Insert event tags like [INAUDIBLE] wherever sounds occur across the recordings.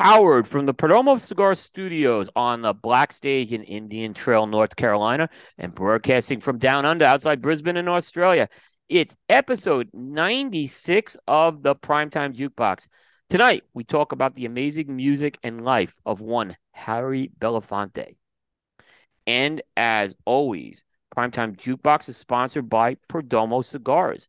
powered from the Perdomo Cigar Studios on the Black Stage in Indian Trail, North Carolina, and broadcasting from down under outside Brisbane in Australia. It's episode 96 of the Primetime Jukebox. Tonight, we talk about the amazing music and life of one Harry Belafonte. And as always, Primetime Jukebox is sponsored by Perdomo Cigars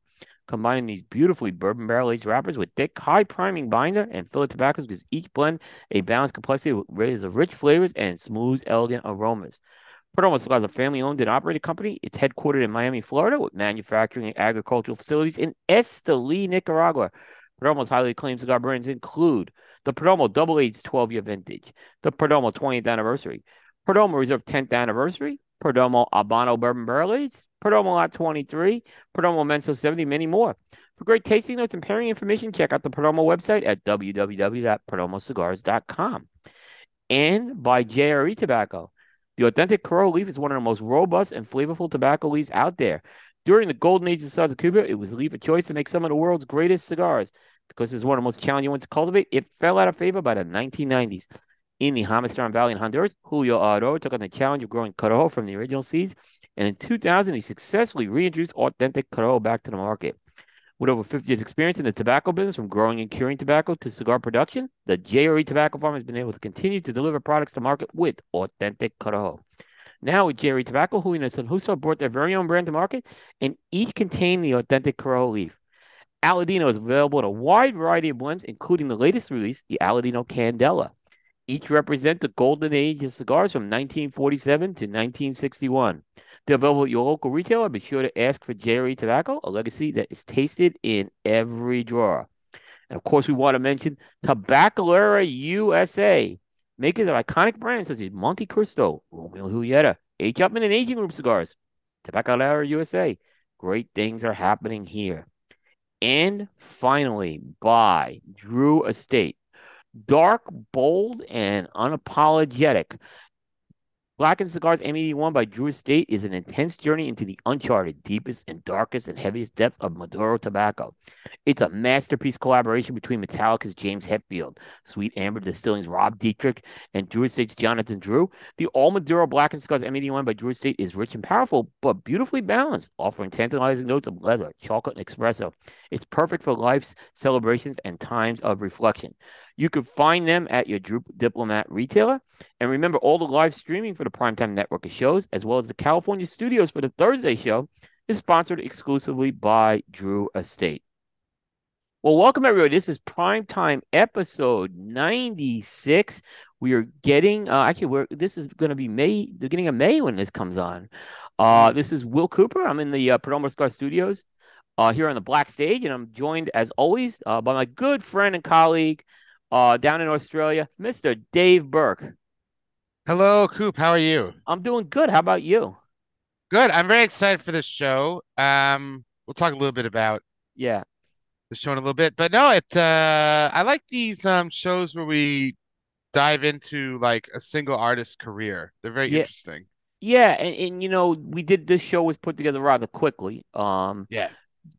combining these beautifully bourbon barrel aged wrappers with thick, high priming binder and fillet tobaccos gives each blend a balanced complexity with rays of rich flavors and smooth, elegant aromas. Perdomo Cigars is a family owned and operated company. It's headquartered in Miami, Florida, with manufacturing and agricultural facilities in Esteli, Nicaragua. Perdomo's highly acclaimed cigar brands include the Perdomo Double Aged 12 year vintage, the Perdomo 20th anniversary, Perdomo Reserve 10th anniversary, Perdomo Habano Bourbon Barrel Aged, Perdomo Lot 23, Perdomo Menso 70, many more. For great tasting notes and pairing information, check out the Perdomo website at www.perdomocigars.com. And by JRE Tobacco. The authentic Corojo leaf is one of the most robust and flavorful tobacco leaves out there. During the golden age of Southern Cuba, it was leaf of choice to make some of the world's greatest cigars. Because it's one of the most challenging ones to cultivate, it fell out of favor by the 1990s. In the Jamastran Valley in Honduras, Julio Eiroa took on the challenge of growing Corojo from the original seeds and in 2000, he successfully reintroduced authentic Corojo back to the market. With over 50 years' experience in the tobacco business, from growing and curing tobacco to cigar production, the JRE Tobacco Farm has been able to continue to deliver products to market with authentic Corojo. Now, with JRE Tobacco, Julio and Justo brought their very own brand to market, and each contain the authentic Corojo leaf. Aladino is available in a wide variety of blends, including the latest release, the Aladino Candela. Each represent the golden age of cigars from 1947 to 1961. They're available at your local retailer. Be sure to ask for JRE Tobacco, a legacy that is tasted in every drawer. And of course, we want to mention Tabacalera USA, makers of iconic brands such as Montecristo, Romeo Julieta, H. Upmann, and Aging Room cigars. Tabacalera USA. Great things are happening here. And finally, by Drew Estate. Dark, bold, and unapologetic. Blackened Cigars M81 by Drew Estate is an intense journey into the uncharted, deepest, and darkest and heaviest depths of Maduro tobacco. It's a masterpiece collaboration between Metallica's James Hetfield, Sweet Amber Distilling's Rob Dietrich, and Drew Estate's Jonathan Drew. The All Maduro Blackened Cigars M81 by Drew Estate is rich and powerful, but beautifully balanced, offering tantalizing notes of leather, chocolate, and espresso. It's perfect for life's celebrations and times of reflection. You can find them at your Diplomat retailer. And remember, all the live streaming for the Primetime Network of shows, as well as the California studios for the Thursday show, is sponsored exclusively by Drew Estate. Well, welcome everybody. This is Primetime episode 96. We are getting uh, actually we're this is going to be May, the beginning of May when this comes on. Uh, this is Will Cooper. I'm in the uh, Perdomo Cigar Studios uh, here on the Black Stage, and I'm joined as always uh, by my good friend and colleague uh, down in Australia, Mr. Dave Burke. Hello, Coop. How are you? I'm doing good. How about you? Good. I'm very excited for this show. Um, we'll talk a little bit about yeah the show in a little bit, but no, it. Uh, I like these um shows where we dive into like a single artist's career. They're very yeah. interesting. Yeah, and, and you know, we did this show was put together rather quickly. Um, yeah,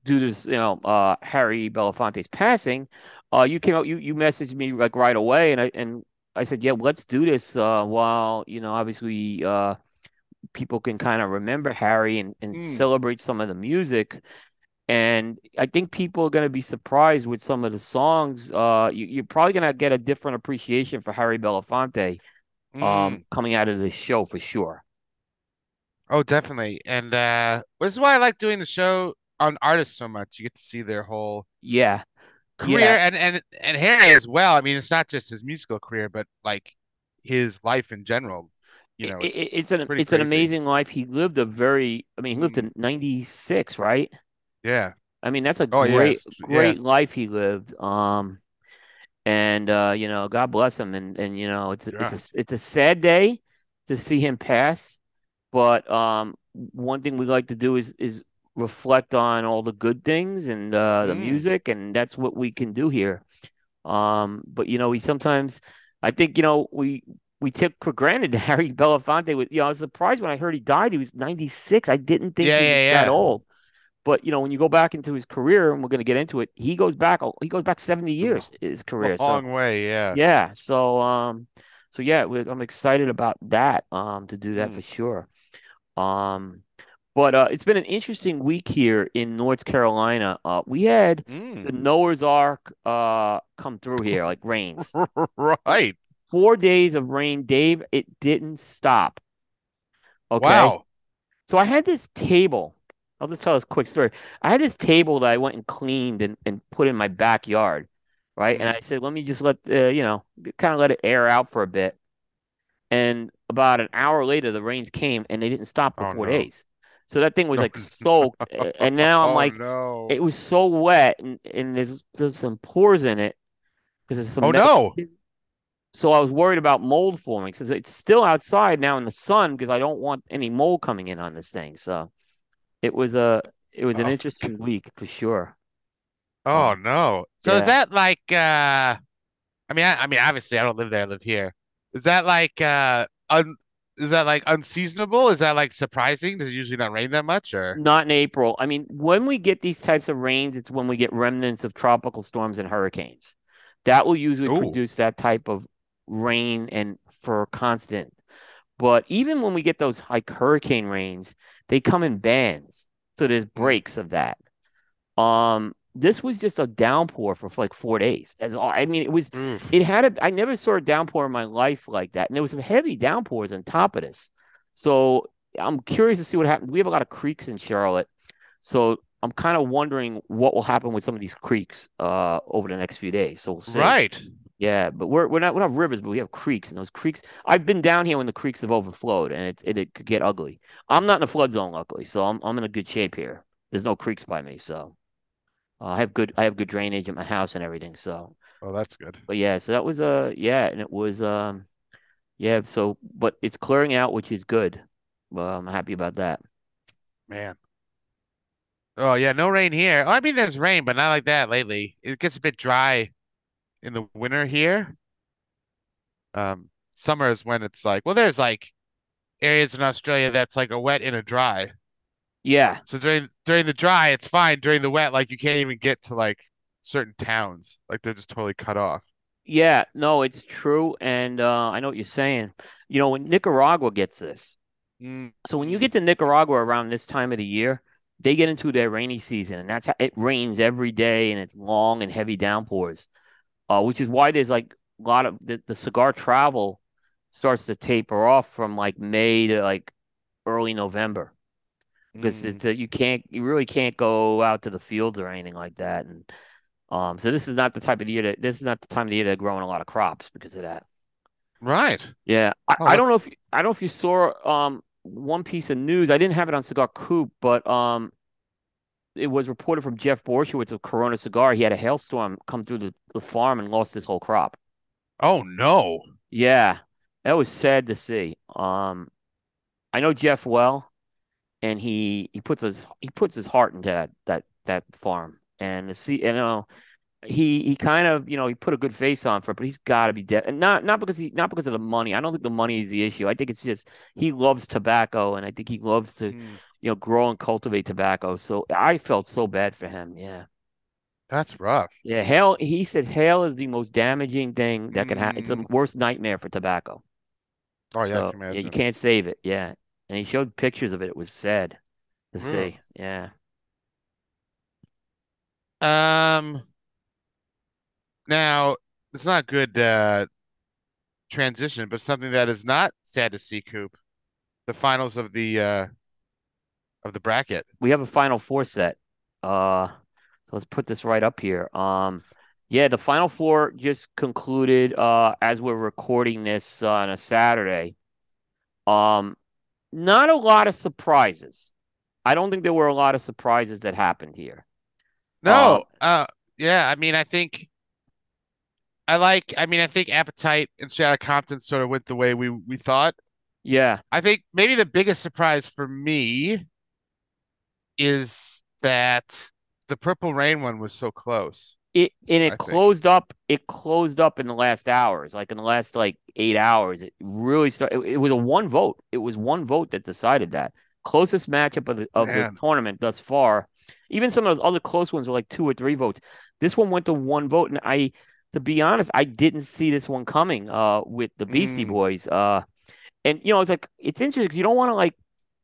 due to you know uh Harry Belafonte's passing. Uh, you came out, you you messaged me like right away, and I and I said, yeah, let's do this. Uh, while you know, obviously, uh, people can kind of remember Harry and and mm. celebrate some of the music. And I think people are going to be surprised with some of the songs. Uh, you, you're probably going to get a different appreciation for Harry Belafonte, um, mm. coming out of this show for sure. Oh, definitely. And uh, this is why I like doing the show on artists so much. You get to see their whole yeah career yeah. and and and Harry as well. I mean, it's not just his musical career, but like his life in general. You know, it's, it, it's an it's crazy. an amazing life. He lived a very. I mean, he lived mm. to ninety six, right? Yeah. I mean, that's a oh, great yeah. great yeah. life he lived. Um, and uh, you know, God bless him. And and you know, it's a, it's a it's a sad day to see him pass. But um, one thing we like to do is is reflect on all the good things and uh, the Mm. music, and that's what we can do here. Um, but you know, we sometimes, I think, you know, we we took for granted [LAUGHS] Harry Belafonte was. You know, I was surprised when I heard he died. He was 96. I didn't think Yeah, he was yeah, that yeah. old. But you know, when you go back into his career, and we're going to get into it, he goes back. He goes back 70 years his career. So Long way, yeah. yeah. So um, so yeah, I'm excited about that. Um, to do that Mm. for sure. Um, but uh, it's been an interesting week here in North Carolina. Uh, we had the Mm. Noah's Ark uh come through here like rains. [LAUGHS] Right. Four days of rain, Dave. It didn't stop. Okay. Wow. So I had this table. I'll just tell this quick story. I had this table that I went and cleaned and, and put in my backyard, right? And Mm. I said, let me just let uh, you know, kind of let it air out for a bit. And about an hour later, the rains came and they didn't stop for Oh four no. days. So that thing was like [LAUGHS] soaked. And now I'm Oh like, no. it was so wet and, and there's, there's some pores in it because there's some Oh no. So I was worried about mold forming since it's still outside now in the sun because I don't want any mold coming in on this thing. So it was a it was an Oh, interesting week for sure. oh no. So is that like uh I mean I, I mean obviously I don't live there, I live here. Is that like uh un is that like unseasonable? Is that like surprising? Does it usually not rain that much or Not in April. I mean, when we get these types of rains, it's when we get remnants of tropical storms and hurricanes. That will usually Ooh. produce that type of rain and for constant. But even when we get those like hurricane rains, they come in bands. So there's breaks of that. Um, this was just a downpour for like four days. As all, I mean, it was Oof. it had a I never saw a downpour in my life like that. And there was some heavy downpours on top of this. So I'm curious to see what happens. We have a lot of creeks in Charlotte. So I'm kind of wondering what will happen with some of these creeks uh over the next few days. So we'll see. Right. Yeah, but we're we're not we're not rivers, but we have creeks, and those creeks. I've been down here when the creeks have overflowed, and it it, it could get ugly. I'm not in a flood zone, luckily, so I'm I'm in a good shape here. There's no creeks by me, so uh, I have good I have good drainage at my house and everything. So, Oh, that's good. but yeah, so that was uh yeah, and it was um yeah, so but it's clearing out, which is good. Well, I'm happy about that. Man. Oh yeah, no rain here. Oh, I mean there's rain, but not like that lately. It gets a bit dry in the winter here. Um, summer is when it's like, well, there's like areas in Australia that's like a wet and a dry. Yeah, So during during the dry, it's fine. During the wet, like you can't even get to like certain towns. Like they're just totally cut off. yeah, no, it's true, and uh, I know what you're saying. You know, when Nicaragua gets this. Mm, So when you get to Nicaragua around this time of the year, they get into their rainy season, and that's how it rains every day, and it's long and heavy downpours. Uh, which is why there's like a lot of the, the cigar travel starts to taper off from like May to like early November because mm. it's uh, you can't you really can't go out to the fields or anything like that, and um, so this is not the type of year that this is not the time of the year they're growing a lot of crops because of that. Right. Yeah, I, Oh, I don't know if I don't know if you saw um one piece of news. I didn't have it on Cigar Coop, but um it was reported from Jeff Borysiewicz of Corona Cigar. He had a hailstorm come through the, the farm and lost his whole crop. oh no. Yeah, that was sad to see. Um, I know Jeff well, and he he puts his he puts his heart into that that that farm. And see, you know, he he kind of you know he put a good face on for it, but he's got to be dead. And not not because he not because of the money. I don't think the money is the issue. I think it's just he loves tobacco, and I think he loves to Mm, you know grow and cultivate tobacco. So I felt so bad for him. Yeah. that's rough. Yeah, hail. He said hail is the most damaging thing that can happen. It's the Mm, worst nightmare for tobacco. oh yeah, So yeah, you can't save it. Yeah, and he showed pictures of it. It was sad to Ugh. see. Yeah. Um, now it's not a good uh transition, but something that is not sad to see, Coop. The finals of the uh of the bracket. We have a final four set. Uh, so let's put this right up here. Um, yeah, the final four just concluded. Uh, as we're recording this uh, on a Saturday. Um, not a lot of surprises. I don't think there were a lot of surprises that happened here. Uh, No, uh, yeah, I mean, I think, I like. I mean, I think Appetite and Outta Compton sort of went the way we we thought. Yeah. I think maybe the biggest surprise for me is that the Purple Rain one was so close. It and I it think. closed up. It closed up in the last hours, like in the last like eight hours. It really started. It, it was a one vote. It was one vote that decided that closest matchup of the of the tournament thus far. Even some of those other close ones were like two or three votes. This one went to one vote, and I, to be honest, I didn't see this one coming. Uh, with the Beastie Mm. Boys. Uh, and you know, it's like it's interesting because you don't want to like.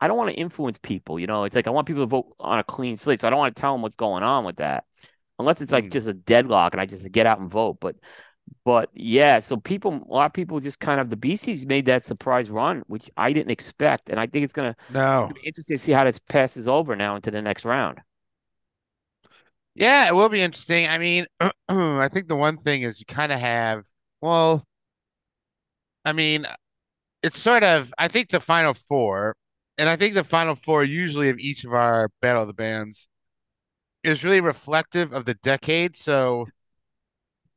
I don't want to influence people, you know. It's like I want people to vote on a clean slate, so I don't want to tell them what's going on with that unless it's like Mm. just a deadlock and I just get out and vote. But but yeah, so people a lot of people just kind of the Beasties made that surprise run, which I didn't expect. And I think it's gonna No. be interesting to see how this passes over now into the next round. Yeah, it will be interesting. I mean, [CLEARS THROAT] I think the one thing is you kind of have, well, I mean, it's sort of, I think the final four, and I think the final four usually of each of our Battle of the Bands is really reflective of the decade. So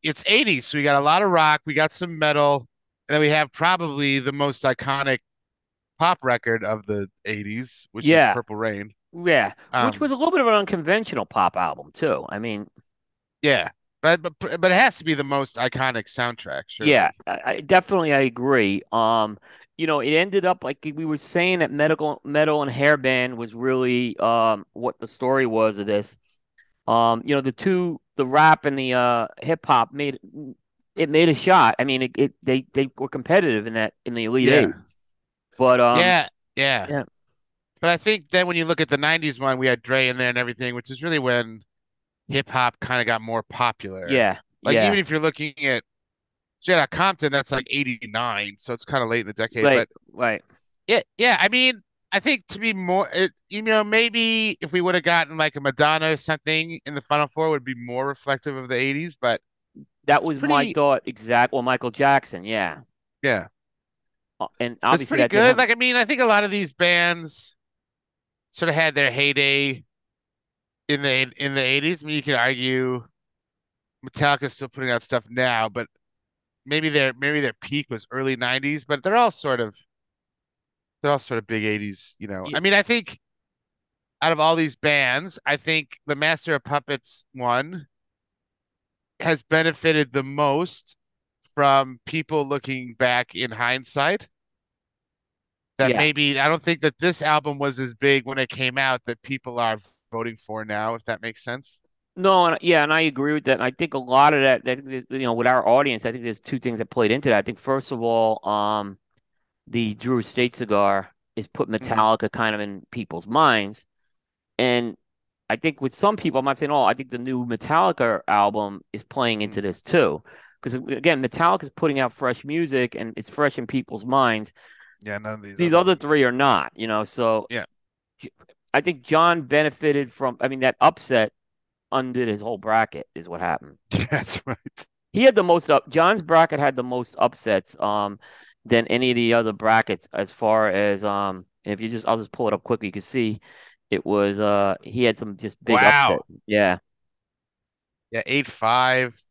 it's 80s. So we got a lot of rock, we got some metal, and then we have probably the most iconic pop record of the 80s, which Yeah. is Purple Rain. Yeah. Which Um, was a little bit of an unconventional pop album too. I mean, yeah. But, but but it has to be the most iconic soundtrack, surely. yeah, I, I definitely I agree. Um, you know, it ended up like we were saying that medical metal and hairband was really um what the story was of this. Um, you know, the two the rap and the uh hip hop made it made a shot. I mean, it, it they they were competitive in that in the Elite Yeah. Eight. But um yeah, yeah. yeah. But I think then when you look at the 90s one, we had Dre in there and everything, which is really when hip hop kind of got more popular. yeah, Like yeah. even if you're looking at Straight Outta Compton, that's like 89, so it's kind of late in the decade. Right, But right. yeah, yeah, I mean, I think to be more, it, you know, maybe if we would have gotten like a Madonna or something in the Final Four would be more reflective of the 80s, but That was my thought exact. Well, Michael Jackson, yeah. yeah, Uh, And obviously pretty that good. Like, I mean, I think a lot of these bands sort of had their heyday in the in the 80s. I mean, you could argue Metallica's still putting out stuff now, but maybe their maybe their peak was early 90s, but they're all sort of they're all sort of big 80s, you know. Yeah, I mean, I think out of all these bands, I think the Master of Puppets one has benefited the most from people looking back in hindsight. That yeah. maybe I don't think that this album was as big when it came out that people are voting for now, if that makes sense. No, and yeah, and I agree with that. And I think a lot of that, that you know, with our audience, I think there's two things that played into that. I think first of all, um, the Drew Estate cigar is put Mm, Metallica kind of in people's minds, and I think with some people, I'm not saying all. I think the new Metallica album is playing into mm. this too, because again, Metallica is putting out fresh music and it's fresh in people's minds. Yeah, none of these These other three are not, you know. So Yeah. I think John benefited from. I mean, that upset undid his whole bracket is what happened. [LAUGHS] That's right. He had the most up. John's bracket had the most upsets um than any of the other brackets as far as um. If you just, I'll just pull it up quickly. You can see it was uh he had some just big upset. Wow. Yeah, Yeah, eight five.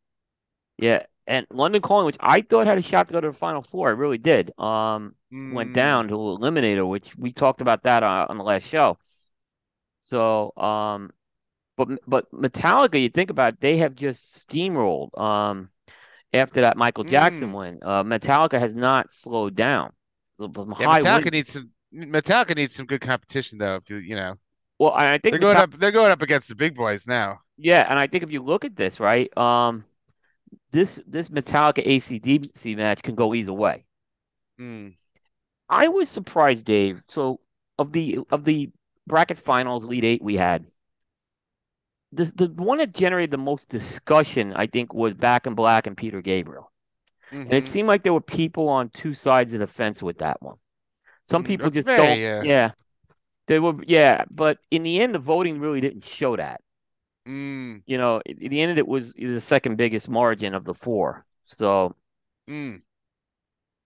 yeah. And London Calling, which I thought had a shot to go to the final four, I really did. Um, went Mm, down to Eliminator, which we talked about that uh, on the last show. So um, but but Metallica, you think about it, they have just steamrolled um after that Michael Jackson mm. win. Uh, Metallica has not slowed down. Yeah, Metallica win. needs some Metallica needs some good competition though. If you you know Well, I think they're going Metallica, up they're going up against the big boys now. yeah, and I think if you look at this, right, um, this this Metallica AC/DC match can go either way. Mm, I was surprised, Dave. So of the of the bracket finals, Elite Eight we had, this the one that generated the most discussion, I think, was Back in Black and Peter Gabriel. And it hmm seemed like there were people on two sides of the fence with that one. Some Mm, people that's just very don't, uh, yeah, they were, yeah, but in the end, the voting really didn't show that. mm, You know, in the end, it was the second biggest margin of the four. So, mm.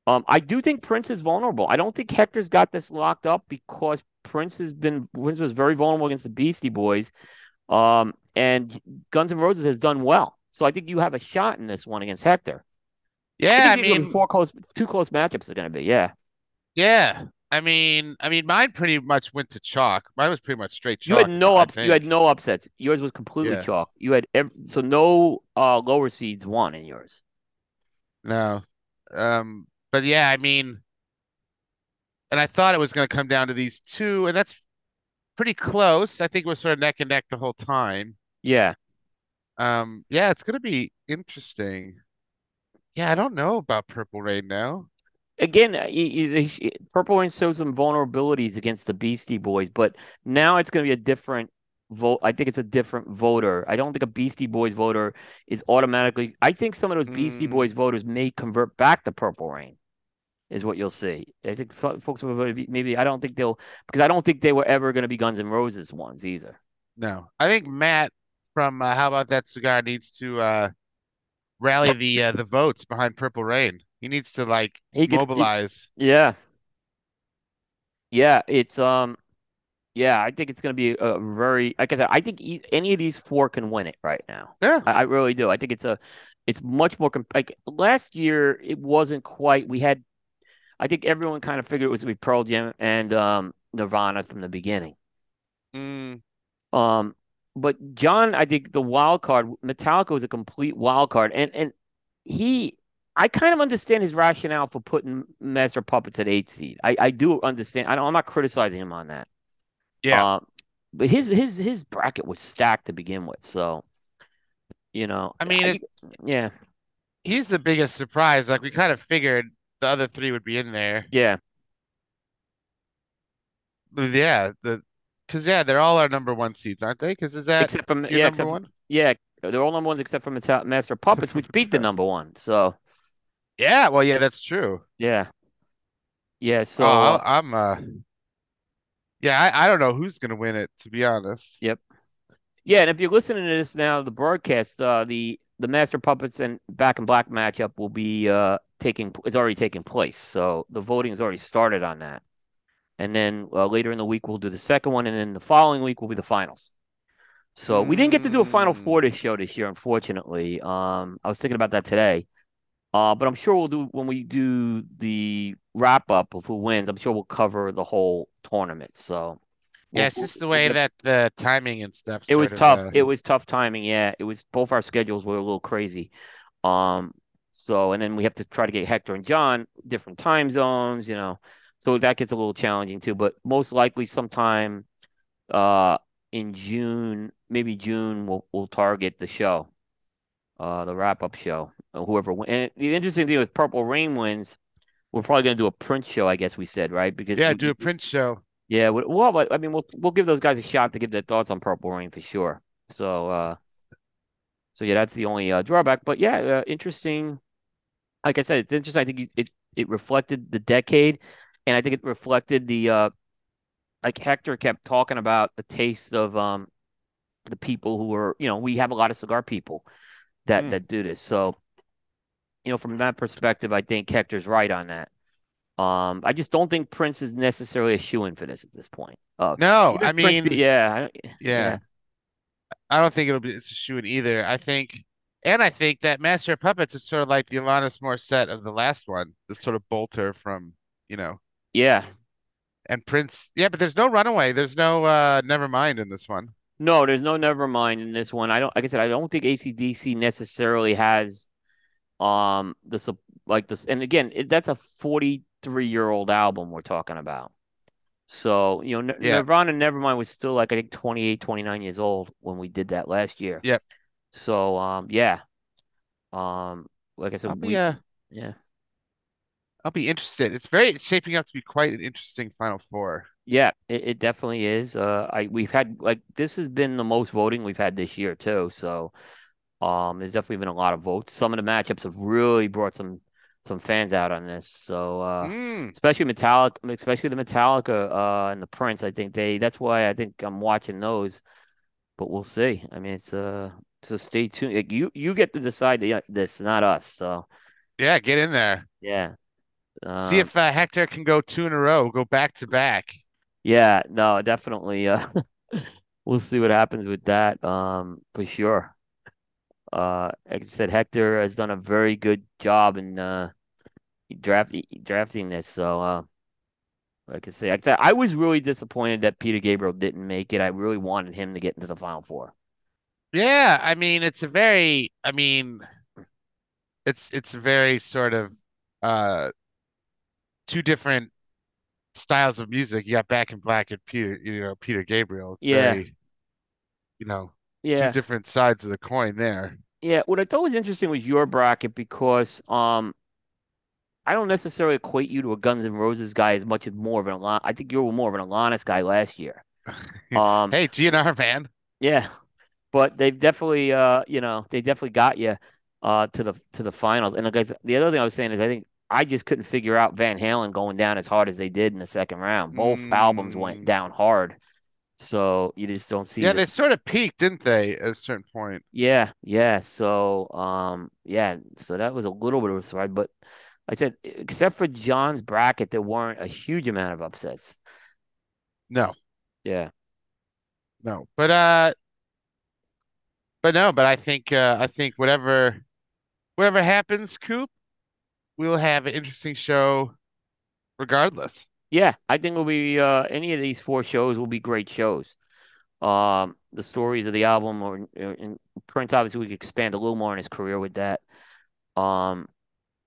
um, I do think Prince is vulnerable. I don't think Hector's got this locked up because Prince has been Prince was very vulnerable against the Beastie Boys. Um, and Guns N' Roses has done well. So I think you have a shot in this one against Hector. Yeah, I these are gonna be mean, four close, two close matchups are gonna be. Yeah, yeah. I mean, I mean, mine pretty much went to chalk. Mine was pretty much straight you had no ups. You had no upsets. Yours was completely Yeah. chalk. You had ev so no uh lower seeds won in yours. No. Um, but yeah, I mean, and I thought it was going to come down to these two, and that's pretty close. I think we're sort of neck and neck the whole time. Yeah. Um, yeah, it's going to be interesting. Yeah, I don't know about Purple Rain now. Again, uh, y- y- they sh- Purple Rain showed some vulnerabilities against the Beastie Boys, but now it's going to be a different vote. I think it's a different voter. I don't think a Beastie Boys voter is automatically. I think some of those Beastie Mm, Boys voters may convert back to Purple Rain. Is what you'll see. I think folks will maybe, maybe I don't think they'll because I don't think they were ever going to be Guns N' Roses ones either. no, I think Matt from uh, How About That Cigar needs to uh, rally the uh, the votes behind Purple Rain. He needs to like He could, he, mobilize. yeah, yeah. It's um, yeah. I think it's going to be a very like I said. I think e any of these four can win it right now. Yeah. I, I really do. I think it's a, it's much more comp like last year. It wasn't quite. We had. I think everyone kind of figured it was going to be Pearl Jam and um Nirvana from the beginning. Mm, Um, but John, I think the wild card, Metallica was a complete wild card, and and he, I kind of understand his rationale for putting Master Puppets at eight seed. I I do understand. I don't. I'm not criticizing him on that. yeah. Um, but his his his bracket was stacked to begin with, so you know, I mean, I, yeah, he's the biggest surprise. Like we kind of figured the other three would be in there. yeah, But yeah, the because yeah, they're all our number one seeds, aren't they? Because is that except your yeah, number except one? yeah, they're all number ones except for Metal Master Puppets, which beat the [LAUGHS] number one. So Yeah, well, yeah, that's true. yeah, yeah. Oh, So I'll, I'm uh, yeah, I, I don't know who's gonna win it, to be honest. yep. Yeah, and if you're listening to this now, the broadcast, uh, the the Master Puppets and Back in Black matchup will be uh taking it's already taking place. So the voting has already started on that. And then uh, later in the week we'll do the second one, and then the following week will be the finals. So we didn't get to do a final four Mm. this show this year, unfortunately. Um, I was thinking about that today. Uh, but I'm sure we'll do when we do the wrap up of who wins. I'm sure we'll cover the whole tournament. So Yeah, we'll, it's just the we'll way that the timing and stuff it was sort of tough. uh It was tough timing. Yeah, it was both our schedules were a little crazy. Um, so and then we have to try to get Hector and John different time zones, you know. So that gets a little challenging too. But most likely sometime uh in June, maybe June, we'll we'll target the show, uh, the wrap up show. Uh, whoever. And the interesting thing with Purple Rain wins, we're probably gonna do a Prince show, I guess we said, right? Because yeah, we, do a Prince show. yeah, well, I mean, we'll we'll give those guys a shot to give their thoughts on Purple Rain for sure. So, uh, so yeah, that's the only uh, drawback. But yeah, uh, interesting. Like I said, it's interesting. I think it, it it reflected the decade, and I think it reflected the uh, like Hector kept talking about the taste of um the people who are, you know, we have a lot of cigar people that Mm. that do this. So, you know, from that perspective, I think Hector's right on that. Um, I just don't think Prince is necessarily a shoe-in for this at this point. Uh, No, I if Prince, mean, yeah, I yeah. yeah, I don't think it'll be it's a shoe in either. I think, and I think that Master of Puppets is sort of like the Alanis Morissette of the last one, the sort of bolter from, you know, Yeah. and Prince. Yeah, but there's no Runaway. There's no uh Nevermind in this one. No, there's no Nevermind in this one. I don't, like I said, I don't think AC/DC necessarily has um the like this. And again, it, that's a 43 year old album we're talking about. So, you know, N Yeah, Nirvana Nevermind was still like I think 28, 29 years old when we did that last year. yep. So, um, yeah. Um, like I I'll said, be we, uh yeah, I'll be interested. It's very it's shaping up to be quite an interesting Final Four. yeah, it, it definitely is. Uh, I we've had like this has been the most voting we've had this year too. So, um, there's definitely been a lot of votes. Some of the matchups have really brought some some fans out on this. So, uh, Mm. especially Metallica, especially the Metallica, uh, and the Prince. I think they. That's why I think I'm watching those. But we'll see. I mean, it's uh, so stay tuned. Like, you you get to decide this, not us. So, Yeah, get in there. yeah. See Um, if uh, Hector can go two in a row, go back to back. Yeah, no, definitely. Uh, [LAUGHS] we'll see what happens with that. Um, for sure. uh, like I said, Hector has done a very good job in uh draft drafting this. So, uh, like I say, like I said, I was really disappointed that Peter Gabriel didn't make it. I really wanted him to get into the Final Four. Yeah, I mean, it's a very, I mean, it's it's very sort of uh two different styles of music. You got Back in Black and Peter, you know, Peter Gabriel. It's Yeah, very, you know, two different sides of the coin there. yeah. What I thought was interesting was your bracket because um I don't necessarily equate you to a Guns N' Roses guy as much as more of an Alon. I think you were more of an Alanis guy last year. [LAUGHS] Um, Hey, GNR man. yeah, but they've definitely, uh, you know, they definitely got you, uh, to the to the finals. And like I the other thing I was saying is I think I just couldn't figure out Van Halen going down as hard as they did in the second round. Both albums went Mm, down hard, so you just don't see yeah, the. they sort of peaked, didn't they, at a certain point? Yeah, yeah. So, um, yeah. So that was a little bit of a surprise, but like I said, except for John's bracket, there weren't a huge amount of upsets. No, Yeah. no. But uh but no, but I think uh I think whatever whatever happens, Coop, we'll have an interesting show regardless. Yeah, I think it'll be uh any of these four shows will be great shows. Um, the stories of the album or, or in Prince, obviously we could expand a little more on his career with that. Um,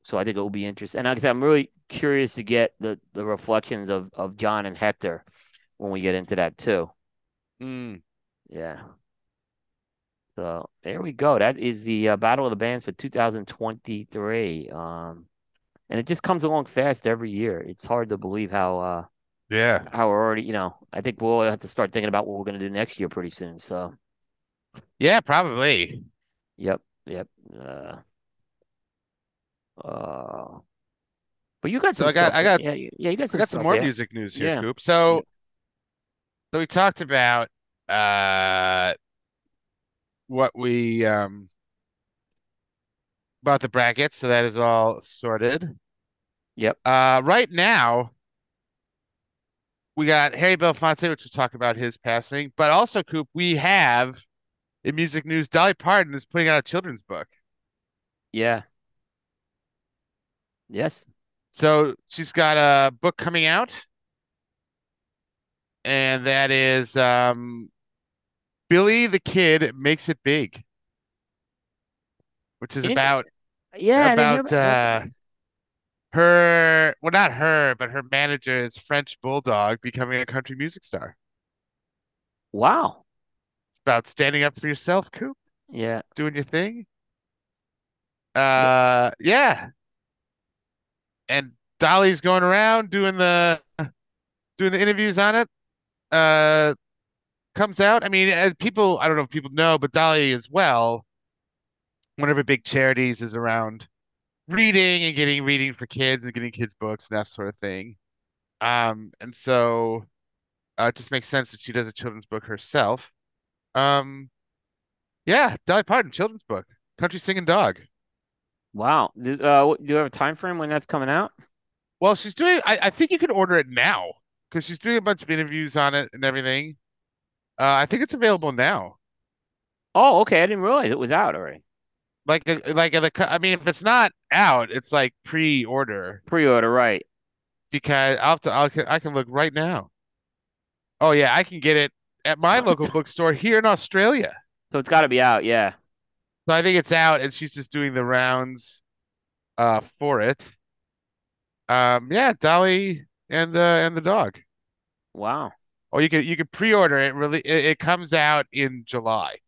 so I think it will be interesting. And like I said, I'm really curious to get the the reflections of of John and Hector when we get into that too. Mm, Yeah. So there we go. That is the uh, Battle of the Bands for 2023. Um, and it just comes along fast every year. It's hard to believe how uh yeah. how we're already, you know, I think we'll have to start thinking about what we're going to do next year pretty soon. So, Yeah, probably. yep, yep. Uh, uh, but you got So some I got. I got Yeah, yeah, you got I some got some more yeah. music news here, Yeah. Coop. Yeah. So so we talked about uh what we um about the brackets, so that is all sorted. Yep. Uh right now we got Harry Belafonte, which we'll talk about his passing, but also Coop, we have in music news, Dolly Parton is putting out a children's book. Yeah. Yes. So she's got a book coming out, and that is um Billy the Kid Makes It Big, which is about yeah, I didn't hear about about that. uh her, well, not her, but her manager's French bulldog becoming a country music star. Wow. It's about standing up for yourself, Coop, Yeah. doing your thing. Th- Uh, yeah. And Dolly's going around doing the doing the interviews on it. Uh, comes out. I mean, as people, I don't know if people know, but Dolly as well, one of her big charities is around reading and getting reading for kids and getting kids books and that sort of thing. Um, and so uh, it just makes sense that she does a children's book herself. Um, yeah, Dolly Parton, children's book, Country Singing Dog. Wow. Do, uh, do you have a time frame when that's coming out? Well, she's doing, I, I think you can order it now because she's doing a bunch of interviews on it and everything. Uh, I think it's available now. Oh, okay. I didn't realize it was out already. Like, uh, like the, I mean, if it's not out, it's like pre-order Pre-order, right. because I'll have to, I'll, I can look right now. Oh yeah, I can get it at my local [LAUGHS] bookstore here in Australia. So it's got to be out. Yeah. So I think it's out, and she's just doing the rounds, uh, for it. Um, yeah, Dolly and the and the dog. Wow. Oh, you can you can pre-order it. Really, it, it comes out in July.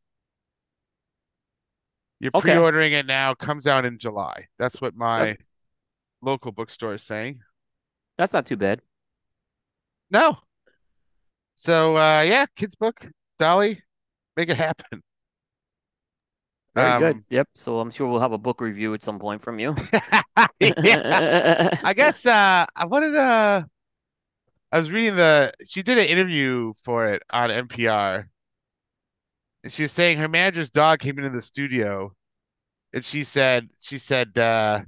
You're Okay. pre-ordering it now. Comes out in July. That's what That's my local bookstore is saying. that's not too bad. No. So uh, yeah, kids book, Dolly, make it happen. Very good. Um, Yep. So I'm sure we'll have a book review at some point from you. [LAUGHS] [LAUGHS] I guess uh, I wanted uh, I was reading the she did an interview for it on NPR, and she was saying her manager's dog came into the studio, and she said she said uh,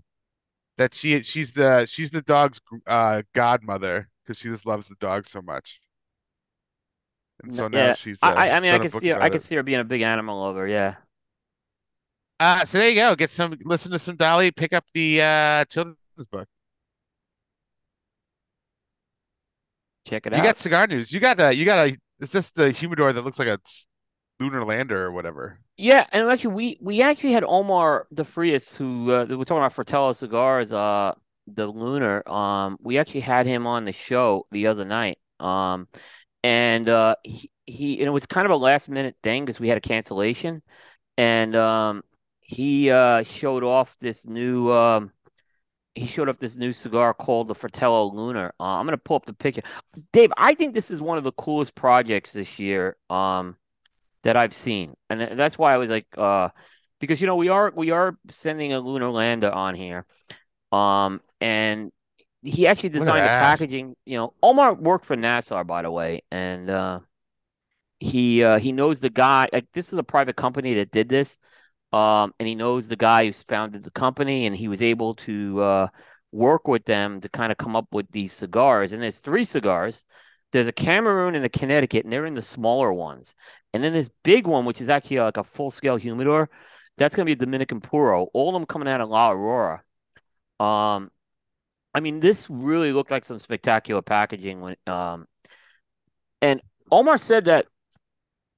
that she she's the she's the dog's uh, godmother because she just loves the dog so much, and so now she's I uh, I I mean I could see her, I could see her being a big animal lover. Yeah. Uh, so there you go. Get some, listen to some Dolly, pick up the uh children's book. Check it out. You got cigar news. You got a, you got a, is this the humidor that looks like a lunar lander or whatever? Yeah, and actually, we we actually had Omar De Frias, who uh, we're talking about Fratello cigars, uh, the Lunar. Um, we actually had him on the show the other night. Um, and uh, he, he and it was kind of a last minute thing because we had a cancellation, and um, he uh showed off this new um he showed up this new cigar called the Fratello Lunar. Uh, I'm gonna pull up the picture. Dave, I think this is one of the coolest projects this year. Um that I've seen, and that's why I was like, uh, because you know we are we are sending a lunar lander on here, um, and he actually designed the packaging. You know, Omar worked for NASA, by the way, and uh, he uh, he knows the guy. Like this is a private company that did this, um, and he knows the guy who's founded the company, and he was able to uh, work with them to kind of come up with these cigars. And there's three cigars. There's a Cameroon and a Connecticut, and they're in the smaller ones. And then this big one, which is actually like a full scale humidor, that's gonna be a Dominican Puro. All of them coming out of La Aurora. Um, I mean, this really looked like some spectacular packaging when um, and Omar said that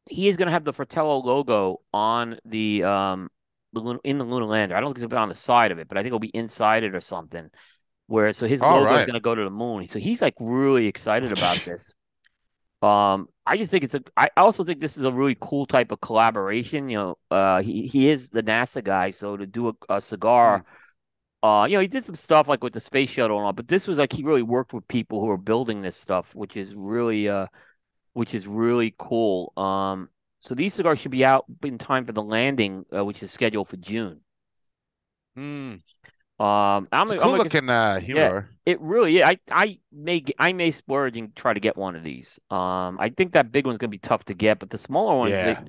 he is going to have the Fratello logo on the um the in the lunar lander. I don't think it's going to be on the side of it, but I think it'll be inside it or something. Where so his All logo is going to go to the moon. So he's like really excited about [SIGHS] this. Um, I just think it's a. I also think this is a really cool type of collaboration. You know, uh, he he is the NASA guy, so to do a, a Hmm. cigar. Uh, you know, he did some stuff like with the space shuttle and all, but this was like he really worked with people who are building this stuff, which is really uh which is really cool. Um, so these cigars should be out in time for the landing, uh, which is scheduled for June. Hmm. Um, I'm It's a I'm cool gonna looking uh yeah, it really yeah, I I may I may splurge and try to get one of these. Um, I think that big one's gonna be tough to get, but the smaller ones, they, Yeah.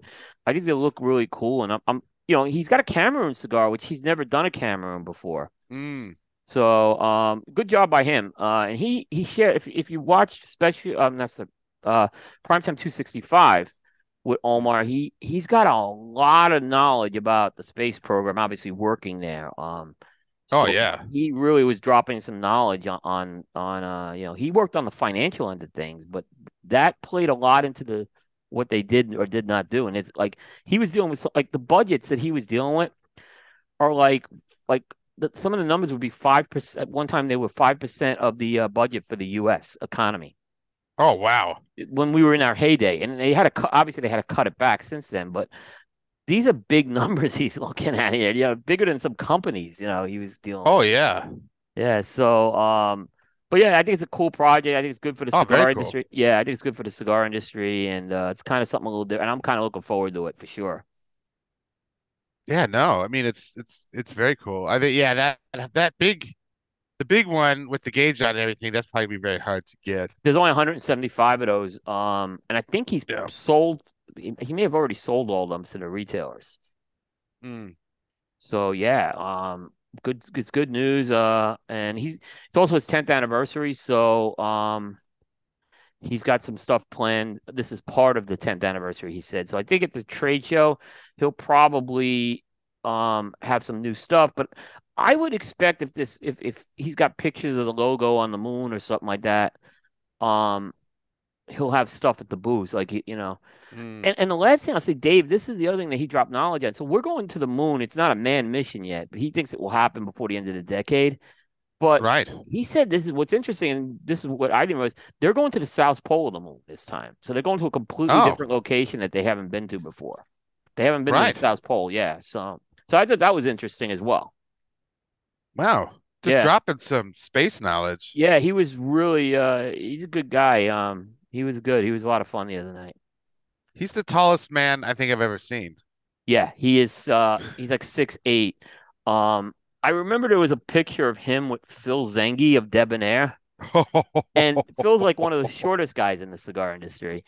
I think they look really cool. And I'm, I'm you know he's got a Cameroon cigar, which he's never done a Cameroon before. Hmm. So, um, good job by him. Uh, and he he shared if if you watch especially um that's the uh Primetime 265 with Omar, he he's got a lot of knowledge about the space program, obviously working there. Um, Oh yeah. he really was dropping some knowledge on on on uh you know he worked on the financial end of things, but that played a lot into the what they did or did not do. And it's like he was dealing with like the budgets that he was dealing with are like like the, some of the numbers would be five percent. At one time, they were five percent of the uh, budget for the U.S. economy Oh wow. when we were in our heyday, and they had to cut. Obviously, they had to cut it back since then. But these are big [LAUGHS] numbers he's looking at here. Yeah, bigger than some companies. You know, he was dealing Oh yeah. Yeah. So, um, but yeah, I think it's a cool project. I think it's good for the Oh, cigar cool. industry. Yeah, I think it's good for the cigar industry, and uh, it's kind of something a little different. And I'm kind of looking forward to it for sure. Yeah, no, I mean it's it's it's very cool. I think yeah, that that big the big one with the gauge on and everything, that's probably be very hard to get. There's only 175 of those. Um, and I think he's Yeah. sold, he may have already sold all of them to the retailers. Mm. So yeah, um, good, it's good news. Uh, and he's, it's also his 10th anniversary. So, um, he's got some stuff planned. This is part of the 10th anniversary, he said. So I think at the trade show, he'll probably, um, have some new stuff, but I would expect if this, if, if he's got pictures of the logo on the moon or something like that, um, he'll have stuff at the booth, like you know. Mm. And and the last thing I'll say, Dave, this is the other thing that he dropped knowledge on. So we're going to the moon. It's not a manned mission yet, but he thinks it will happen before the end of the decade. But Right. he said this is what's interesting, and this is what I didn't realize. They're going to the South Pole of the moon this time. So they're going to a completely Oh, different location that they haven't been to before. They haven't been to the. South Pole, yeah. So so I thought that was interesting as well. Wow. Just Yeah. dropping some space knowledge. Yeah, he was really uh he's a good guy. Um he was good. He was a lot of fun the other night. He's the tallest man I think I've ever seen. Yeah, he is uh he's like six eight. Um I remember there was a picture of him with Phil Zanghi of Debonaire. [LAUGHS] And Phil's like one of the shortest guys in the cigar industry.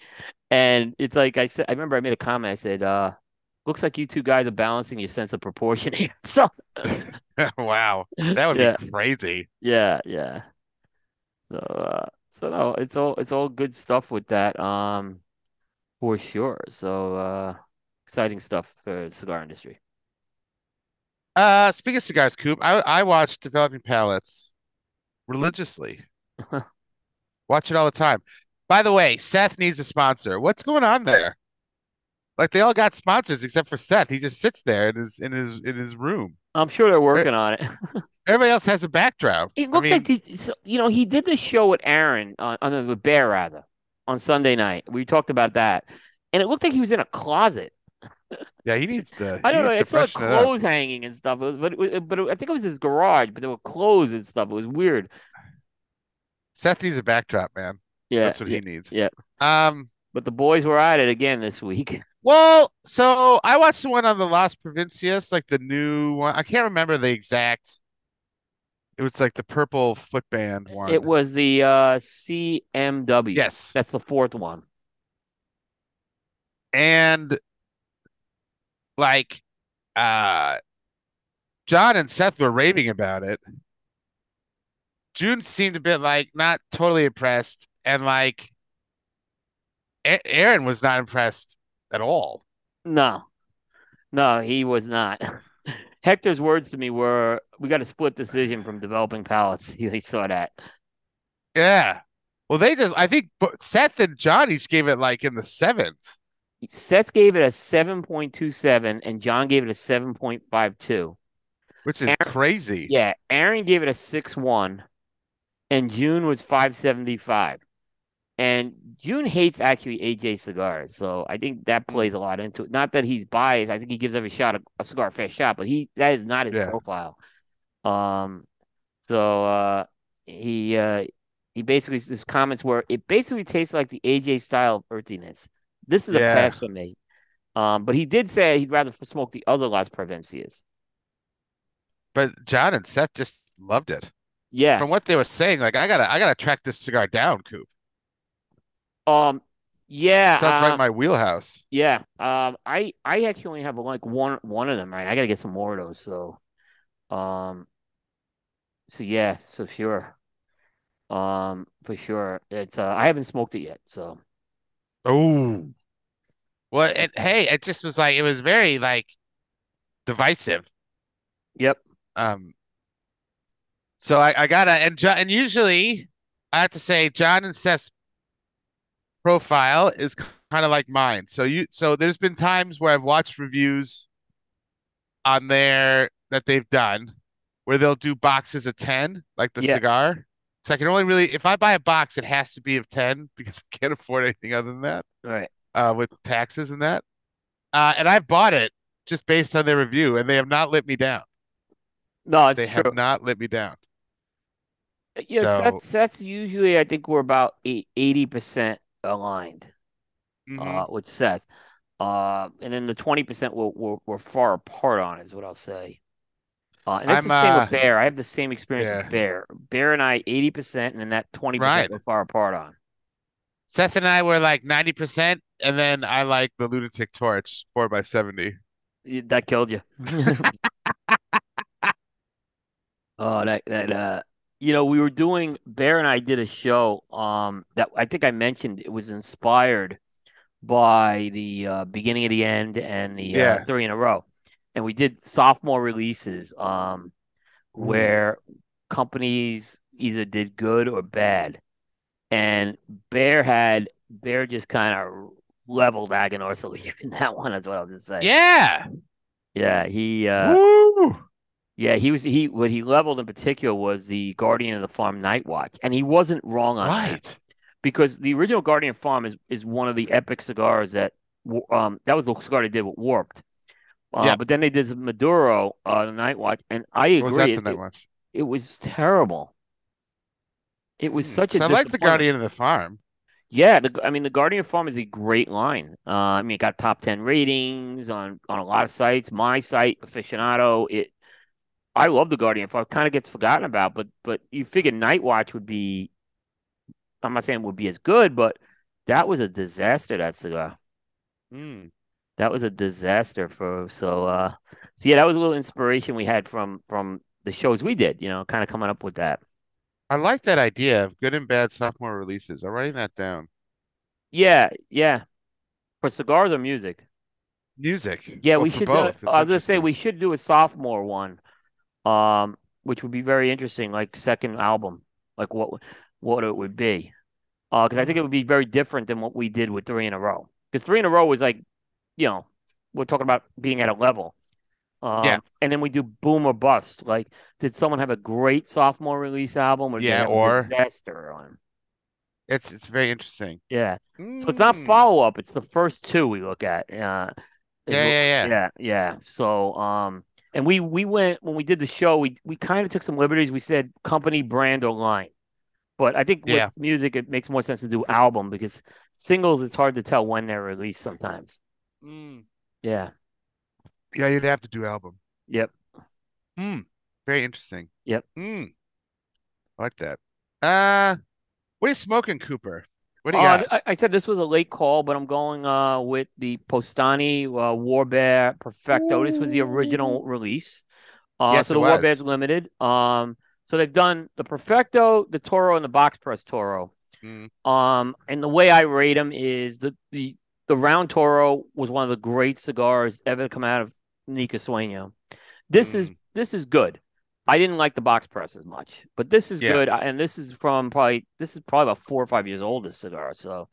And it's like I said I remember I made a comment, I said, uh, looks like you two guys are balancing your sense of proportion [LAUGHS] here. So [LAUGHS] Wow. That would be crazy. yeah, yeah. So uh so no, it's all it's all good stuff with that, um, for sure. So uh exciting stuff for the cigar industry. Uh, speaking of cigars, Coop, I I watch Developing Palates religiously. [LAUGHS] Watch it all the time. By the way, Seth needs a sponsor. What's going on there? Like they all got sponsors except for Seth. He just sits there in his in his in his room. I'm sure they're working on it. [LAUGHS] Everybody else has a backdrop. It I looked like mean, he, so, you know, he did the show with Aaron on, on the Bear rather on Sunday night. We talked about that, and it looked like he was in a closet. [LAUGHS] yeah, he needs to I don't know. I saw clothes hanging and stuff, was- but it, but it, I think it was his garage. But there were clothes and stuff. It was weird. Seth needs a backdrop, man. Yeah, That's what yeah, he needs. yeah. Um, But the boys were at it again this week. Well, so I watched the one on the Las Provincias, like the new one. I can't remember the exact. It was like the purple footband one. It was the uh, CMW. Yes. That's the fourth one. And like uh John and Seth were raving about it. June seemed a bit like not totally impressed, and like A- Aaron was not impressed at all. No, no, he was not. [LAUGHS] Hector's words to me were, "We got a split decision from developing palates." [LAUGHS] He saw that. Yeah. Well, they just I think Seth and John each gave it like in the sevens, Seth gave it a 7.27 and John gave it a 7.52. which is Aaron- crazy. Yeah, Aaron gave it a 6 1 and June was 5.75. And June hates actually AJ cigars, so I think that plays a lot into it. Not that he's biased, I think he gives every shot a, a cigar a fair shot, but he that is not his Yeah. profile. Um, so uh, he uh, he basically his comments were it basically tastes like the AJ style of earthiness. This is a Yeah. pass for me. Um, but he did say he'd rather smoke the other Las Provincias. But John and Seth just loved it. Yeah. From what they were saying, like I gotta I gotta track this cigar down, Coop. Um. Yeah. Sounds uh, right my wheelhouse. Yeah. Um. I I actually only have like one one of them. Right. I gotta get some more of those. So. Um. So yeah. So sure. Um. For sure. It's. Uh. I haven't smoked it yet. So. Oh. Well, and hey, it just was like it was very like divisive. Yep. Um, so I, I gotta and John and usually I have to say John and Seth's profile is kind of like mine. So you so there's been times where I've watched reviews on there that they've done where they'll do boxes of 10, like the Yeah. cigar. So I can only really if I buy a box, it has to be of 10 [LAUGHS] because I can't afford anything other than that, Right. uh, with taxes and that. Uh, and I've bought it just based on their review, and they have not let me down. No, it's They true. have not let me down. Yeah. so- Seth, Seth's usually I think we're about eighty percent aligned. Mhm. Uh, with Seth. Uh, and then the twenty percent we're, we're we're far apart on is what I'll say. Uh, and that's I'm, the same uh, with Bear. I have the same experience yeah. with Bear. Bear and I eighty percent, and then that twenty Right. percent we're far apart on. Seth and I were like 90%, and then I like the Lunatic Torch 4 by 70 That killed you. [LAUGHS] [LAUGHS] Oh, that that uh, you know, we were doing Bear and I did a show um that I think I mentioned it was inspired by the uh, beginning of the end and the uh, three in a row, and we did sophomore releases um where companies either did good or bad, and Bear had Bear just kind of leveled Aganorsa Leaf [LAUGHS] in that one as well. Just say, Yeah. yeah, he uh. Woo. Yeah, he was he what he leveled in particular was the Guardian of the Farm Night Watch, and he wasn't wrong on that Right. because the original Guardian Farm is is one of the epic cigars that um that was the cigar they did with Warped. Uh, Yeah. but then they did Maduro, uh, the Night Watch, and I What was agree. that It, the it, night watch? it was terrible. It was Hmm. such a I like the. Guardian of the Farm. Yeah, the, I mean the Guardian Farm is a great line. Uh, I mean it got top ten ratings on on a lot of sites. My site, aficionado, it. I love the Guardian Farm. Kind of gets forgotten about, but but you figure Night Watch would be. I'm not saying would be as good, but that was a disaster. That cigar. Hmm. That was a disaster for so. uh So yeah, that was a little inspiration we had from from the shows we did. You know, kind of coming up with that. I like that idea of good and bad sophomore releases. I'm writing that down. Yeah, yeah. For cigars or music. music. Yeah, Well, we should. Do, I was gonna say we should do a sophomore one, um, which would be very interesting, like second album, like what what it would be. Uh, because I think Mm, it would be very different than what we did with three in a row. Because three in a row was like, you know, we're talking about being at a level. yeah, Um, and then we do boom or bust. Like, did someone have a great sophomore release album, or yeah. Or disaster on? it's it's very interesting. Yeah. So it's not Mm. follow up. It's the first two we look at. Uh, Yeah, yeah, yeah, yeah, yeah. So, um, and we we went when we did the show. We we kind of took some liberties. We said company, brand, or line. But I think with yeah. music, it makes more sense to do album because singles, it's hard to tell when they're released sometimes. Mm. Yeah. Yeah, you'd have to do album. Yep. Hmm. Very interesting. Yep. Hmm. I like that. Uh, what are you smoking, Cooper? What do you Uh, got? I, I said this was a late call, but I'm going uh with the Powstanie uh, War Bear Perfecto. This was the original release. Uh, Yes, so the War Bear's limited. Um, so they've done the Perfecto, the Toro, and the box press Toro. Mm, Um, and the way I rate them is the the the round Toro was one of the great cigars ever to come out of Nica Sueño. This is mm. this is good. I didn't like the box press as much, but this is Yeah. good. And this is from probably this is probably about four or five years old. This cigar, so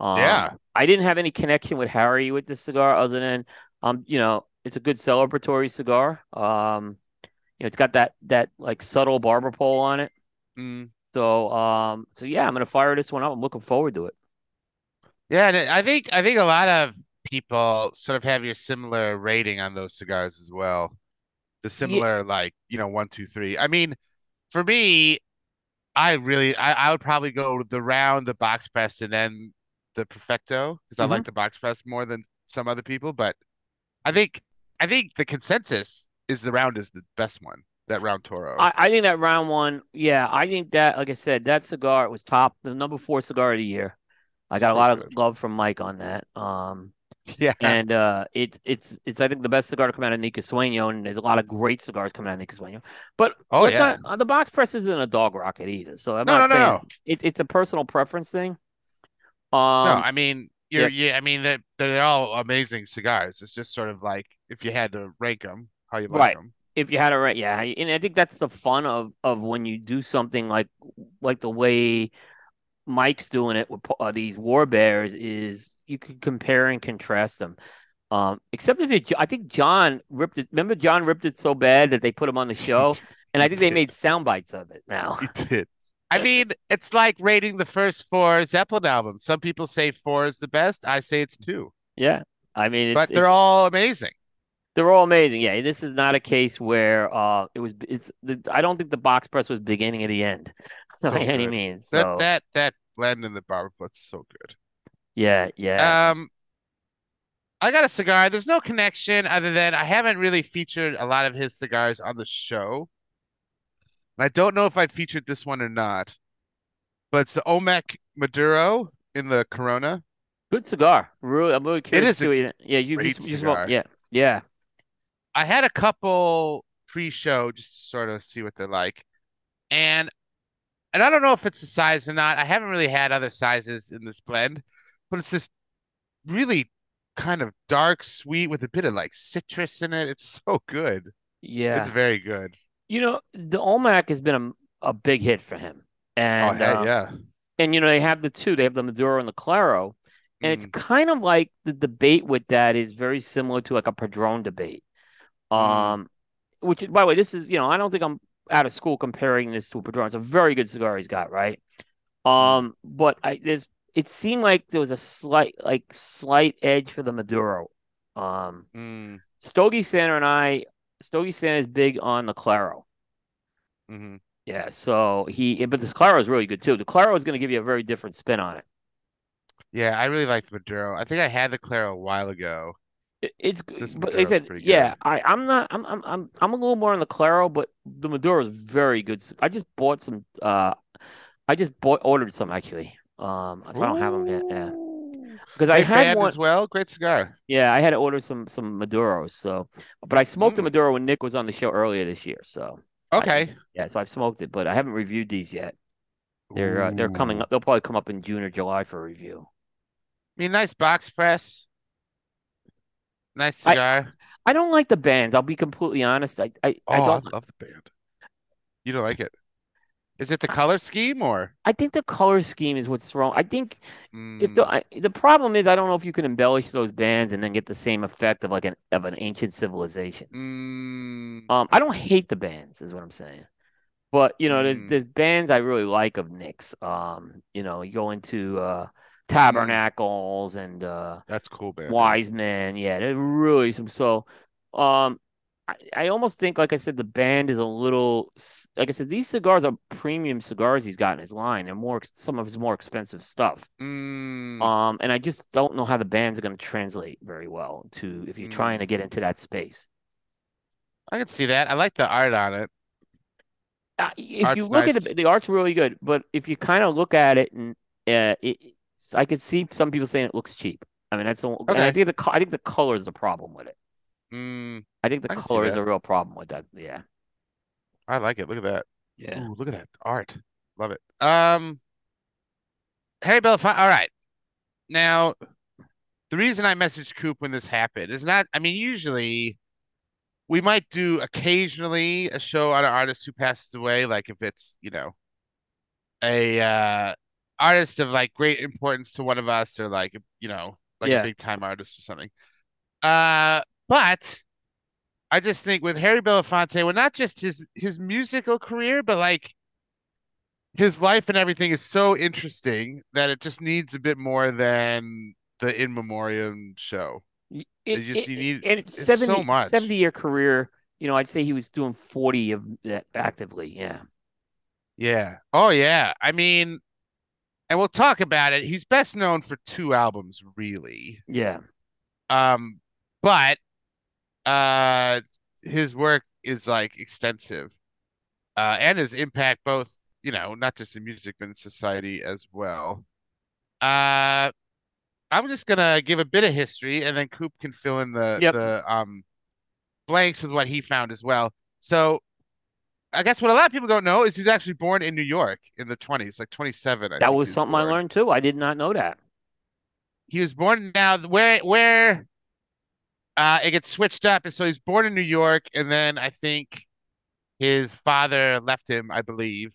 um, Yeah. I didn't have any connection with Harry with this cigar other than um, you know, it's a good celebratory cigar. Um, you know, it's got that that like subtle barber pole on it. Mm. So um, so yeah, I'm gonna fire this one up. I'm looking forward to it. Yeah, and I think I think a lot of people sort of have your similar rating on those cigars as well. The Yeah. similar like, you know, one, two, three. I mean, for me, I really I, I would probably go the round, the box press, and then the Perfecto because I like the box press more than some other people. But I think I think the consensus is the round is the best one, that round Toro. I, I think that round one, yeah, I think that, like I said, that cigar was top, the number four cigar of the year. I got a So lot of love from Mike on that. Um, [LAUGHS] Yeah. and uh, it's it's it's I think the best cigar to come out of Nica Sueño, and there's a lot of great cigars coming out of Nica Sueño. But Oh yeah. not uh, the box press isn't a dog rocket either. So I'm No, no, not no, saying no. it, it's a personal preference thing. No, Um, I mean you're yeah, yeah, I mean that they're all amazing cigars. It's just sort of like if you had to rank them, how you like right. them. If you had to rank, yeah, and I think that's the fun of of when you do something like like the way Mike's doing it with uh, these War Bears is you could compare and contrast them. Um, except if it, I think John ripped it. Remember, John ripped it so bad that they put him on the show, [LAUGHS] and I think they made sound bites of it now. He did. I mean, it's like rating the first four Zeppelin albums. Some people say four is the best. I say it's two, Yeah, I mean it's but they're all amazing. they're all amazing. Yeah, this is not a case where uh it was. It's the, I don't think the box press was beginning of the end [LAUGHS] by So any good. means. That So that that blend in the barber plot's so good. Yeah, yeah. Um, I got a cigar. There's no connection other than I haven't really featured a lot of his cigars on the show. I don't know if I featured this one or not, but it's the Olmec Maduro in the Corona. Good cigar. Really, I'm really It curious to is a what. Yeah, you you, great you cigar. Yeah, yeah. I had a couple pre-show just to sort of see what they're like. And and I don't know if it's the size or not. I haven't really had other sizes in this blend, but it's this really kind of dark, sweet with a bit of like citrus in it. It's [LAUGHS] so good. Yeah. It's very good. You know, the Olmec has been a, a big hit for him. Oh, And hey, um yeah. and you know, they have the two, they have the Maduro and the Claro. And it's Mm, kind of like the debate with that is very similar to like a Padron debate. mm, Um, which by the way, this is, you know, I don't think I'm out of school comparing this to a Padron. It's a very good cigar he's got, right? mm, Um, but I there's it seemed like there was a slight like slight edge for the Maduro. Um, mm, Stogie Santa and I, Stogie Santa is big on the Claro. Mm-hmm. Yeah, so he, but this Claro is really good too. The Claro is going to give you a very different spin on it. Yeah, I really like the Maduro. I think I had the Claro a while ago. It- It's, This but Maduro's said, pretty yeah. I, I'm not, I'm, I'm, I'm, I'm a little more on the Claro, but the Maduro is very good. I just bought some, uh, I just bought, ordered some actually. Um, so I don't have them yet. Yeah, because I Great had band one. as well. Great cigar. Yeah, I had to order some some Maduros. So, but I smoked a Mm, Maduro when Nick was on the show earlier this year. So, I, okay. yeah, so I've smoked it, but I haven't reviewed these yet. They're uh, they're coming up. They'll probably come up in June or July for review. I mean, nice box press. Nice I cigar. I don't like the bands. I'll be completely honest. I I, I Oh, I don't. love the band. You don't like it? Is it the color scheme or? I think the color scheme is what's wrong. I think if the Mm, I, the problem is, I don't know if you can embellish those bands and then get the same effect of like an of an ancient civilization. mm, Um, I don't hate the bands, is what I'm saying. But you know, there's mm, there's bands I really like of Nick's. Um, you know, you go into uh mm. Tabernacles and uh That's cool band. Wise Men. Yeah, they're really some so um I, I almost think like I said the band is a little like I said these cigars are premium cigars he's got in his line. They're more some of his more expensive stuff. Mm, Um and I just don't know how the band's going to translate very well to if you're trying to mm. get into that space. I can see that. I like the art on it. uh, if you Art's look at nice. it, the art's really good. But if you kind of look at it, and uh, it, I could see some people saying it looks cheap. I mean, that's the, and I think the I think the color is the problem with it. Mm, I think the I color is a real problem with that. Yeah, I like it. Look at that. yeah, Ooh, look at that art. Love it. Um, Harry Belafonte. All right. Now, the reason I messaged Coop when this happened is not, I mean, usually we might do occasionally a show on an artist who passes away, like if it's, you know, a uh artist of like great importance to one of us or like, you know, like a big time artist or something. Uh, but I just think with Harry Belafonte, well, not just his his musical career, but like his life and everything is so interesting that it just needs a bit more than the in memoriam show. It it, just you it- need and it's it's so 70, 70 year career. You know, I'd say he was doing 40 of that actively. Yeah, Yeah. Oh yeah. I mean, and we'll talk about it. He's best known for two albums, really. yeah, Um, but uh his work is like extensive. Uh and his impact both, you know, not just in music but in society as well. Uh I'm just gonna give a bit of history and then Coop can fill in the yep. the um blanks with what he found as well. So I guess what a lot of people don't know is he's actually born in New York in the 20s, like 27, I That think was was something I learned too. I did not know that. He was born now where where uh it gets switched up, and so he's born in New York, and then I think his father left him, I believe.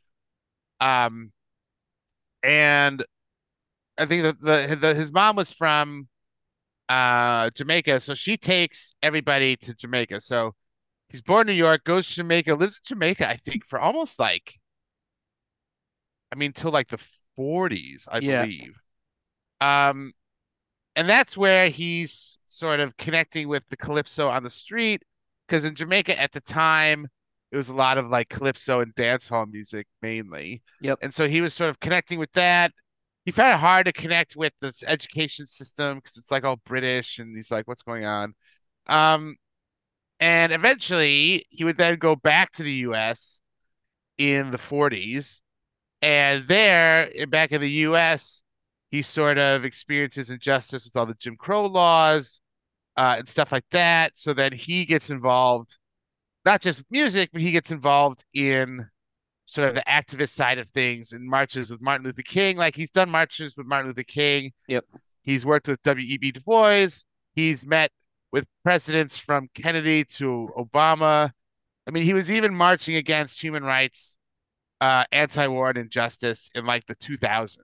Um, and I think that the, the his mom was from uh Jamaica, so she takes everybody to Jamaica. So he's born in New York, goes to Jamaica, lives in Jamaica, I think, for almost like I mean till like the 40s, I Yeah, believe. Um, and that's where he's sort of connecting with the calypso on the street because in Jamaica at the time it was a lot of like calypso and dancehall music mainly. yep, And so he was sort of connecting with that. He found it hard to connect with this education system because it's like all British and he's like, what's going on? Um, and eventually he would then go back to the US in the 40s. And there, back in the US, he sort of experiences injustice with all the Jim Crow laws uh, and stuff like that. So then he gets involved, not just with music, but he gets involved in sort of the activist side of things and marches with Martin Luther King. Like he's done marches with Martin Luther King. yep. He's worked with W.E.B. Du Bois. He's met with presidents from Kennedy to Obama. I mean, he was even marching against human rights, uh, anti-war and injustice in like the 2000s.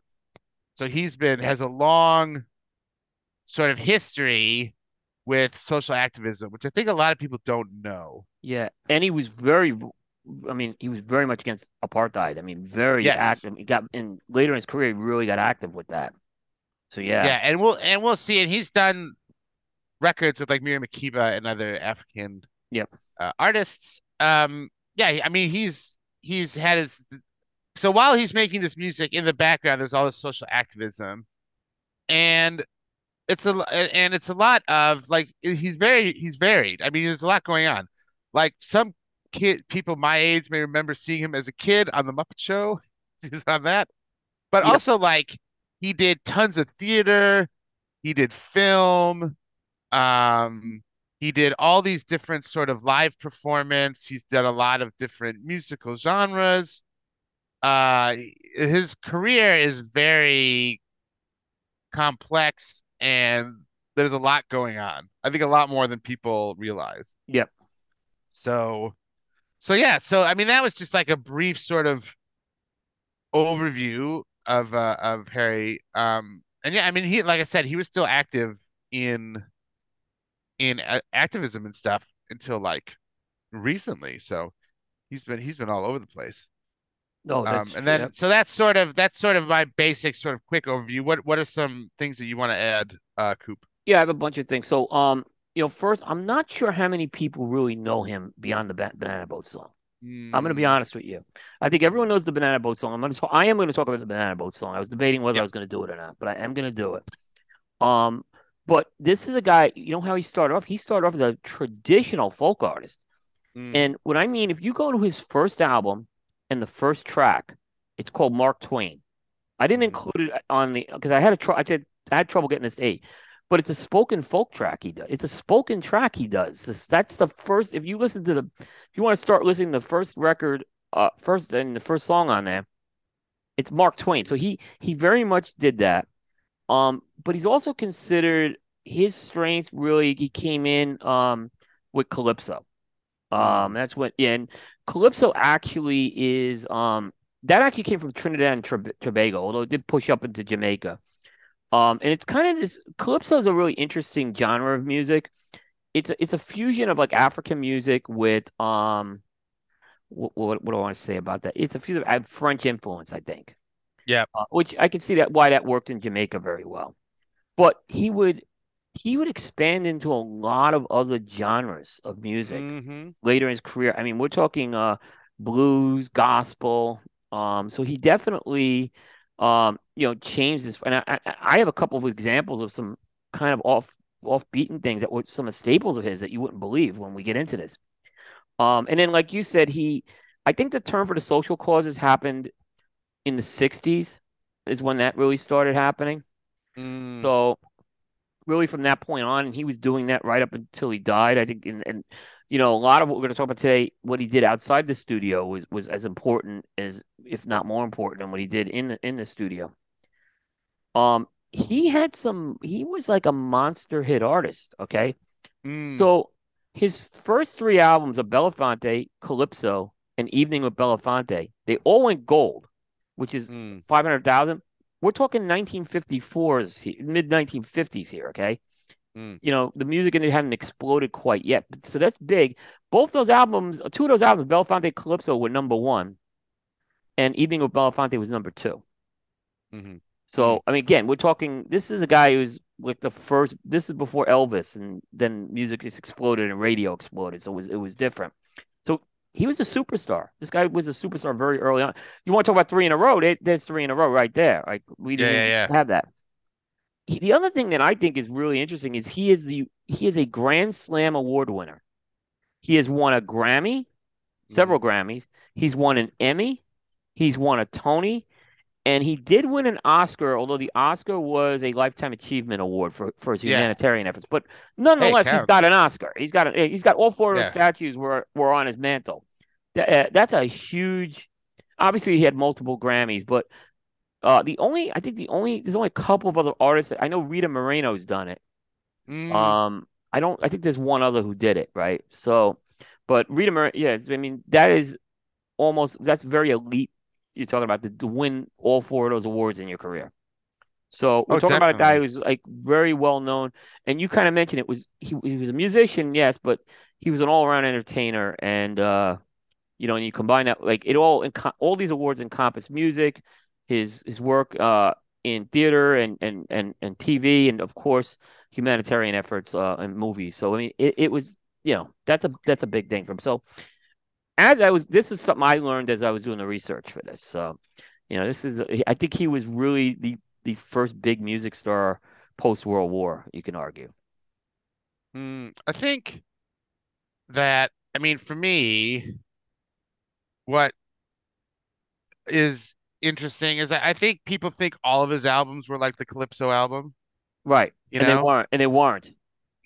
So he's been has a long sort of history with social activism, which I think a lot of people don't know. Yeah, and he was very, I mean, he was very much against apartheid. I mean, very Yes. active. He got in later in his career, he really got active with that. So yeah, Yeah, and we'll and we'll see. And he's done records with like Miriam Makeba and other African yep, uh, artists. Um, yeah, I mean he's he's had his so while he's making this music in the background, there's all this social activism, and it's a and it's a lot of like he's very he's varied. I mean, there's a lot going on. Like some kid people my age may remember seeing him as a kid on the Muppet Show. He was on that, but yep, also like he did tons of theater. He did film. Um, he did all these different sort of live performance. He's done a lot of different musical genres. Uh, his career is very complex and there's a lot going on. I think a lot more than people realize. Yep. So, so yeah. So I mean, that was just like a brief sort of overview of uh, of Harry. Um, and yeah, I mean, he like I said, he was still active in in uh, activism and stuff until like recently. So he's been he's been all over the place. No, Um, and then yep. so that's sort of that's sort of my basic sort of quick overview. What what are some things that you want to add, uh, Coop? Yeah, I have a bunch of things. So, um, you know, first, I'm not sure how many people really know him beyond the Ba- Banana Boat song. I'm going to be Mm, honest with you. I think everyone knows the Banana Boat song. I'm going to talk, I am going to talk about the Banana Boat song. I was debating whether I was going to do it or not, but I am going to do it. Um, but this is a guy, you know how he started off? He started off as a traditional folk artist. Mm, And what I mean, if you go to his first album and the first track, it's called Mark Twain. I didn't mhm, include it on the because I had a tr- I said I had trouble getting this eight, but it's a spoken folk track he does. It's a spoken track he does. This, that's the first. If you listen to the, if you want to start listening to the first record, uh, first and the first song on there, it's Mark Twain. So he he very much did that. Um, but he's also considered his strength really. He came in um with calypso. Um, mm, that's what, yeah, and Calypso actually is um that actually came from Trinidad and Tobago, although it did push up into Jamaica. Um, and it's kind of this Calypso is a really interesting genre of music. It's a it's a fusion of like African music with um what what, what do I want to say about that? It's a fusion of French influence, I think, Yeah, uh, which I can see that why that worked in Jamaica very well. But he would he would expand into a lot of other genres of music hmm later in his career. I mean, we're talking uh blues, gospel. Um, so he definitely um, you know, changed his and I, I I have a couple of examples of some kind of off off beaten things that were some of the staples of his that you wouldn't believe when we get into this. Um, and then like you said, he I think the term for the social causes happened in the 60s is when that really started happening. Mm, So really from that point on, and he was doing that right up until he died. I think, and, and you know, a lot of what we're going to talk about today, what he did outside the studio was was as important as, if not more important, than what he did in the in the studio. Um, he had some. He was like a monster hit artist. Okay, mm, so his first three albums of Belafonte, Calypso, and Evening with Belafonte, they all went gold, which is mm, five hundred thousand. We're talking 1954s, mid 1950s here. Okay mm, you know, the music industry hadn't exploded quite yet. So that's big. Both those albums, two of those albums, Belafonte Calypso were number one, and Evening with Belafonte was number two. hmm mm, So, I mean, again, we're talking, this is a guy who's like the first, this is before Elvis, and then music just exploded and radio exploded. So it was, it was different. So he was a superstar. This guy was a superstar very early on. You want to talk about three in a row? there's three in a row right there. Like, we didn't yeah, even yeah. have that he, the other thing that I think is really interesting is he is the he is a Grand Slam award winner. He has won a Grammy, several mm-hmm. Grammys. He's won an Emmy. He's won a Tony, and he did win an Oscar. Although the Oscar was a Lifetime Achievement Award for for his Yeah. humanitarian efforts, but Hey, nonetheless, he's got an Oscar. He's got a, he's got all four of those Yeah. statues were were on his mantle. That, uh, that's a huge. Obviously, he had multiple Grammys, but uh, the only I think the only there's only a couple of other artists. That, I know Rita Moreno's done it. Mm, Um, I don't. I think there's one other who did it, right? So, but Rita Moreno, yeah. I mean, that is almost that's very elite. You're talking about to, to win all four of those awards in your career. So we're oh, talking about a guy who's like very well known, and you kind of mentioned it was he, he was a musician, yes, but he was an all around entertainer, and uh, you know, and you combine that like it all all these awards encompass music, his his work uh in theater and and and and TV, and of course humanitarian efforts uh in movies. So I mean, it, it was you know that's a that's a big thing for him. So as I was, this is something I learned as I was doing the research for this. So you know, this is I think he was really the the first big music star post World War. You can argue. Mm, I think that, I mean, for me, what is interesting is I I think people think all of his albums were like the Calypso album, Right, you and they know? weren't, and they weren't.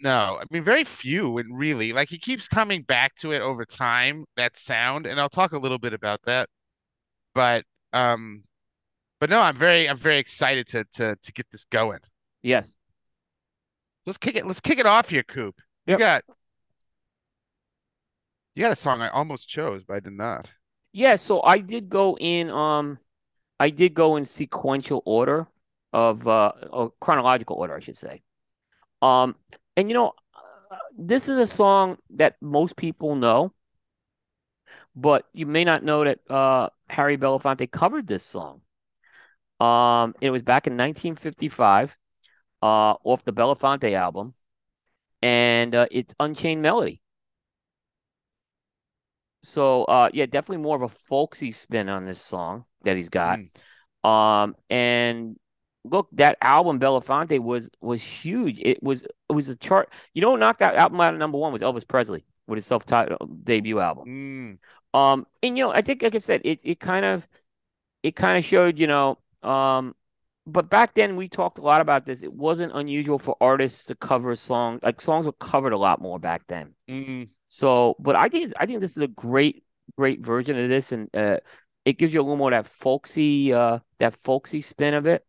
No, I mean, very few and really, like he keeps coming back to it over time, that sound, and I'll talk a little bit about that. But, um, but no, I'm very, I'm very excited to to to get this going. Yes. let's kick it. Let's kick it off here, Coop. You got you got a song I almost chose, but I did not. Yeah, so I did go in um I did go in sequential order of uh or chronological order, I should say. Um and you know this is a song that most people know, but you may not know that uh Harry Belafonte covered this song. Um it was back in 1955 uh off the Belafonte album and uh, it's Unchained Melody. So uh yeah, definitely more of a folksy spin on this song that he's got. Mm. Um, and look, that album Belafonte was was huge. It was it was a chart. You know, knocked that album out of number one was Elvis Presley with his self-titled debut album. Mm. Um, and you know, I think like I said, it it kind of it kind of showed, you know, um, but back then we talked a lot about this. It wasn't unusual for artists to cover songs like songs were covered a lot more back then. Mm. So, but I think I think this is a great great version of this, and uh, it gives you a little more that folksy uh that folksy spin of it.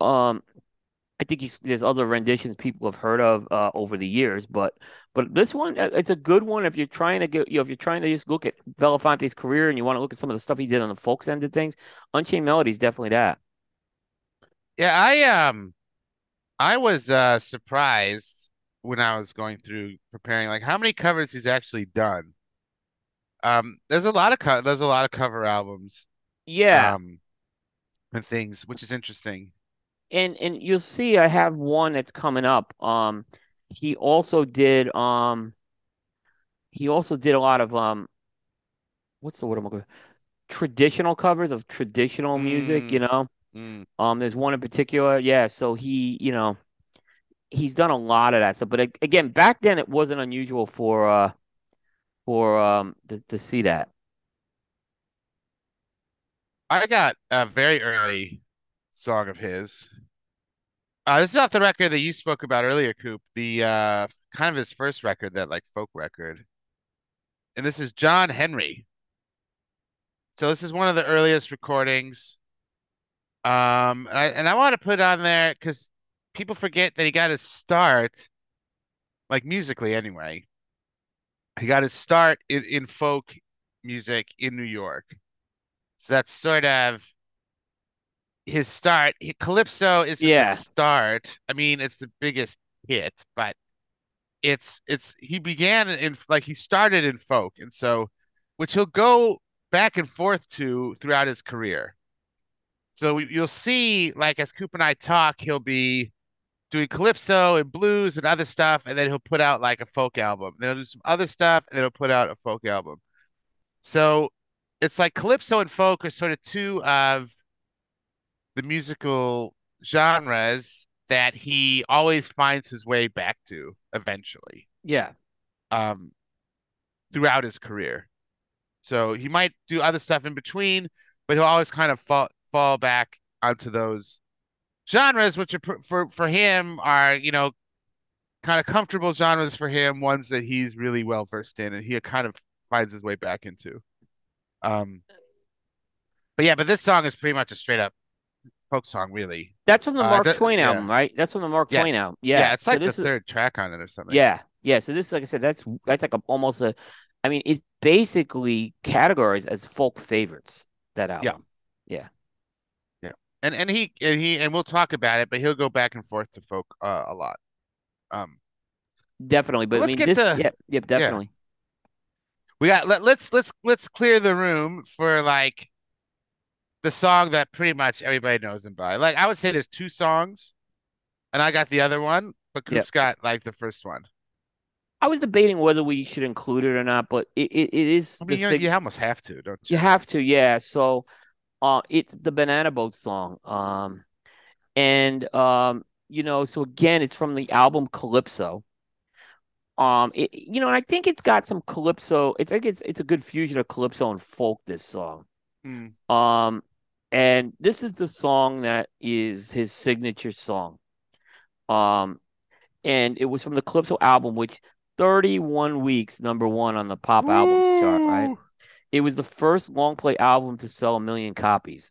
Um, I think he's, there's other renditions people have heard of uh over the years, but but this one uh, it's a good one if you're trying to get you know if you're trying to just look at Belafonte's career and you want to look at some of the stuff he did on the folks end of things. Unchained Melody is definitely that. Yeah, I um I was uh surprised when I was going through preparing like how many covers he's actually done. Um there's a lot of co there's a lot of cover albums Yeah, um and things, which is interesting. and and you'll see I have one that's coming up. Um, he also did um he also did a lot of um what's the word I'm looking for? Traditional covers of traditional music, you Mm, know. mm. Um, there's one in particular, yeah. So he, you know, he's done a lot of that stuff. But again, back then it wasn't unusual for uh for um to, to see that. I got a very early song of his. Uh, this is off the record that you spoke about earlier, Coop. The uh kind of his first record, that like folk record. And this is John Henry. So this is one of the earliest recordings. Um, and I and I want to put on there because people forget that he got his start, like musically anyway. He got his start in, in folk music in New York. So that's sort of his start. Calypso isn't the start. I mean, it's the biggest hit, but it's it's he began in like he started in folk, and so which he'll go back and forth to throughout his career. So you'll see, like as Coop and I talk, he'll be doing calypso and blues and other stuff, and then he'll put out like a folk album. Then he'll do some other stuff, and then he'll put out a folk album. So it's like calypso and folk are sort of two of the musical genres that he always finds his way back to eventually, yeah. um, throughout his career. So he might do other stuff in between, but he'll always kind of fall fall back onto those genres, which are for for him are, you know, kind of comfortable genres for him, ones that he's really well versed in, and he kind of finds his way back into. Um, but yeah, but this song is pretty much a straight up folk song, really. That's from the Uh, Mark th- Twain yeah, album, right? That's from the Mark Twain album. yeah, Yeah. it's So like the this is third track on it or something. yeah, yeah. So this, like I said, that's that's like a almost a. I mean, it's basically categorized as folk favorites. That Yeah, album. Yeah, yeah, and and he and he and we'll talk about it, but he'll go back and forth to folk uh, a lot. Um, definitely. but let's mean, get this, to yeah, yep, yeah, definitely. we got let, let's let's let's clear the room for like the song that pretty much everybody knows him by. Like I would say there's two songs, and I got the other one, but Yep. Coop's got like the first one. I was debating whether we should include it or not, but it, it, it is I mean, you, sig you almost have to, don't you you? have to, yeah. So, uh, it's the Banana Boat song. Um, and um, you know, so again, it's from the album Calypso. Um, it, you know, and I think it's got some calypso. It's like it's it's a good fusion of calypso and folk. This song. Mm, Um, and this is the song that is his signature song. Um, and it was from the Calypso album, which 31 weeks number one on the pop albums chart, right? It was the first long play album to sell a million copies.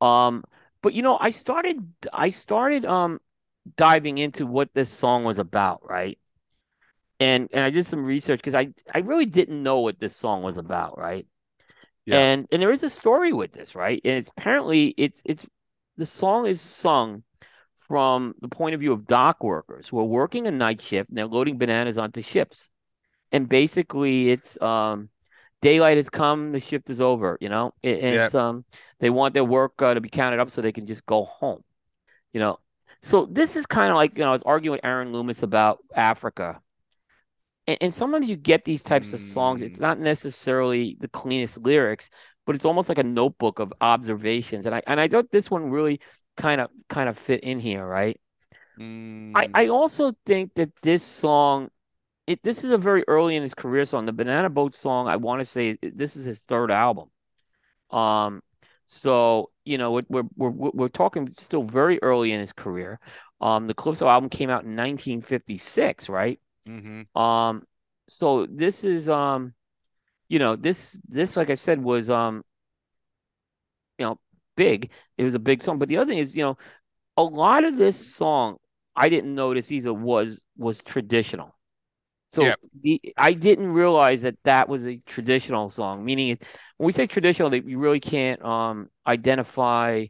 Um, but you know, I started I started um diving into what this song was about, right? And and I did some research because I I really didn't know what this song was about, right? Yeah. And and there is a story with this, right? And it's apparently it's it's the song is sung from the point of view of dock workers who are working a night shift and they're loading bananas onto ships. And basically it's um daylight has come, the shift is over, you know? It, and Yeah. it's um they want their work uh, to be counted up so they can just go home, you know. So this is kind of like, you know, I was arguing with Aaron Loomis about Africa. And, and sometimes you get these types of songs, it's Mm, not necessarily the cleanest lyrics, but it's almost like a notebook of observations. And I and I thought this one really kind of kind of fit in here, right? I, mm, I also think that this song, it this is a very early in his career song. The Banana Boat song, I want to say this is his third album. Um, so you know, we're we're we're, we're talking still very early in his career. Um, the Calypso album came out in 1956, right? hmm Um, so this is um, you know, this this like I said was um, you know, big. It was a big song. But the other thing is, you know, a lot of this song I didn't notice either was was traditional. Yeah. So the I didn't realize that that was a traditional song. Meaning, it, when we say traditional, that you really can't um identify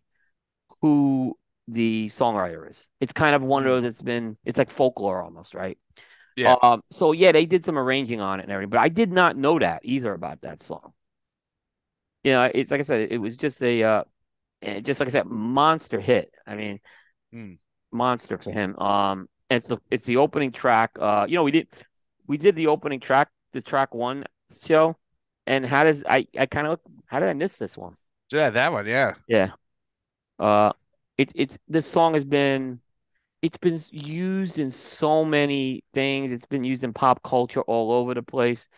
who the songwriter is. It's kind of one of those. that's been it's like folklore almost, right? yeah. Um. So yeah, they did some arranging on it and everything, but I did not know that either about that song. You know, it's like I said, it was just a uh, eh, just like I said, monster hit. I mean, Mm. monster for him. Um, it's the it's the opening track. Uh, you know, we did we did the opening track, the track one show, and how does I I kind of how did I miss this one? Yeah, that one. Yeah. Yeah. Uh, it it's this song has been it's been used in so many things. It's been used in pop culture all over the place.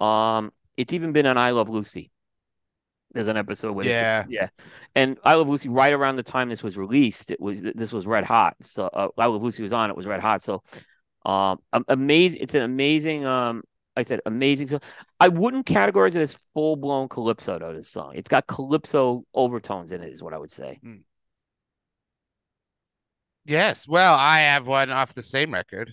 Um, it's even been on I Love Lucy. There's an episode where this, Yeah. yeah, and I Love Lucy. Right around the time this was released, it was this was red hot. So uh, I Love Lucy was on. It was red hot. So, um, amazing. It's an amazing. Um, like I said amazing. So I wouldn't categorize it as full blown calypso though. This song, it's got calypso overtones in it, is what I would say. Mm. Yes. Well, I have one off the same record,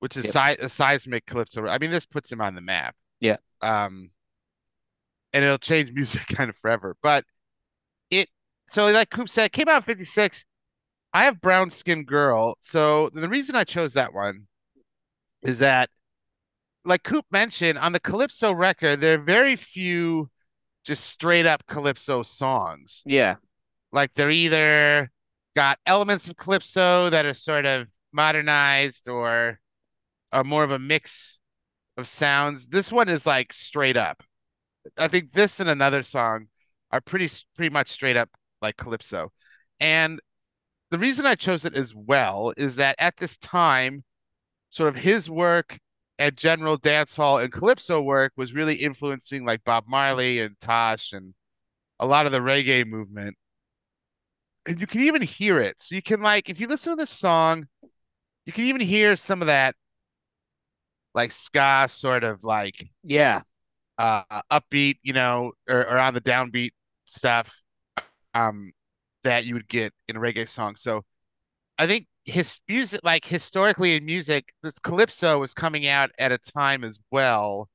which is Yep. si a seismic calypso. I mean, this puts him on the map. Yeah. Um, and it'll change [LAUGHS] music kind of forever. But it, so like Coop said, it came out in 56. I have Brown Skin Girl. So the reason I chose that one is that, like Coop mentioned, on the Calypso record, there are very few just straight up Calypso songs. Yeah. Like they're either got elements of Calypso that are sort of modernized or are more of a mix of sounds. This one is like straight up. I think this and another song are pretty pretty much straight up like Calypso. And the reason I chose it as well is that at this time, sort of his work and general dancehall and Calypso work was really influencing like Bob Marley and Tosh and a lot of the reggae movement. And you can even hear it. So you can like if you listen to this song, you can even hear some of that like ska sort of like Yeah. uh upbeat, you know, or, or on the downbeat stuff um that you would get in a reggae song. So I think his music, like historically in music, this calypso was coming out at a time as well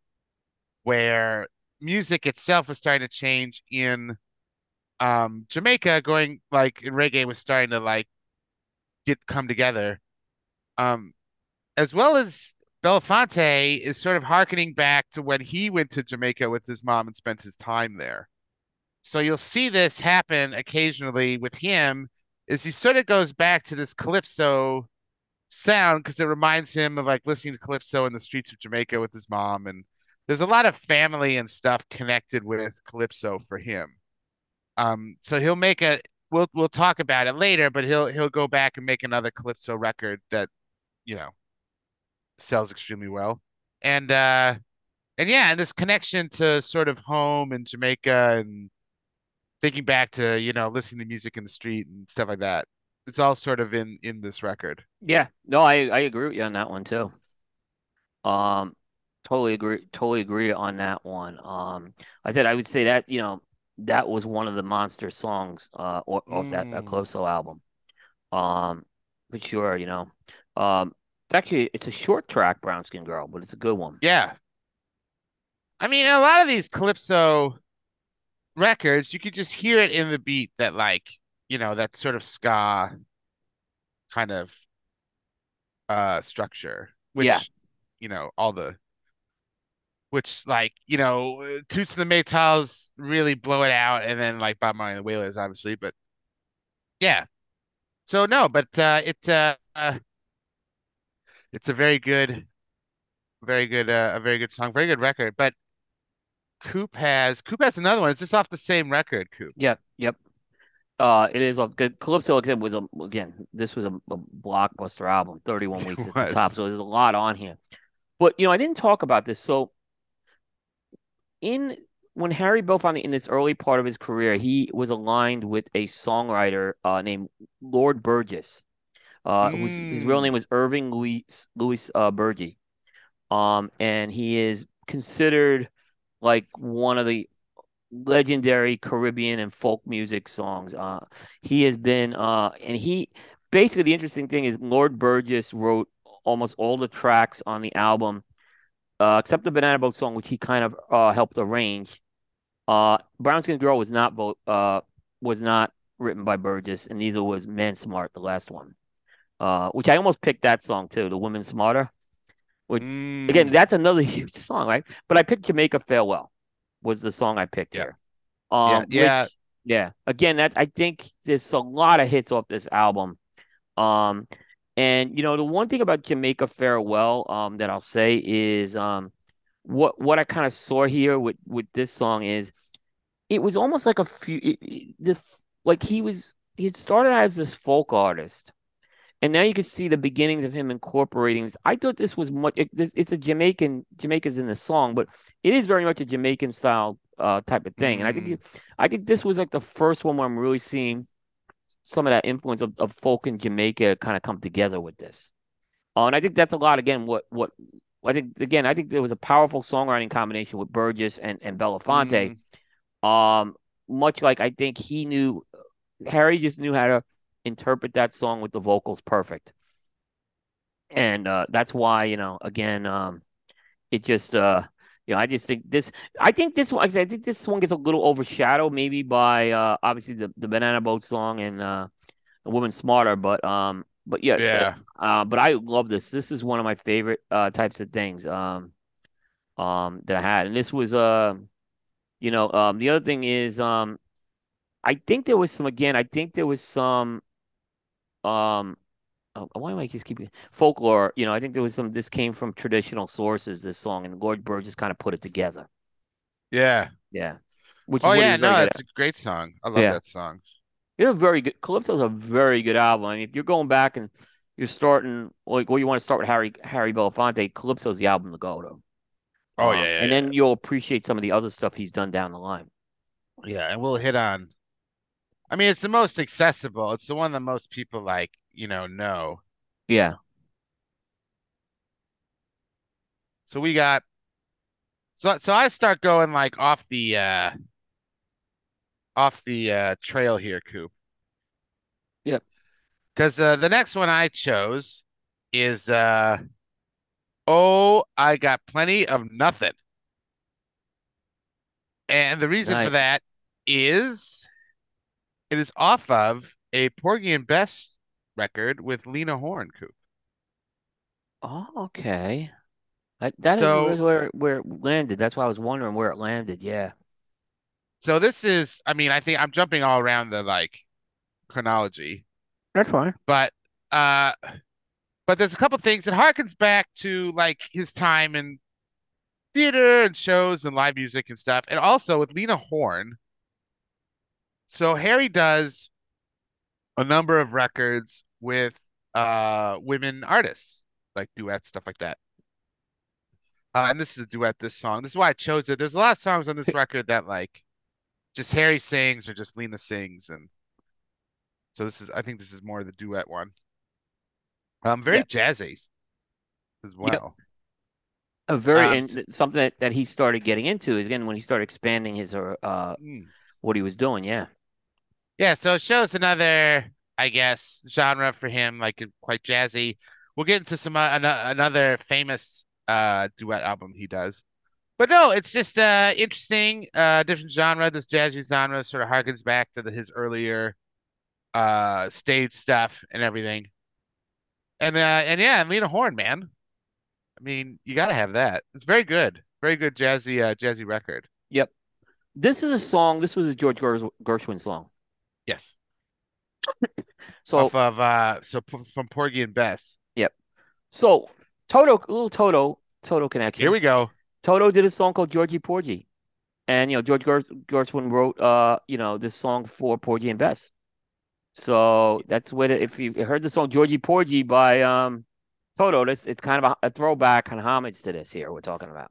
where music itself was starting to change in um Jamaica, going like in reggae was starting to like get come together. Um, as well as Belafonte is sort of harkening back to when he went to Jamaica with his mom and spent his time there. So you'll see this happen occasionally with him, is he sort of goes back to this calypso sound because it reminds him of like listening to calypso in the streets of Jamaica with his mom, and there's a lot of family and stuff connected with calypso for him. Um, so he'll make a we'll we'll talk about it later, but he'll he'll go back and make another calypso record that you know sells extremely well, and uh, and yeah, and this connection to sort of home and Jamaica and thinking back to you know listening to music in the street and stuff like that. It's all sort of in in this record. Yeah. No, I I agree with you on that one too. Um, totally agree. Totally agree on that one. Um, I said I would say that you know that was one of the monster songs uh off that, that Mm, Calypso album. Um, but sure. You know, um, it's actually it's a short track, Brown Skin Girl, but it's a good one. Yeah. I mean, a lot of these calypso records, you could just hear it in the beat that like, you know, that sort of ska kind of uh structure, which, Yeah. you know, all the which like, you know, Toots and the Maytals really blow it out and then like Bob Marley and the Wailers obviously, but yeah. So no, but uh it uh, uh it's a very good very good uh, a very good song, very good record, but Coop has Coop has another one. Is this off the same record, Coop? Yep. Yep. Uh, it is off good. Calypso again was a, again. This was a, a blockbuster album, 31 [LAUGHS] weeks at the top. So there's a lot on here. But you know, I didn't talk about this. So in when Harry Belafonte in this early part of his career, he was aligned with a songwriter uh, named Lord Burgess. Uh, whose his real name Mm, was Irving Louis Louis uh, Burgie. Um, and he is considered like one of the legendary Caribbean and folk music songs. Uh, he has been, uh, and he basically the interesting thing is Lord Burgess wrote almost all the tracks on the album, uh, except the Banana Boat song, which he kind of uh, helped arrange. Uh, Brown Skin Girl was not uh, was not written by Burgess, and neither was Man Smart, the last one. Uh, which I almost picked that song too, the Women Smarter. Which again, mm, that's another huge song, right? But I picked Jamaica Farewell was the song I picked yeah, here. yeah, Um, yeah, which yeah, again, that I think there's a lot of hits off this album. Um, and you know, the one thing about Jamaica Farewell, um, that I'll say is, um, what what I kind of saw here with with this song is it was almost like a few, it, it, the like he was he started out as this folk artist. And now you can see the beginnings of him incorporating this. I thought this was much. It, this- it's a Jamaican. Jamaica's in the song, but it is very much a Jamaican style uh, type of thing. And I think mm, it, I think this was like the first one where I'm really seeing some of that influence of, of folk in Jamaica kind of come together with this. Uh, and I think that's a lot again. What what I think again. I think there was a powerful songwriting combination with Burgess and and Belafonte. mm, Um, much like I think he knew Harry just knew how to interpret that song with the vocals perfect. And uh, that's why, you know, again, um, it just, uh, you know, I just think this, I think this one, I think this one gets a little overshadowed maybe by, uh, obviously the, the Banana Boat song and, uh, The Woman Smarter, but, um, but yeah, yeah, uh, but I love this. This is one of my favorite, uh, types of things, um, um, that I had. And this was, uh, you know, um, the other thing is, um, I think there was some, again, I think there was some, um, oh, why am I just keeping folklore? You know, I think there was some. This came from traditional sources. This song and Lord Burgess kind of put it together. yeah. Yeah, which Oh yeah, no, it's at. a great song. I love Yeah, that song. it's a very good. Calypso's a very good album. I mean, if you're going back and you're starting like, well, you want to start with Harry Harry Belafonte, Calypso's the album to go to. Oh yeah, Um, yeah, and yeah, then you'll appreciate some of the other stuff he's done down the line. yeah. And we'll hit on. I mean, it's the most accessible. It's the one that most people like, you know, know. Yeah, So we got. So so I start going like off the uh off the uh trail here, Coop. yep. Because uh, the next one I chose is uh oh, I got plenty of nothing. And the reason for that is it is off of a Porgy and Bess record with Lena Horne, Coop. Oh, okay. I, that is So where where it landed. That's why I was wondering where it landed. Yeah, so this is I mean, I think I'm jumping all around the like chronology, that's fine. but uh but there's a couple things it harkens back to like his time in theater and shows and live music and stuff, and also with Lena Horne. So Harry does a number of records with uh women artists, like duets, stuff like that. Uh, and this is a duet, this song. This is why I chose it. There's a lot of songs on this record that like just Harry sings or just Lena sings, and so this is I think this is more the duet one. Um, very Yeah. jazzy as well. A very Um, and something that, that he started getting into is again when he started expanding his uh, mm. what he was doing. Yeah. Yeah, so it shows another. I guess, genre for him, like quite jazzy. We'll get into some uh, an another famous uh duet album he does. But no, it's just uh interesting, uh different genre. This jazzy genre sort of harkens back to the, his earlier uh stage stuff and everything. And uh and yeah, and Lena Horne, man. I mean, you gotta have that. It's very good. Very good jazzy uh jazzy record. Yep. This is a song. This was a George Gershwin song. Yes. so off of uh so p- from Porgy and Bess. Yep. So Toto, little Toto, Toto connection. Here we go. Toto did a song called Georgy Porgy, and you know George Gershwin wrote uh you know this song for Porgy and Bess. So that's what if you heard the song Georgy Porgy by um Toto, this it's kind of a, a throwback kind of homage to this here we're talking about.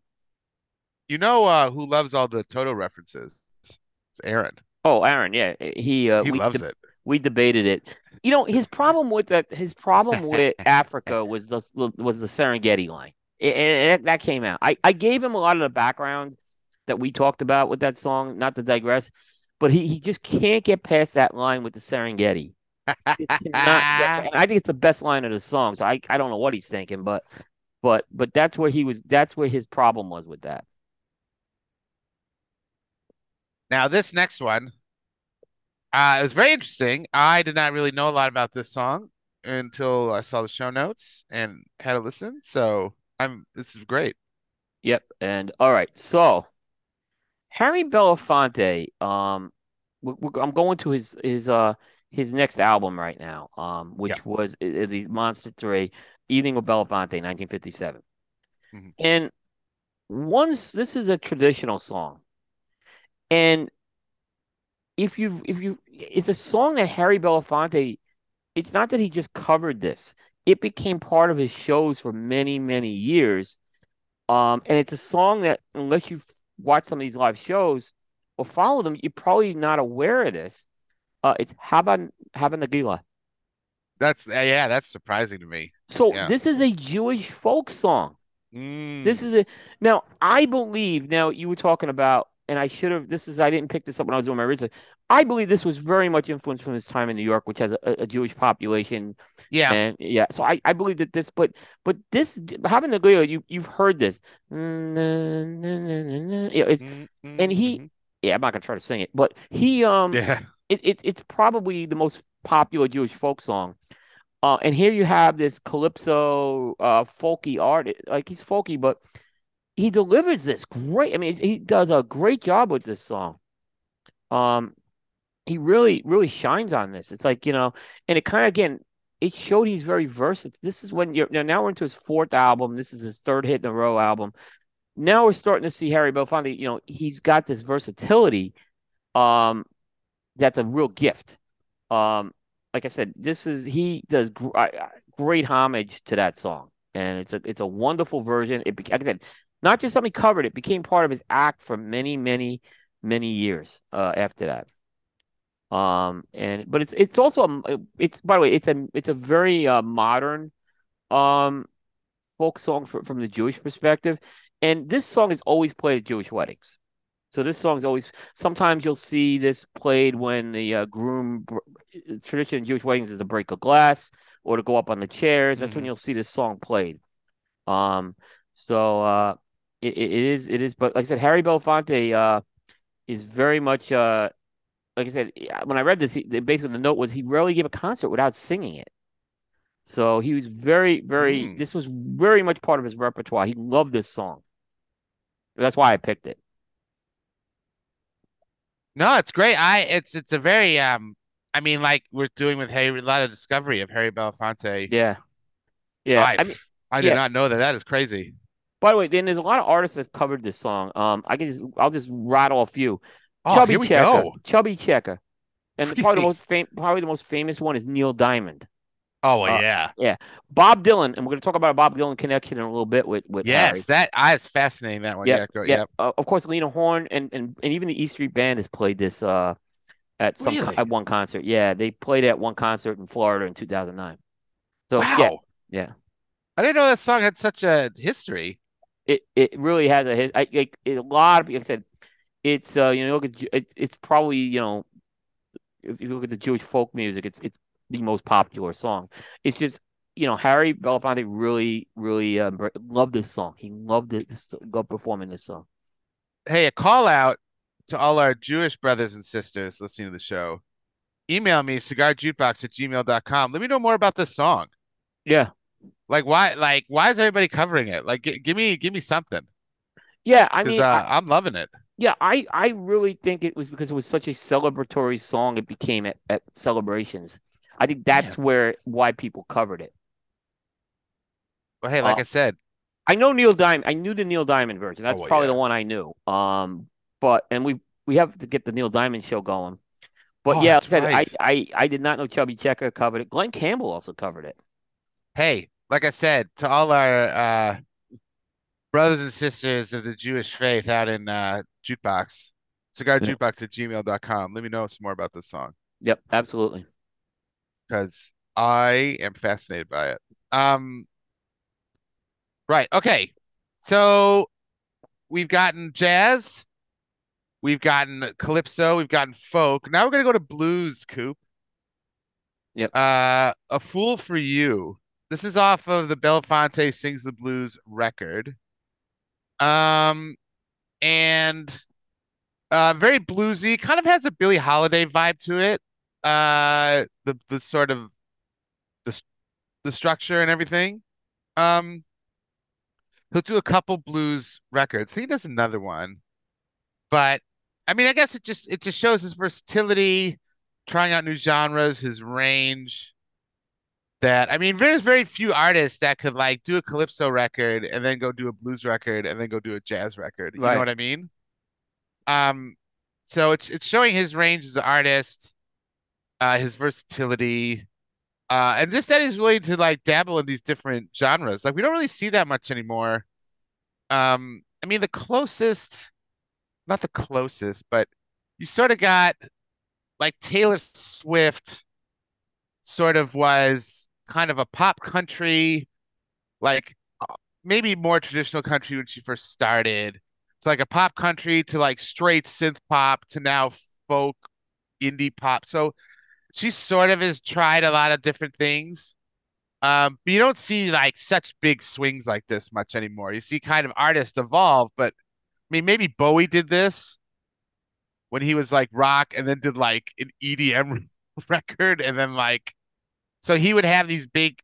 You know uh who loves all the Toto references? It's Aaron. Oh, Aaron, yeah, he uh, he loves de- it. We debated it. You know, his problem with that, his problem [LAUGHS] with Africa was the was the Serengeti line. It, that came out. I, I gave him a lot of the background that we talked about with that song, not to digress, but he, he just can't get past that line with the Serengeti. [LAUGHS] I think it's the best line of the song. So I, I don't know what he's thinking, but but but that's where he was. That's where his problem was with that. Now this next one, uh, it was very interesting. I did not really know a lot about this song until I saw the show notes and had a listen. So I'm this is great. Yep. And all right, so Harry Belafonte, um, I'm going to his his uh his next album right now, um, which yeah. was is the Monster Three, Evening with Belafonte, 1957. Mm-hmm. And once this is a traditional song, and if you if you it's a song that Harry Belafonte, it's not that he just covered this; it became part of his shows for many many years. Um, and it's a song that unless you watch some of these live shows or follow them, you're probably not aware of this. Uh, it's Hava Hava Nagila. That's yeah, that's surprising to me. So yeah. this is a Jewish folk song. Mm. This is a now I believe now you were talking about and I should have. This is I didn't pick this up when I was doing my research. I believe this was very much influenced from his time in New York, which has a, a Jewish population. Yeah, and yeah. So I, I believe that this, but but this having the Leo, you you've heard this. Yeah, it's, mm-hmm. and he, yeah, I'm not gonna try to sing it, but he, um, yeah, it, it it's probably the most popular Jewish folk song. Uh, and here you have this calypso, uh, folky art. Like he's folky, but he delivers this great. I mean, he does a great job with this song. Um, he really, really shines on this. It's like you know, and it kind of again, it showed he's very versatile. This is when you're now. Now we're into his fourth album. This is his third hit in a row album. Now we're starting to see Harry Belafonte. You know, he's got this versatility. Um, that's a real gift. Um, like I said, this is he does gr- great homage to that song, and it's a it's a wonderful version. It like I said, not just something covered, it became part of his act for many, many, many years uh, after that. Um, and but it's it's also a it's by the way it's a it's a very uh, modern um folk song for, from the Jewish perspective, and this song is always played at Jewish weddings. So this song is always. Sometimes you'll see this played when the uh, groom tradition in Jewish weddings is to break a glass or to go up on the chairs. That's mm-hmm. when you'll see this song played. Um, so uh, it, it is it is but like I said, Harry Belafonte uh, is very much uh, like I said when I read this, he, basically the note was he rarely gave a concert without singing it. So he was very very mm. this was very much part of his repertoire. He loved this song. That's why I picked it. No, it's great. I it's it's a very um I mean like we're doing with Harry a lot of discovery of Harry Belafonte. Yeah. Yeah. I, I mean I did yeah. not know that. That is crazy. By the way, then there's a lot of artists that covered this song. Um, I can just I'll just rattle a few. Oh, Chubby here we Checker, go. Chubby Checker, and really? [LAUGHS] probably the most fam- probably the most famous one is Neil Diamond. Oh well, uh, yeah, yeah. Bob Dylan, and we're going to talk about a Bob Dylan connection in a little bit with with yes, Harry. that I is fascinating. That one, yeah, yeah. yeah. Uh, of course, Lena Horne and, and and even the E Street Band has played this uh at some really? at one concert. Yeah, they played at one concert in Florida in 2009. So wow. yeah, yeah. I didn't know that song had such a history it it really has a I, like a lot of like I said, it's uh you know look at it, it's probably you know if you look at the Jewish folk music, it's it's the most popular song. It's just you know Harry Belafonte really really uh, loved this song. He loved it. Loved performing this song. Hey, a call out to all our Jewish brothers and sisters listening to the show. Email me cigarjukebox at gmail.com. Let me know more about this song. Yeah. Like why like why is everybody covering it? Like g- give me give me something. Yeah, I mean, uh, I, I'm loving it. Yeah, I I really think it was because it was such a celebratory song. It became at, at celebrations. I think that's Man. where why people covered it. Well, hey, like uh, I said, I know Neil Diamond. I knew the Neil Diamond version. That's oh, well, probably yeah. the one I knew. Um, but and we we have to get the Neil Diamond show going. But oh, yeah, like I said right. I, I I did not know Chubby Checker covered it. Glen Campbell also covered it. Hey, like I said, to all our uh, brothers and sisters of the Jewish faith out in uh, Jukebox, cigarjukebox at gmail.com. Let me know some more about this song. Yep, absolutely. Because I am fascinated by it. Um, right. Okay. So we've gotten jazz, we've gotten calypso, we've gotten folk. Now we're gonna go to blues, Coop. Yep. Uh, a fool for you. This is off of the Belafonte Sings the Blues record. Um, and uh, very bluesy, kind of has a Billie Holiday vibe to it. Uh, the the sort of the the structure and everything. Um, he'll do a couple blues records. He does another one, but I mean, I guess it just it just shows his versatility, trying out new genres, his range that I mean, there's very few artists that could like do a calypso record and then go do a blues record and then go do a jazz record. You right. know what I mean? Um, so it's it's showing his range as an artist, uh, his versatility, uh, and just that he's willing to like dabble in these different genres. Like we don't really see that much anymore. Um, I mean, the closest, not the closest, but you sort of got like Taylor Swift sort of was kind of a pop country, like uh, maybe more traditional country when she first started. It's like a pop country to like straight synth pop to now folk indie pop. So she sort of has tried a lot of different things. Um, but you don't see like such big swings like this much anymore. You see kind of artists evolve, but I mean maybe Bowie did this when he was like rock and then did like an EDM [LAUGHS] record and then like so he would have these big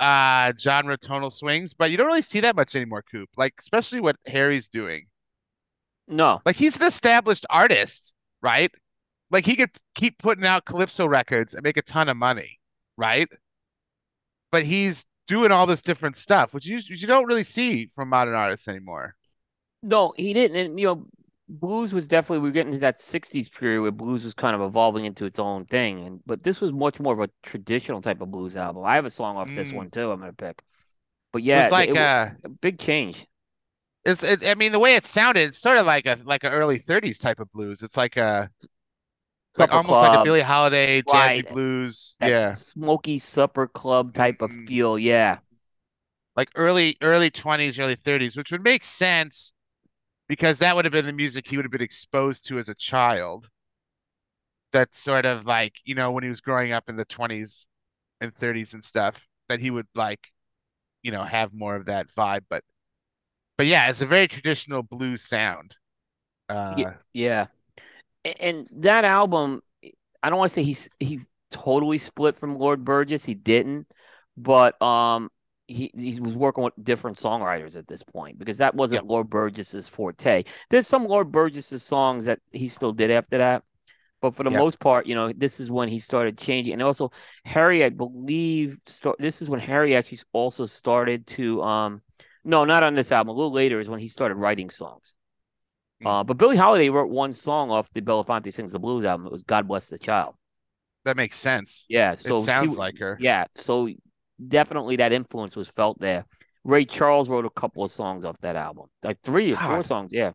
uh genre tonal swings, but you don't really see that much anymore, Coop. Like especially what Harry's doing. No. Like he's an established artist, right? Like he could keep putting out calypso records and make a ton of money, right? But he's doing all this different stuff, which you you don't really see from modern artists anymore. No, he didn't. And you know, blues was definitely we are getting to that 60s period where blues was kind of evolving into its own thing and but this was much more of a traditional type of blues album i have a song off mm. this one too i'm gonna pick but yeah it's like it, uh, a big change it's it, i mean the way it sounded it's sort of like a like an early 30s type of blues it's like a it's like almost club, like a Billie Holiday jazzy right. blues. Yeah. Smoky supper club type mm-hmm. of feel. Yeah. Like early early 20s, early 30s, which would make sense because that would have been the music he would have been exposed to as a child. That sort of like, you know, when he was growing up in the 20s and 30s and stuff, that he would like, you know, have more of that vibe. But, but yeah, it's a very traditional blues sound. Uh, yeah. And that album, I don't want to say he's he totally split from Lord Burgess. He didn't, but um, he he was working with different songwriters at this point because that wasn't yep. Lord Burgess's forte. There's some Lord Burgess's songs that he still did after that, but for the yep. most part, you know, this is when he started changing. And also, Harry, I believe, start. This is when Harry actually also started to um, no, not on this album. A little later is when he started writing songs. Mm. Uh, but Billie Holiday wrote one song off the Belafonte Sings the Blues album. It was "God Bless the Child." That makes sense. Yeah, so it sounds she, like her. Yeah, so definitely that influence was felt there. Ray Charles wrote a couple of songs off that album, like three or four songs. Yeah.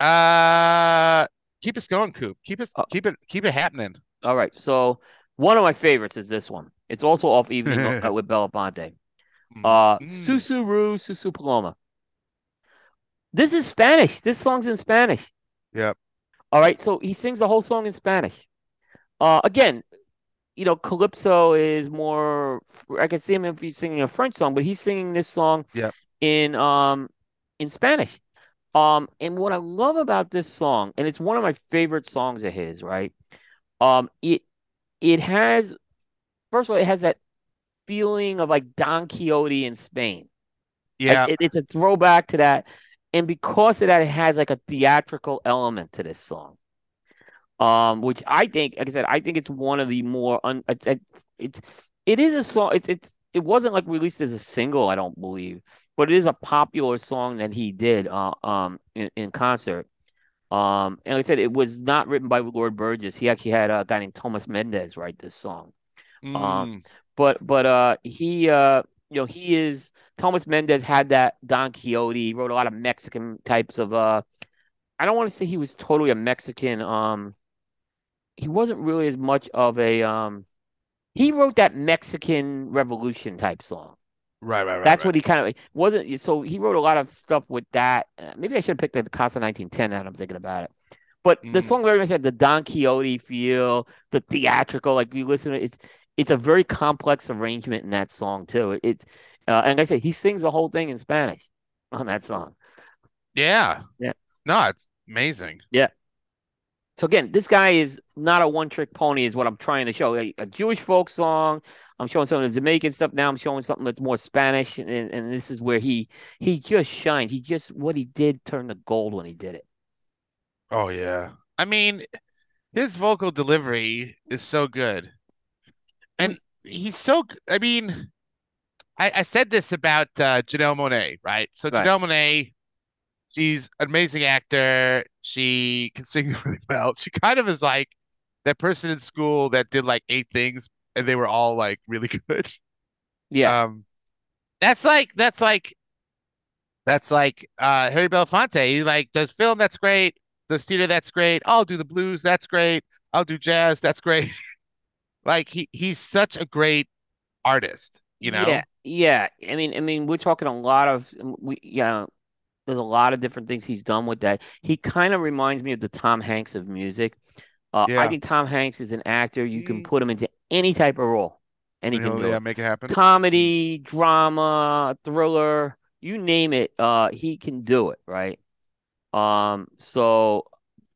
Uh, keep us going, Coop. Keep us, uh, keep it, keep it happening. All right. So one of my favorites is this one. It's also off Evening [LAUGHS] with Belafonte. Mm, uh, mm. Susurru Susu Paloma. This is Spanish. This song's in Spanish. Yep. All right. So he sings the whole song in Spanish. Uh, again, you know, Calypso is more. I can see him if he's singing a French song, but he's singing this song Yep. in um in Spanish. Um, and what I love about this song, and it's one of my favorite songs of his, right? Um, it it has first of all, it has that feeling of like Don Quixote in Spain. Yeah. Like, it, it's a throwback to that, and because of that, it has like a theatrical element to this song. Um, which I think, like I said, I think it's one of the more un. It's it's it is a song. It's it's it wasn't like released as a single, I don't believe, but it is a popular song that he did uh, um in, in concert. Um, and like I said, it was not written by Lord Burgess. He actually had a guy named Thomas Mendez write this song. Um, Mm, but but uh he uh you know he is Thomas Mendez had that Don Quixote. He wrote a lot of Mexican types of uh I don't want to say he was totally a Mexican. Um, he wasn't really as much of a um. He wrote that Mexican Revolution type song. right, right, right, That's right. what he kind of wasn't. So he wrote a lot of stuff with that. Uh, maybe I should have picked the Casa 1910 now I'm thinking about it. But the Mm. song very much had the Don Quixote feel, the theatrical. Like you listen to it, it's it's a very complex arrangement in that song too. It, it's uh, and like I said, he sings the whole thing in Spanish on that song. Yeah. Yeah. No, it's amazing. Yeah. So again, this guy is not a one-trick pony, is what I'm trying to show. A, a Jewish folk song. I'm showing some of the Jamaican stuff now. I'm showing something that's more Spanish, and, and this is where he he just shined. He just what he did turned to gold when he did it. Oh yeah. I mean, his vocal delivery is so good. And he's so I mean, I, I said this about uh Janelle Monáe, right? So Right. Janelle Monáe, she's an amazing actor. She can sing [LAUGHS] really well. She kind of is like that person in school that did like eight things and they were all like really [LAUGHS] good. Yeah, Um, that's like that's like that's like uh Harry Belafonte. He like does film, that's great. Does theater, that's great. I'll do the blues, that's great. I'll do jazz, that's great. [LAUGHS] Like he he's such a great artist, you know? yeah, yeah. I mean, I mean, we're talking a lot of we yeah. There's a lot of different things he's done with that. He kind of reminds me of the Tom Hanks of music. Uh, I think Tom Hanks is an actor. You can Mm. put him into any type of role, and he can do yeah, it. make it happen. comedy, drama, thriller, you name it, uh, he can do it, right? Um, so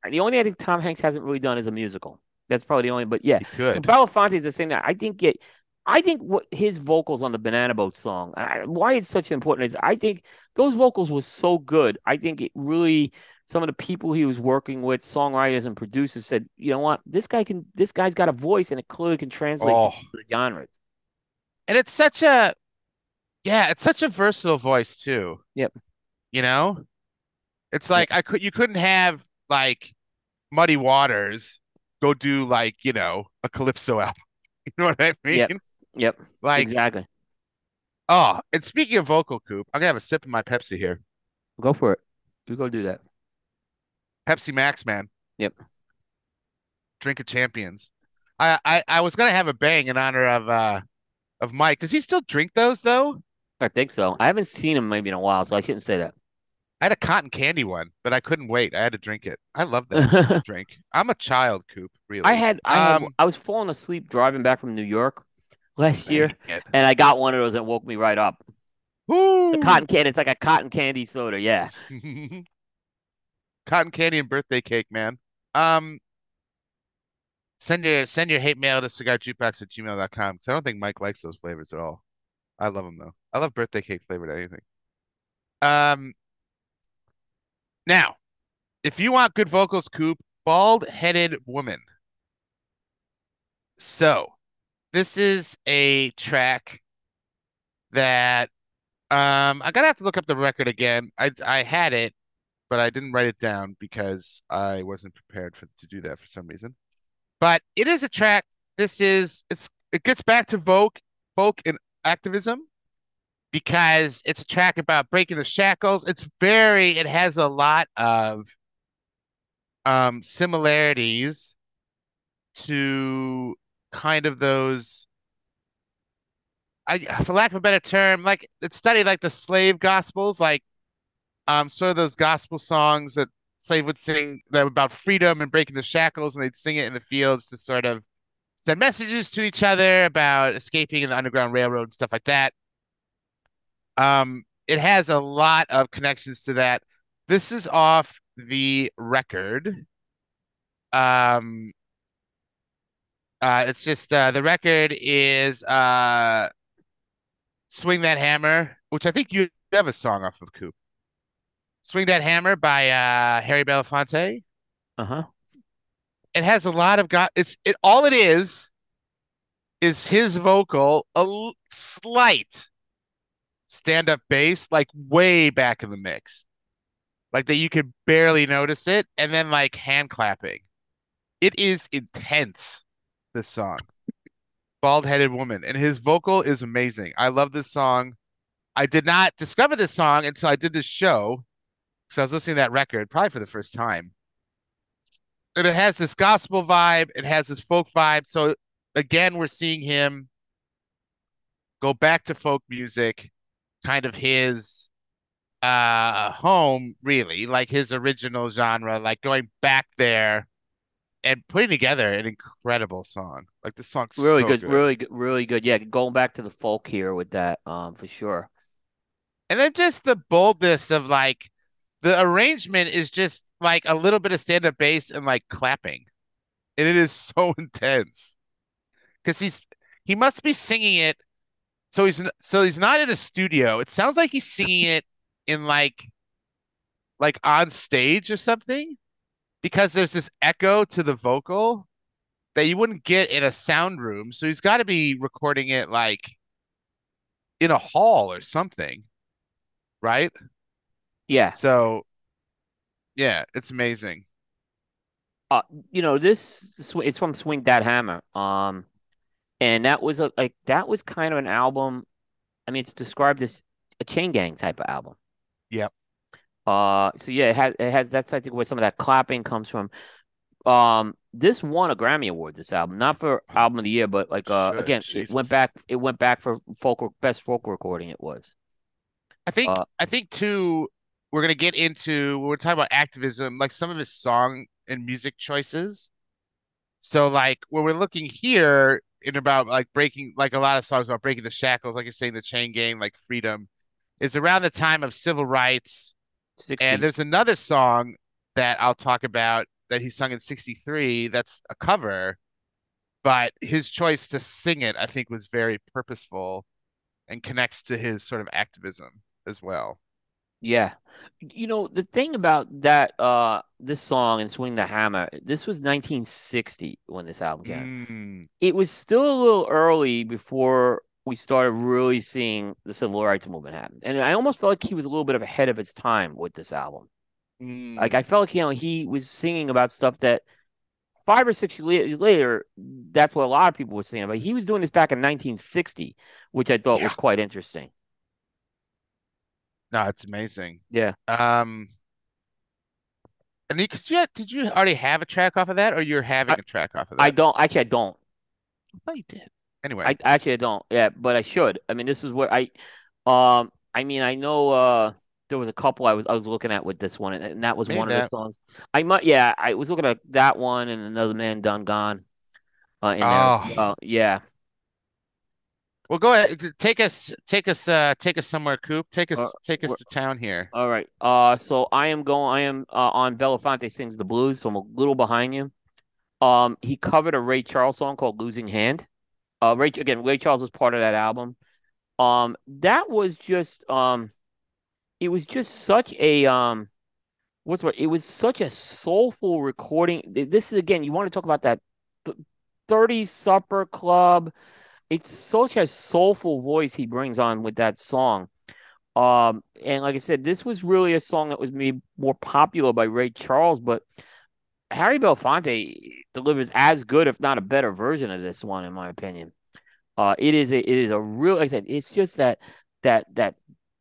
the only thing I think Tom Hanks hasn't really done is a musical. That's probably the only, but yeah. So. Belafonte is the same. That I think it. I think what his vocals on the Banana Boat song, I, why it's such important is I think those vocals were so good. I think it really some of the people he was working with, songwriters and producers, said, you know what, this guy can, this guy's got a voice and it clearly can translate Oh, to the genres. and it's such a yeah, it's such a versatile voice too. Yep. You know? It's like I could you couldn't have like Muddy Waters go do like, you know, a calypso [LAUGHS] album. You know what I mean? Yep. Yep. Like, exactly. oh, and speaking of vocal coop, I'm gonna have a sip of my Pepsi here. Go for it. You go do that. Pepsi Max, man. Yep. Drink of champions. I, I I was gonna have a bang in honor of uh of Mike. Does he still drink those though? I think so. I haven't seen him maybe in a while, so I couldn't say that. I had a cotton candy one, but I couldn't wait. I had to drink it. I love that [LAUGHS] drink. I'm a child, Coop, really. I had I had Um, I was falling asleep driving back from New York last year, and I got one of those that woke me right up. The cotton candy, it's like a cotton candy soda. Yeah. [LAUGHS] Cotton candy and birthday cake, man. Um, send your send your hate mail to cigarjukebox at gmail.com because I don't think Mike likes those flavors at all. I love them though. I love birthday cake flavored anything. Um, now, if you want good vocals, Coop, bald-headed woman. So, this is a track that um I gotta have to look up the record again. I I had it, but I didn't write it down because I wasn't prepared for to do that for some reason. But it is a track. This is it's it gets back to folk folk and activism because it's a track about breaking the shackles. It's very it has a lot of um similarities to kind of those I for lack of a better term, like it studied like the slave gospels, like um sort of those gospel songs that slave would sing that about freedom and breaking the shackles, and they'd sing it in the fields to sort of send messages to each other about escaping in the Underground Railroad and stuff like that. Um, it has a lot of connections to that. This is off the record. Um, uh, it's just uh, the record is uh, "Swing That Hammer," which I think you have a song off of Coop. "Swing That Hammer" by uh, Harry Belafonte. Uh huh. It has a lot of got. It's it. All it is is his vocal, a l- slight stand-up bass, like way back in the mix, like that you could barely notice it, and then like hand clapping. It is intense. This song, Bald-Headed Woman, and his vocal is amazing. I love this song. I did not discover this song until I did this show, because I was listening to that record probably for the first time. And it has this gospel vibe, it has this folk vibe. So again, we're seeing him go back to folk music, kind of his uh home, really, like his original genre, like going back there and putting together an incredible song. Like the song's Really so good, good. really good, really good. Yeah, going back to the folk here with that, um, for sure. And then just the boldness of like the arrangement is just like a little bit of stand-up bass and like clapping. And it is [LAUGHS] so intense. Because he's he must be singing it so he's so he's not in a studio. It sounds like he's singing it in like like on stage or something because there's this echo to the vocal that you wouldn't get in a sound room. So he's got to be recording it like in a hall or something, right? Yeah. So yeah, it's amazing. Uh, you know, this it's from Swing That Hammer. Um, and that was a like that was kind of an album. I mean, it's described as a chain gang type of album. Yep. Uh, so yeah, it has it has that's I think where some of that clapping comes from. Um, this won a Grammy Award. This album, not for album of the year, but like uh, Should, again, it went back. It went back for folk best folk recording. It was. I think Uh, I think too we're gonna get into we're talking about activism, like some of his song and music choices. So like when we're looking here in about like breaking like a lot of songs about breaking the shackles, like you're saying the chain gang, like freedom, is around the time of civil rights. 60. And there's another song that I'll talk about that he sung in 63 that's a cover, but his choice to sing it, I think, was very purposeful and connects to his sort of activism as well. Yeah. You know, the thing about that uh this song and Swing the Hammer, this was 1960 when this album came. Mm, It was still a little early before we started really seeing the civil rights movement happen. And I almost felt like he was a little bit of ahead of its time with this album. Like mm. I felt like, you know, he was singing about stuff that five or six years later, that's what a lot of people were singing about. He was doing this back in 1960, which I thought Yeah. was quite interesting. No, it's amazing. Yeah. Um, and you, could you, did you already have a track off of that, or you're having I, a track off of that? I don't actually I don't. I thought you did. Anyway, I actually I don't. Yeah, but I should. I mean, this is where I um I mean, I know uh there was a couple I was I was looking at with this one and, and that was one of the songs. I might yeah, I was looking at that one and Another Man Done Gone uh in there as Oh. Yeah. well, go ahead. Take us, take us, uh, take us somewhere, Coop. Take Uh, us, take us to town here. all right. Uh so I am going I am uh, on Belafonte Sings the Blues, so I'm a little behind you. Um he covered a Ray Charles song called Losing Hand. Uh Ray again, Ray Charles was part of that album. Um that was just um it was just such a um what's word? It was such a soulful recording. This is again, you want to talk about that th 30 Supper Club. It's such a soulful voice he brings on with that song. Um, and like I said, this was really a song that was made more popular by Ray Charles, but Harry Belafonte delivers as good, if not a better version of this one, in my opinion. Uh, it is a it is a real like I said, it's just that that that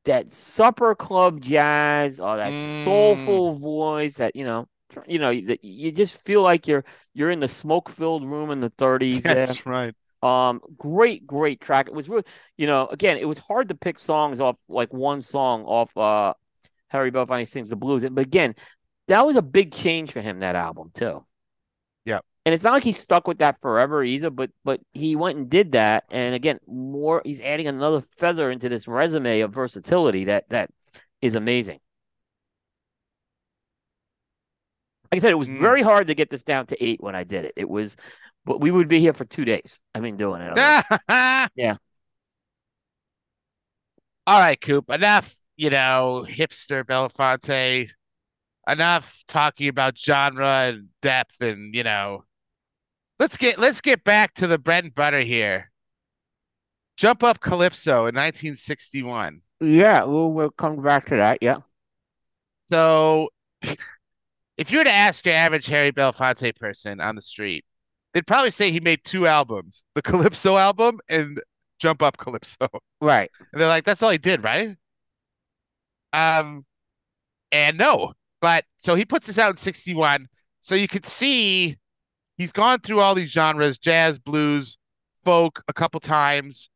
that supper club jazz or that Mm, soulful voice that you know you know that you just feel like you're you're in the smoke filled room in the 30s [LAUGHS] there. that's right. Um, great, great track. It was really, you know, again, it was hard to pick songs off like one song off uh Harry Belafonte sings the blues. But again, that was a big change for him that album too. And it's not like he's stuck with that forever either, but but he went and did that. And again, more he's adding another feather into this resume of versatility that that is amazing. Like I said, it was Mm. very hard to get this down to eight when I did it. It was, but we would be here for two days. I mean, doing it. [LAUGHS] Yeah. All right, Coop. Enough, you know, hipster Belafonte. Enough talking about genre and depth and, you know, let's get let's get back to the bread and butter here. Jump Up Calypso in 1961. yeah, we'll we'll come back to that. Yeah. So, [LAUGHS] if you were to ask your average Harry Belafonte person on the street, they'd probably say he made two albums, the Calypso album and Jump Up Calypso. Right. And they're like, that's all he did, right? Um, and no, but so he puts this out in 61. So you could see he's gone through all these genres, jazz, blues, folk a couple times,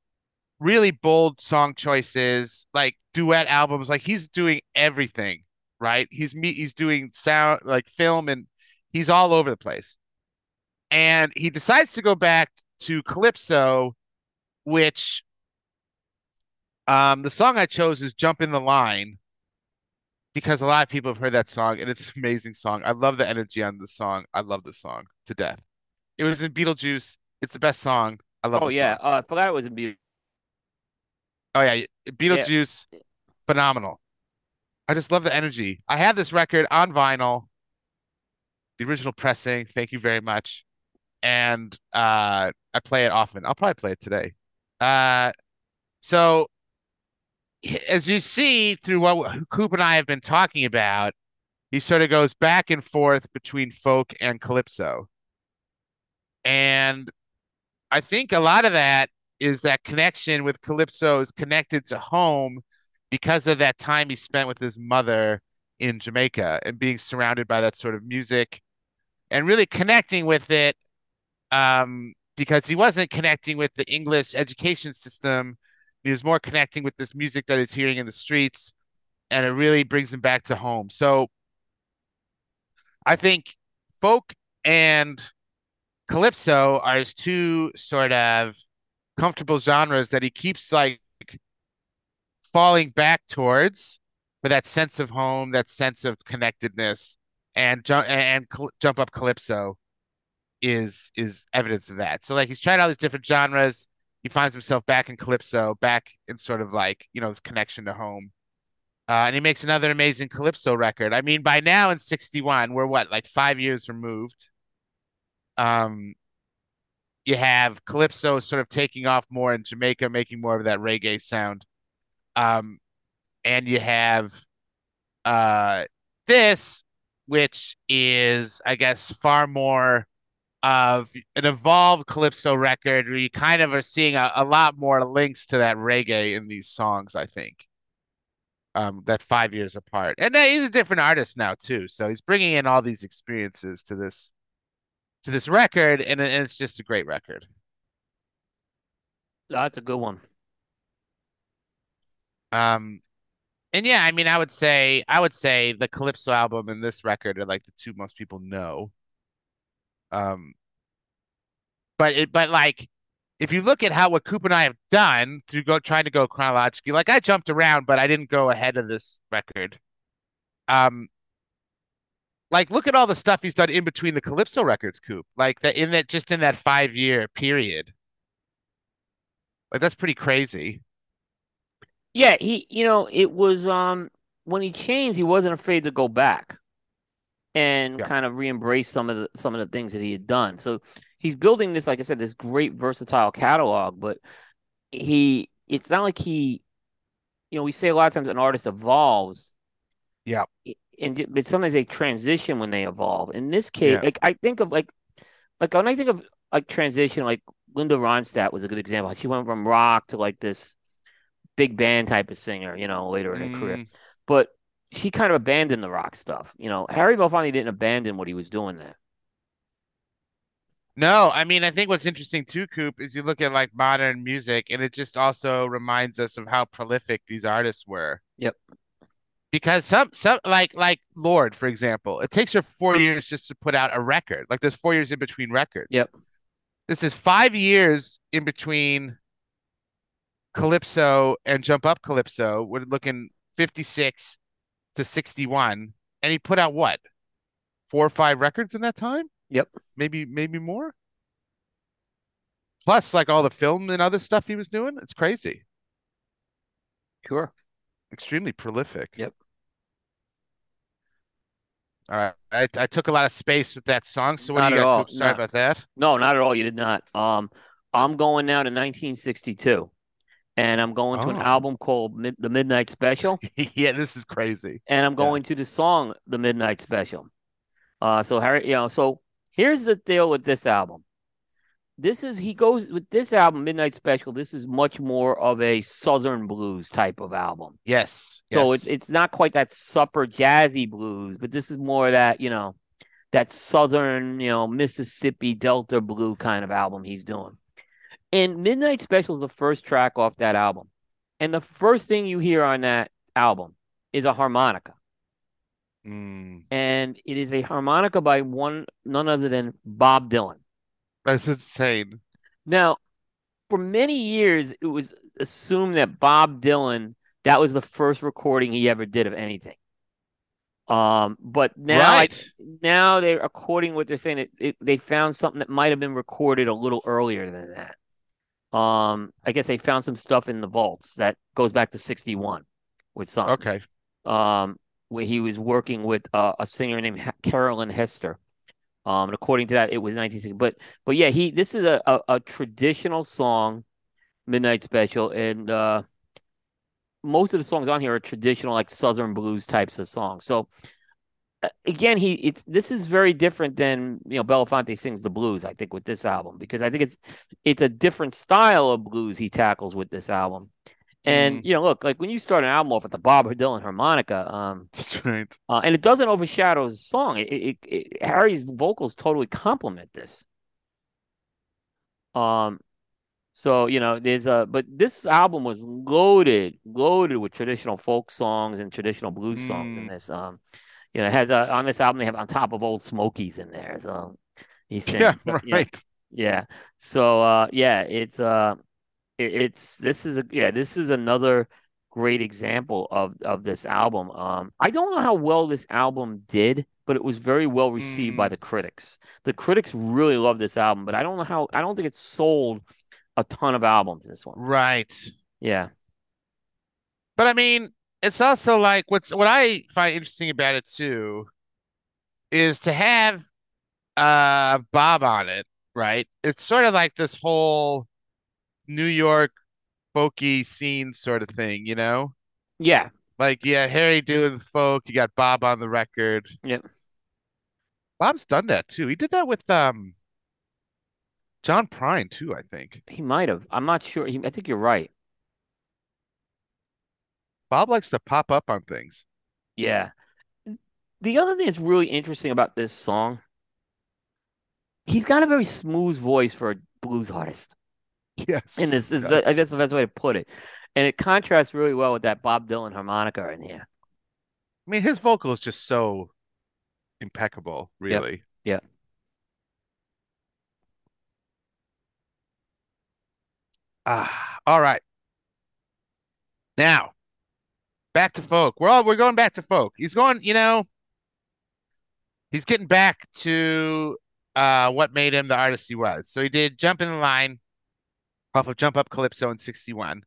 really bold song choices, like duet albums, like he's doing everything, right? He's me he's doing sound like film and he's all over the place. And he decides to go back to Calypso, which um the song I chose is Jump in the Line because a lot of people have heard that song and it's an amazing song. I love the energy on the song. I love the song to death. It was in Beetlejuice. It's the best song. I love Oh yeah. Uh, I forgot it was in beauty. Oh yeah, Yeah. Beetlejuice, phenomenal. I just love the energy. I have this record on vinyl, the original pressing. Thank you very much. And uh I play it often. I'll probably play it today. Uh so as you see through what Coop and I have been talking about, he sort of goes back and forth between folk and calypso. And I think a lot of that is that connection with calypso is connected to home because of that time he spent with his mother in Jamaica and being surrounded by that sort of music and really connecting with it um, because he wasn't connecting with the English education system. He was more connecting with this music that he's hearing in the streets, and it really brings him back to home. So I think folk and calypso are his two sort of comfortable genres that he keeps like falling back towards for that sense of home, that sense of connectedness, and jump and jump up calypso is is evidence of that. So like he's tried all these different genres. He finds himself back in calypso, back in sort of like you know this connection to home. Uh, and he makes another amazing calypso record. I mean, by now in '61, we're what like five years removed. Um, you have calypso sort of taking off more in Jamaica, making more of that reggae sound. Um, and you have uh this, which is, I guess, far more of an evolved calypso record where you kind of are seeing a, a lot more links to that reggae in these songs, I think. Um, that five years apart, and uh, he's a different artist now too. So he's bringing in all these experiences to this to this record, and, and it's just a great record. That's a good one. Um, and yeah, I mean, I would say I would say the Calypso album and this record are like the two most people know. Um, but it but like if you look at how what Coop and I have done through go trying to go chronologically, like I jumped around, but I didn't go ahead of this record. Um, like look at all the stuff he's done in between the Calypso records, Coop. Like that in that just in that five year period. Like that's pretty crazy. Yeah, he, you know, it was um when he changed, he wasn't afraid to go back and Yeah. kind of re-embrace some of the some of the things that he had done. So he's building this, like I said, this great versatile catalog, but he it's not like he, you know, we say a lot of times an artist evolves Yeah. And but sometimes they transition when they evolve. In this case, Yeah. like I think of like like when I think of like transition, like Linda Ronstadt was a good example. She went from rock to like this big band type of singer, you know, later in her career. Mm, But she kind of abandoned the rock stuff. You know, Harry Belafonte didn't abandon what he was doing there. No, I mean, I think what's interesting too, Coop, is you look at like modern music and it just also reminds us of how prolific these artists were. Yep. Because some some like like Lorde, for example, it takes her four years just to put out a record. Like there's four years in between records. Yep. This is five years in between Calypso and Jump Up Calypso. We're looking 56 to 61. And he put out what? Four or five records in that time? Yep. Maybe maybe more. Plus like all the film and other stuff he was doing. It's crazy. Sure. Extremely prolific. Yep. All right. I, I took a lot of space with that song. So what Not do you got. Sorry Not- about that. No, not at all. You did not. Um, I'm going now to 1962, and I'm going to an Oh. album called Mid- The Midnight Special, [LAUGHS] yeah, this is crazy. and I'm Yeah. going to the song The Midnight Special. Uh, so Harry, you know, so here's the deal with this album. This is he goes with this album, Midnight Special. This is much more of a Southern blues type of album. Yes. So yes. it's it's not quite that supper jazzy blues, but this is more that, you know, that southern, you know, Mississippi Delta blue kind of album he's doing. And Midnight Special is the first track off that album. And the first thing you hear on that album is a harmonica. Mm, And it is a harmonica by one none other than Bob Dylan. That's insane. Now, for many years, it was assumed that Bob Dylan, that was the first recording he ever did of anything. Um, but now I, now they're according what they're saying that it, they found something that might have been recorded a little earlier than that. Um, I guess they found some stuff in the vaults that goes back to 61 with something. Okay. Um, where he was working with uh, a singer named Ha- Carolyn Hester. Um, and according to that, it was 1960. But but yeah, he this is a, a, a traditional song, Midnight Special, and uh, most of the songs on here are traditional, like Southern blues types of songs. So uh, again, he it's this is very different than you know Belafonte sings the blues. I think with this album because I think it's it's a different style of blues he tackles with this album. And Mm. you know, look, like when you start an album off with the Bob Dylan harmonica, um, That's right. uh, and it doesn't overshadow the song. It, it, it, Harry's vocals totally complement this. Um, so you know, there's a but this album was loaded, loaded with traditional folk songs and traditional blues songs in Mm. this. Um, you know, it has a on this album they have on top of Old Smokies in there. So he's [LAUGHS] Yeah, uh, yeah, right. yeah. So uh, yeah, it's uh, it, it's this is a yeah, this is another great example of of this album. Um, I don't know how well this album did, but it was very well received by Mm. the critics. The critics really love this album, but I don't know how. I don't think it sold a ton of albums. This one, Right. yeah, But I mean, it's also like what's what I find interesting about it too is to have uh Bob on it, right? It's sort of like this whole New York folky scene sort of thing, you know? yeah, Like, yeah, Harry doing folk, you got Bob on the record. Yep. Bob's done that too. He did that with um John Prine too, I think. he might have. I'm not sure. He, I think you're right. Bob likes to pop up on things. Yeah. The other thing that's really interesting about this song, he's got a very smooth voice for a blues artist. Yes. And this is, yes. I guess, the best way to put it. And it contrasts really well with that Bob Dylan harmonica in here. I mean, his vocal is just so impeccable, really. Yep. Ah, all right. Now, back to folk. We're all we're going back to folk. He's going, you know, he's getting back to uh what made him the artist he was. So he did Jump in the Line off of Jump Up Calypso in 61.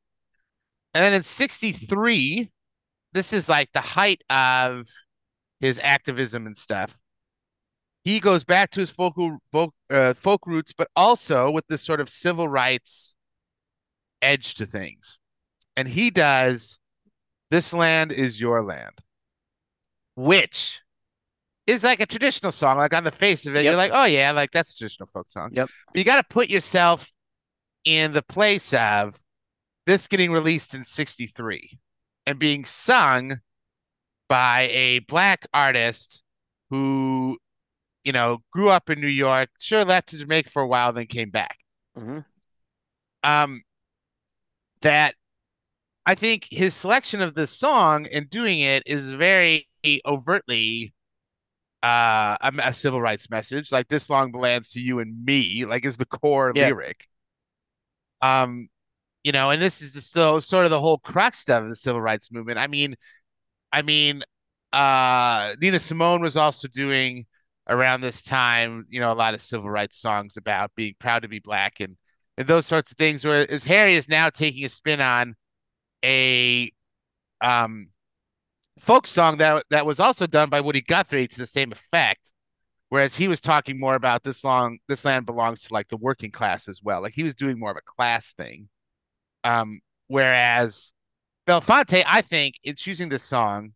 And then in 63, this is like the height of his activism and stuff. He goes back to his folk, folk, uh, folk roots, but also with this sort of civil rights edge to things. And he does This Land is Your Land, which is like a traditional song. Like on the face of it, you're like, oh yeah, like that's a traditional folk song. Yep. But you got to put yourself in the place of this getting released in 63 and being sung by a black artist who, you know, grew up in New York, sure left to Jamaica for a while, then came back. hmm Um, that I think his selection of this song and doing it is very overtly uh a, a civil rights message. Like this song belongs to you and me, like is the core Yeah. lyric. Um, you know, and this is the, still sort of the whole crux of the civil rights movement. I mean, I mean, uh, Nina Simone was also doing around this time, you know, a lot of civil rights songs about being proud to be black and and those sorts of things. Whereas Harry is now taking a spin on a um folk song that that was also done by Woody Guthrie to the same effect. Whereas he was talking more about this long, this land belongs to like the working class as well. Like he was doing more of a class thing. Um, whereas Belafonte, I think, in choosing this song,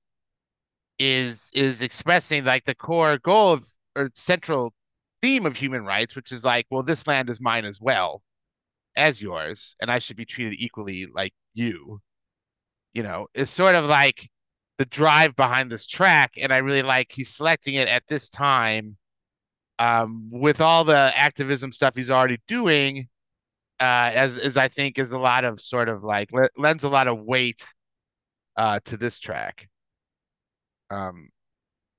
is is expressing like the core goal of or central theme of human rights, which is like, well, this land is mine as well as yours, and I should be treated equally like you. You know, is sort of like the drive behind this track, and I really like he's selecting it at this time, um, with all the activism stuff he's already doing. Uh, as as I think is a lot of sort of like lends a lot of weight uh, to this track. Um,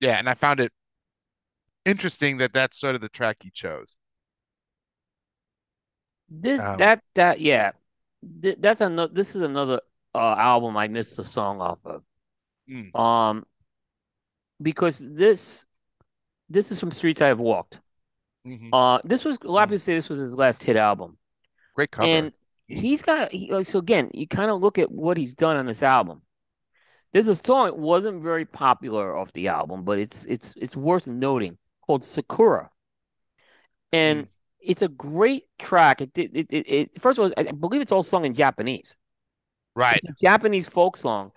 yeah, and I found it interesting that that's sort of the track he chose. This Um, that that yeah, Th- that's another. This is another uh, album I missed the song off of. mm, Um, because this this is from Streets I Have Walked. mhm, Uh, this was a lot of mm. people say this was his last hit album, Great cover. and he's got he, so again, you kind of look at what he's done on this album. There's a song that wasn't very popular off the album, but it's it's it's worth noting called Sakura, and Mm. it's a great track. It it it, it, it first of all, I believe it's all sung in Japanese. Right. It's a Japanese folk song.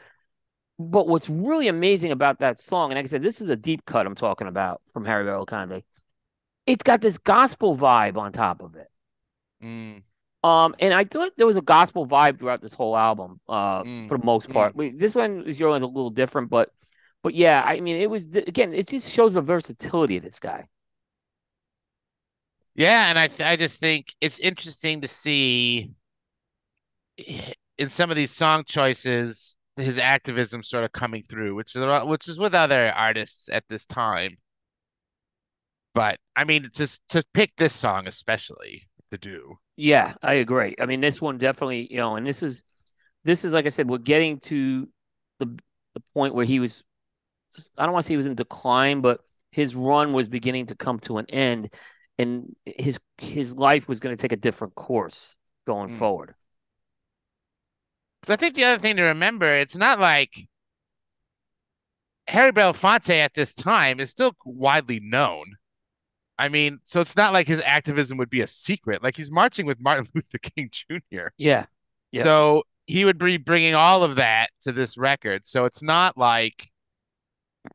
But what's really amazing about that song, and like I said, this is a deep cut I'm talking about from Harry Belafonte. It's got this gospel vibe on top of it. Mm, Um, and I thought there was a gospel vibe throughout this whole album, uh, Mm, for the most part. We- This one is your one's a little different, but but yeah, I mean, it was again, it just shows the versatility of this guy. yeah, and I th- I just think it's interesting to see in some of these song choices his activism sort of coming through, which is which is with other artists at this time. But I mean, just to pick this song especially to do. Yeah, I agree. I mean, this one definitely, you know, and this is this is like I said, we're getting to the the point where he was I don't want to say he was in decline, but his run was beginning to come to an end, and his his life was going to take a different course going Mm. forward. Because I think the other thing to remember, it's not like Harry Belafonte at this time is still widely known. I mean, so it's not like his activism would be a secret. Like he's marching with Martin [LAUGHS] Luther King Jr. Yeah, Yeah. So he would be bringing all of that to this record. So it's not like,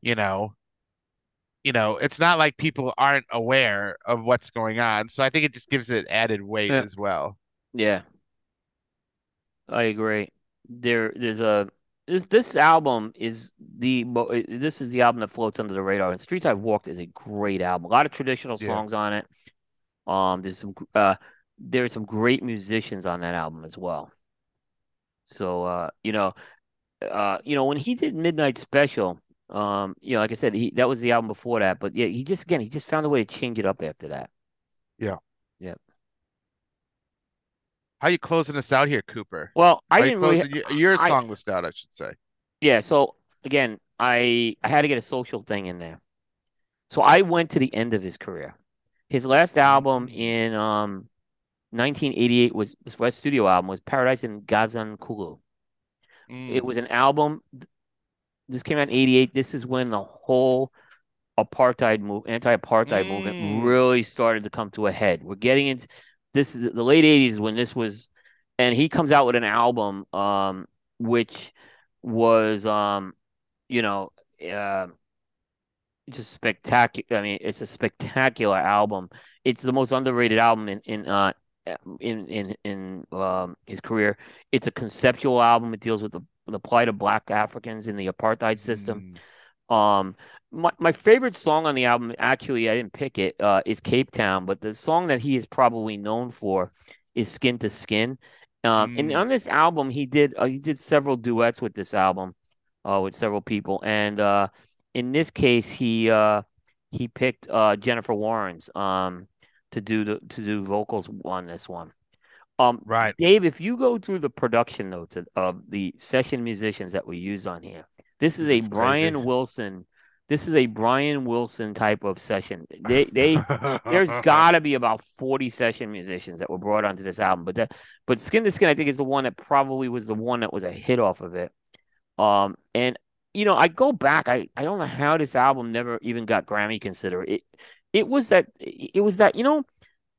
you know, you know, it's not like people aren't aware of what's going on. So I think it just gives it added weight Yeah. as well. yeah, I agree. There, there's a this this album is the this is the album that floats under the radar. And Streets I've Walked is a great album. A lot of traditional Yeah. songs on it. Um, there's some uh, there's some great musicians on that album as well. So uh, you know, uh, you know, when he did Midnight Special, um, you know, like I said, he that was the album before that, but yeah, he just again he just found a way to change it up after that. How are you closing us out here, Cooper? Well, I How you didn't really, your, your I- song list out, I should say. yeah. So again, I I had to get a social thing in there, so I went to the end of his career. His last album Mm. in um 1988 was his first studio album was Paradise in Gazankulu. Mm, It was an album. This came out in '88. This is when the whole apartheid move, anti-apartheid movement Mm. really started to come to a head. We're getting into this is the late '80s when this was, and he comes out with an album, um, which was, um, you know, uh, just spectacular. I mean, it's a spectacular album. It's the most underrated album in in uh in in in um his career. It's a conceptual album. It deals with the the plight of Black Africans in the apartheid system. mm. Um, my my favorite song on the album, actually, I didn't pick it, uh, is Cape Town, but the song that he is probably known for is Skin to Skin. Um, and Mm, on this album, he did uh, he did several duets with this album, uh, with several people. And uh, in this case, he uh, he picked uh, Jennifer Warnes um, to do the to do vocals on this one. Um, right. Dave, if you go through the production notes of, of the session musicians that we use on here, this is This a is. Brian Wilson. This is a Brian Wilson type of session. They they [LAUGHS] there's got to be about 40 session musicians that were brought onto this album, but that but Skin to Skin I think is the one that probably was the one that was a hit off of it. Um, and you know, I go back, I I don't know how this album never even got Grammy considered. It it was that it was that, you know,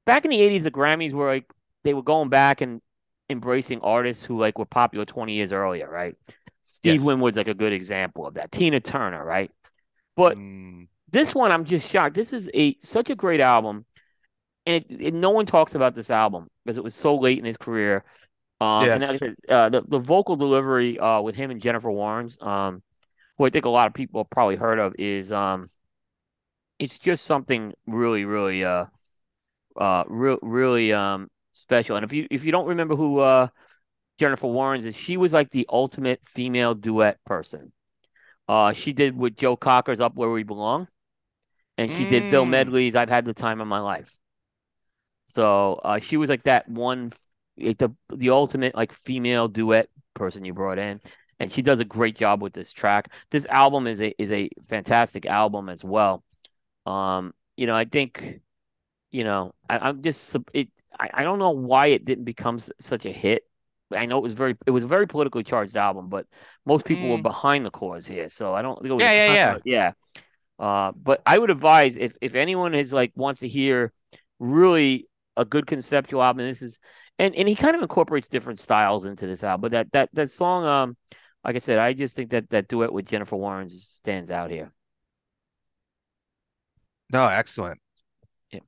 back in the 80s the Grammys were like they were going back and embracing artists who like were popular 20 years earlier, right? Steve Yes. Winwood's like a good example of that. Tina Turner, right? But Mm, this one I'm just shocked. This is a such a great album and it, it, no one talks about this album because it was so late in his career. Um, like yes. said, uh, the the vocal delivery uh with him and Jennifer Warnes, um, who I think a lot of people have probably heard of, is um, it's just something really, really uh, uh, real, really um special. And if you if you don't remember who uh Jennifer Warnes is, she was like the ultimate female duet person. Uh, she did with Joe Cocker's "Up Where We Belong," and she did Bill Mm, Medley's "I've Had the Time of My Life." So uh, she was like that one, like the the ultimate like female duet person you brought in, and she does a great job with this track. This album is a is a fantastic album as well. Um, you know, I think, you know, I, I'm just it. I, I don't know why it didn't become such a hit. I know it was very it was a very politically charged album, but most people were mm. behind the cause here, so I don't think it was Yeah, yeah, yeah. [LAUGHS] Yeah, uh, but I would advise if if anyone is like wants to hear really a good conceptual album, this is and and he kind of incorporates different styles into this album. But that that that song, um, like I said, I just think that that duet with Jennifer Warnes stands out here. No, excellent. Yeah.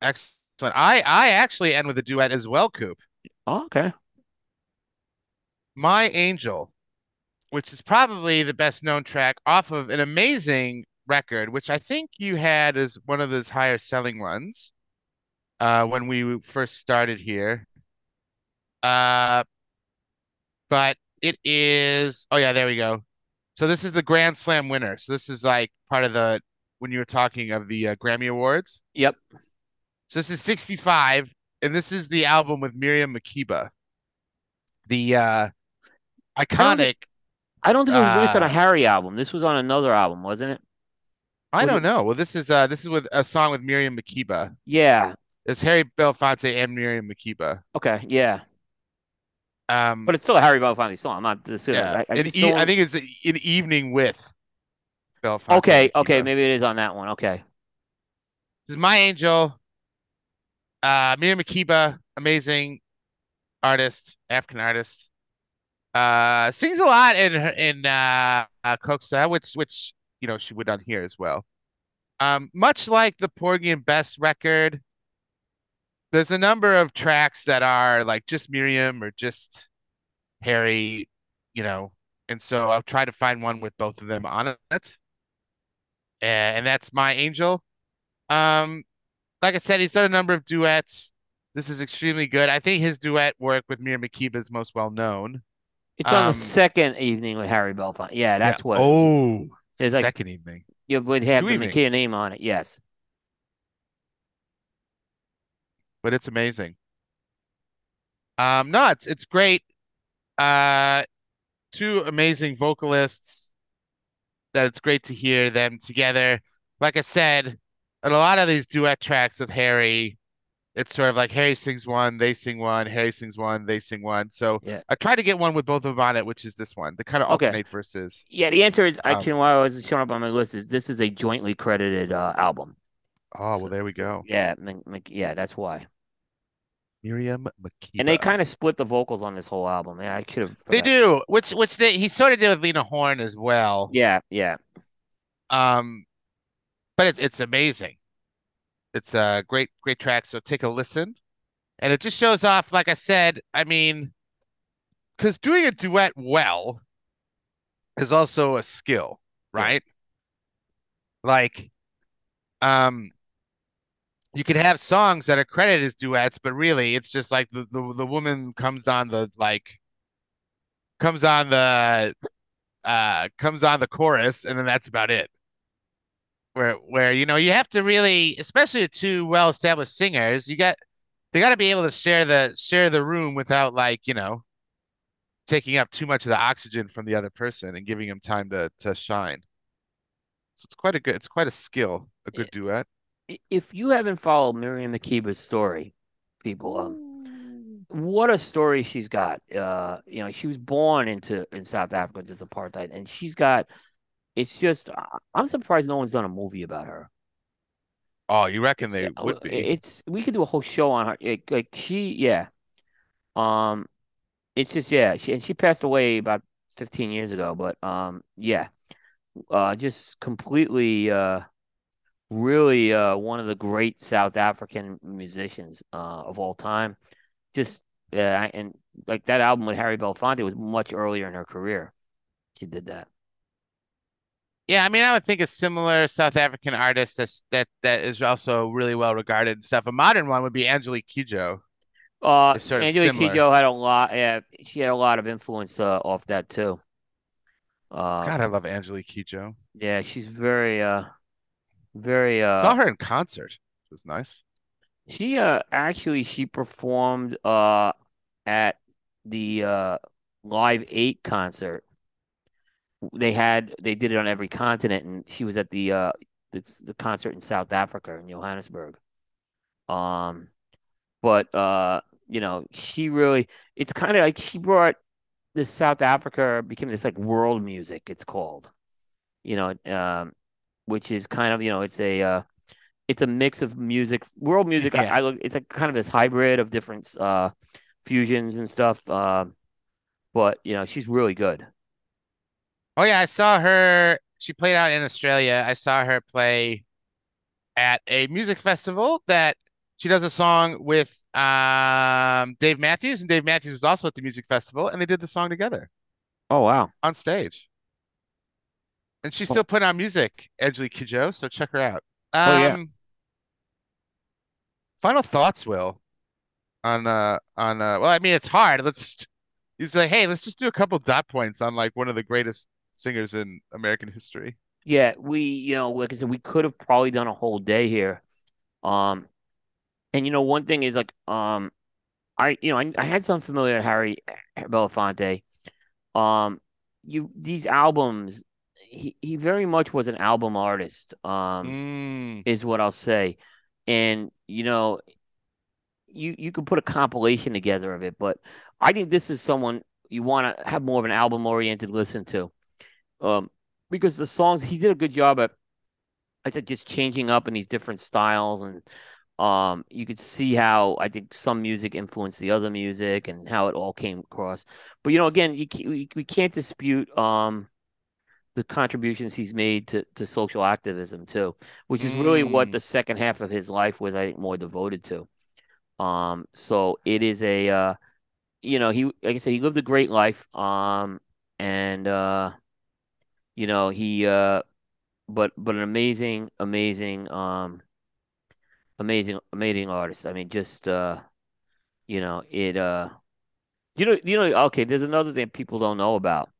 Excellent. I I actually end with a duet as well, Coop. Oh, okay. My Angel, which is probably the best known track off of an amazing record, which I think you had as one of those higher selling ones uh when we first started here. Uh but it is oh yeah, there we go. So this is the Grand Slam winner. So this is like part of the when you were talking of the uh, Grammy Awards. Yep. So this is 65, and this is the album with Miriam Makeba, the uh I don't think iconic I don't think it was released on a uh Harry album. This was on another album, wasn't it? I don't it? know. Well, this is uh this is with a song with Miriam Makeba. Yeah. It's Harry Belafonte and Miriam Makeba. Okay. Yeah. Um But it's still a Harry Belafonte song. I'm not gonna. yeah, I, I think it's an evening with Belafonte Okay. Okay. Maybe it is on that one. Okay. This is My Angel, uh Miriam Makeba, amazing artist, African artist. Uh sings a lot in in uh, uh which which you know she would on here as well. Um, much like the Porgy and Bess record, there's a number of tracks that are like just Miriam or just Harry, you know, and so I'll try to find one with both of them on it. And, and that's My Angel. Um, like I said, he's done a number of duets. This is extremely good. I think his duet work with Mir Makeba is most well known. It's on the Um, second evening with Harry Belafonte. Yeah, yeah. that's what. Oh, like- second evening. You would have two the evenings. Name on it. Yes. but it's amazing. Um, no, it's it's great. Uh, two amazing vocalists that it's great to hear them together. Like I said, in a lot of these duet tracks with Harry, it's sort of like Harry sings one, they sing one, Harry sings one, they sing one. So Yeah. I tried to get one with both of them on it, which is this one. The kind of Okay. alternate verses. Yeah. The answer is Um, actually why I was showing up on my list is this is a jointly credited uh, album. Oh, well, there we go. Yeah. Yeah. That's why. Miriam Makeba. And they kind of split the vocals on this whole album. Yeah. I could have. They do, which which they he sort of did with Lena Horne as well. Yeah. Yeah. Um, but it's it's amazing. It's a great great track. So take a listen, and it just shows off. Like I said, I mean, because doing a duet well is also a skill, Yeah. right? Like, um, you could have songs that are credited as duets, but really it's just like the the, the woman comes on the like comes on the uh comes on the chorus and then that's about it. Where where you know you have to really, especially two well-established singers, you got they got to be able to share the share the room without like you know taking up too much of the oxygen from the other person and giving them time to to shine. So it's quite a good, it's quite a skill, a good duet. If you haven't followed Miriam Makeba's story, people, um, what a story she's got. Uh, you know, she was born into in South Africa, just apartheid, and she's got. It's just, I'm surprised no one's done a movie about her. Oh, you reckon It's, they uh, would be? it's we could do a whole show on her. It, like she, yeah. Um, it's just yeah. She and she passed away about 15 years ago, but um, yeah. Uh, just completely uh really uh one of the great South African musicians uh of all time. Just yeah, and like that album with Harry Belafonte was much earlier in her career. She did that. Yeah, I mean, I would think a similar South African artist that's, that that is also really well regarded and stuff. A modern one would be Angelique Kidjo. Uh, sort of Angelique similar. Kidjo had a lot. Yeah, she had a lot of influence uh, off that too. Uh, God, I love Angelique Kidjo. yeah, she's very uh very uh Saw her in concert. It was nice. she uh actually she performed uh at the uh Live 8 concert they had they did it on every continent, and she was at the uh the, the concert in South Africa in Johannesburg. Um, but uh, you know, she really it's kind of like she brought this South Africa became this like world music. It's called, you know, um, which is kind of you know it's a uh it's a mix of music, world music. I, Yeah. I look, it's like kind of this hybrid of different uh fusions and stuff. Uh, but you know, she's really good. Oh yeah, I saw her. She played out in Australia. I saw her play at a music festival that she does a song with um Dave Matthews, and Dave Matthews was also at the music festival, and they did the song together Oh wow. on stage. And she's Oh, still putting on music, Angelique Kidjo, so check her out. oh yeah. Um, final thoughts, Will, on uh on uh well, I mean it's hard. Let's just you say, hey, let's just do a couple dot points on like one of the greatest singers in American history. Yeah, we, you know, like I said, we could have probably done a whole day here. Um, and you know, one thing is like, um, I, you know, I, I had some familiar Harry Belafonte. Um, you these albums, he he very much was an album artist. Um, Mm, is what I'll say. And you know, you you could put a compilation together of it, but I think this is someone you want to have more of an album oriented listen to. Um, because the songs he did a good job at I said just changing up in these different styles and um you could see how I think some music influenced the other music and how it all came across. But you know again you we, we can't dispute um the contributions he's made to to social activism too, which is really what mm. the second half of his life was I think more devoted to. Um so it is a uh you know he like I said he lived a great life um and uh you know he uh but but an amazing amazing um amazing, amazing artist. I mean, just uh, you know, it uh, you know, you know. Okay, there's another thing people don't know about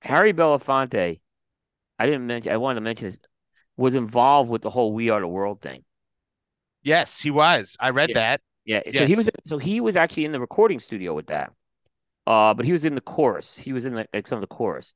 Harry Belafonte. I didn't mention. I wanted to mention this. Was involved with the whole "We Are the World" thing. Yes, he was. I read Yeah, that. yeah. So he was. So he was actually in the recording studio with that. Uh, but he was in the chorus. He was in the, like some of the chorus.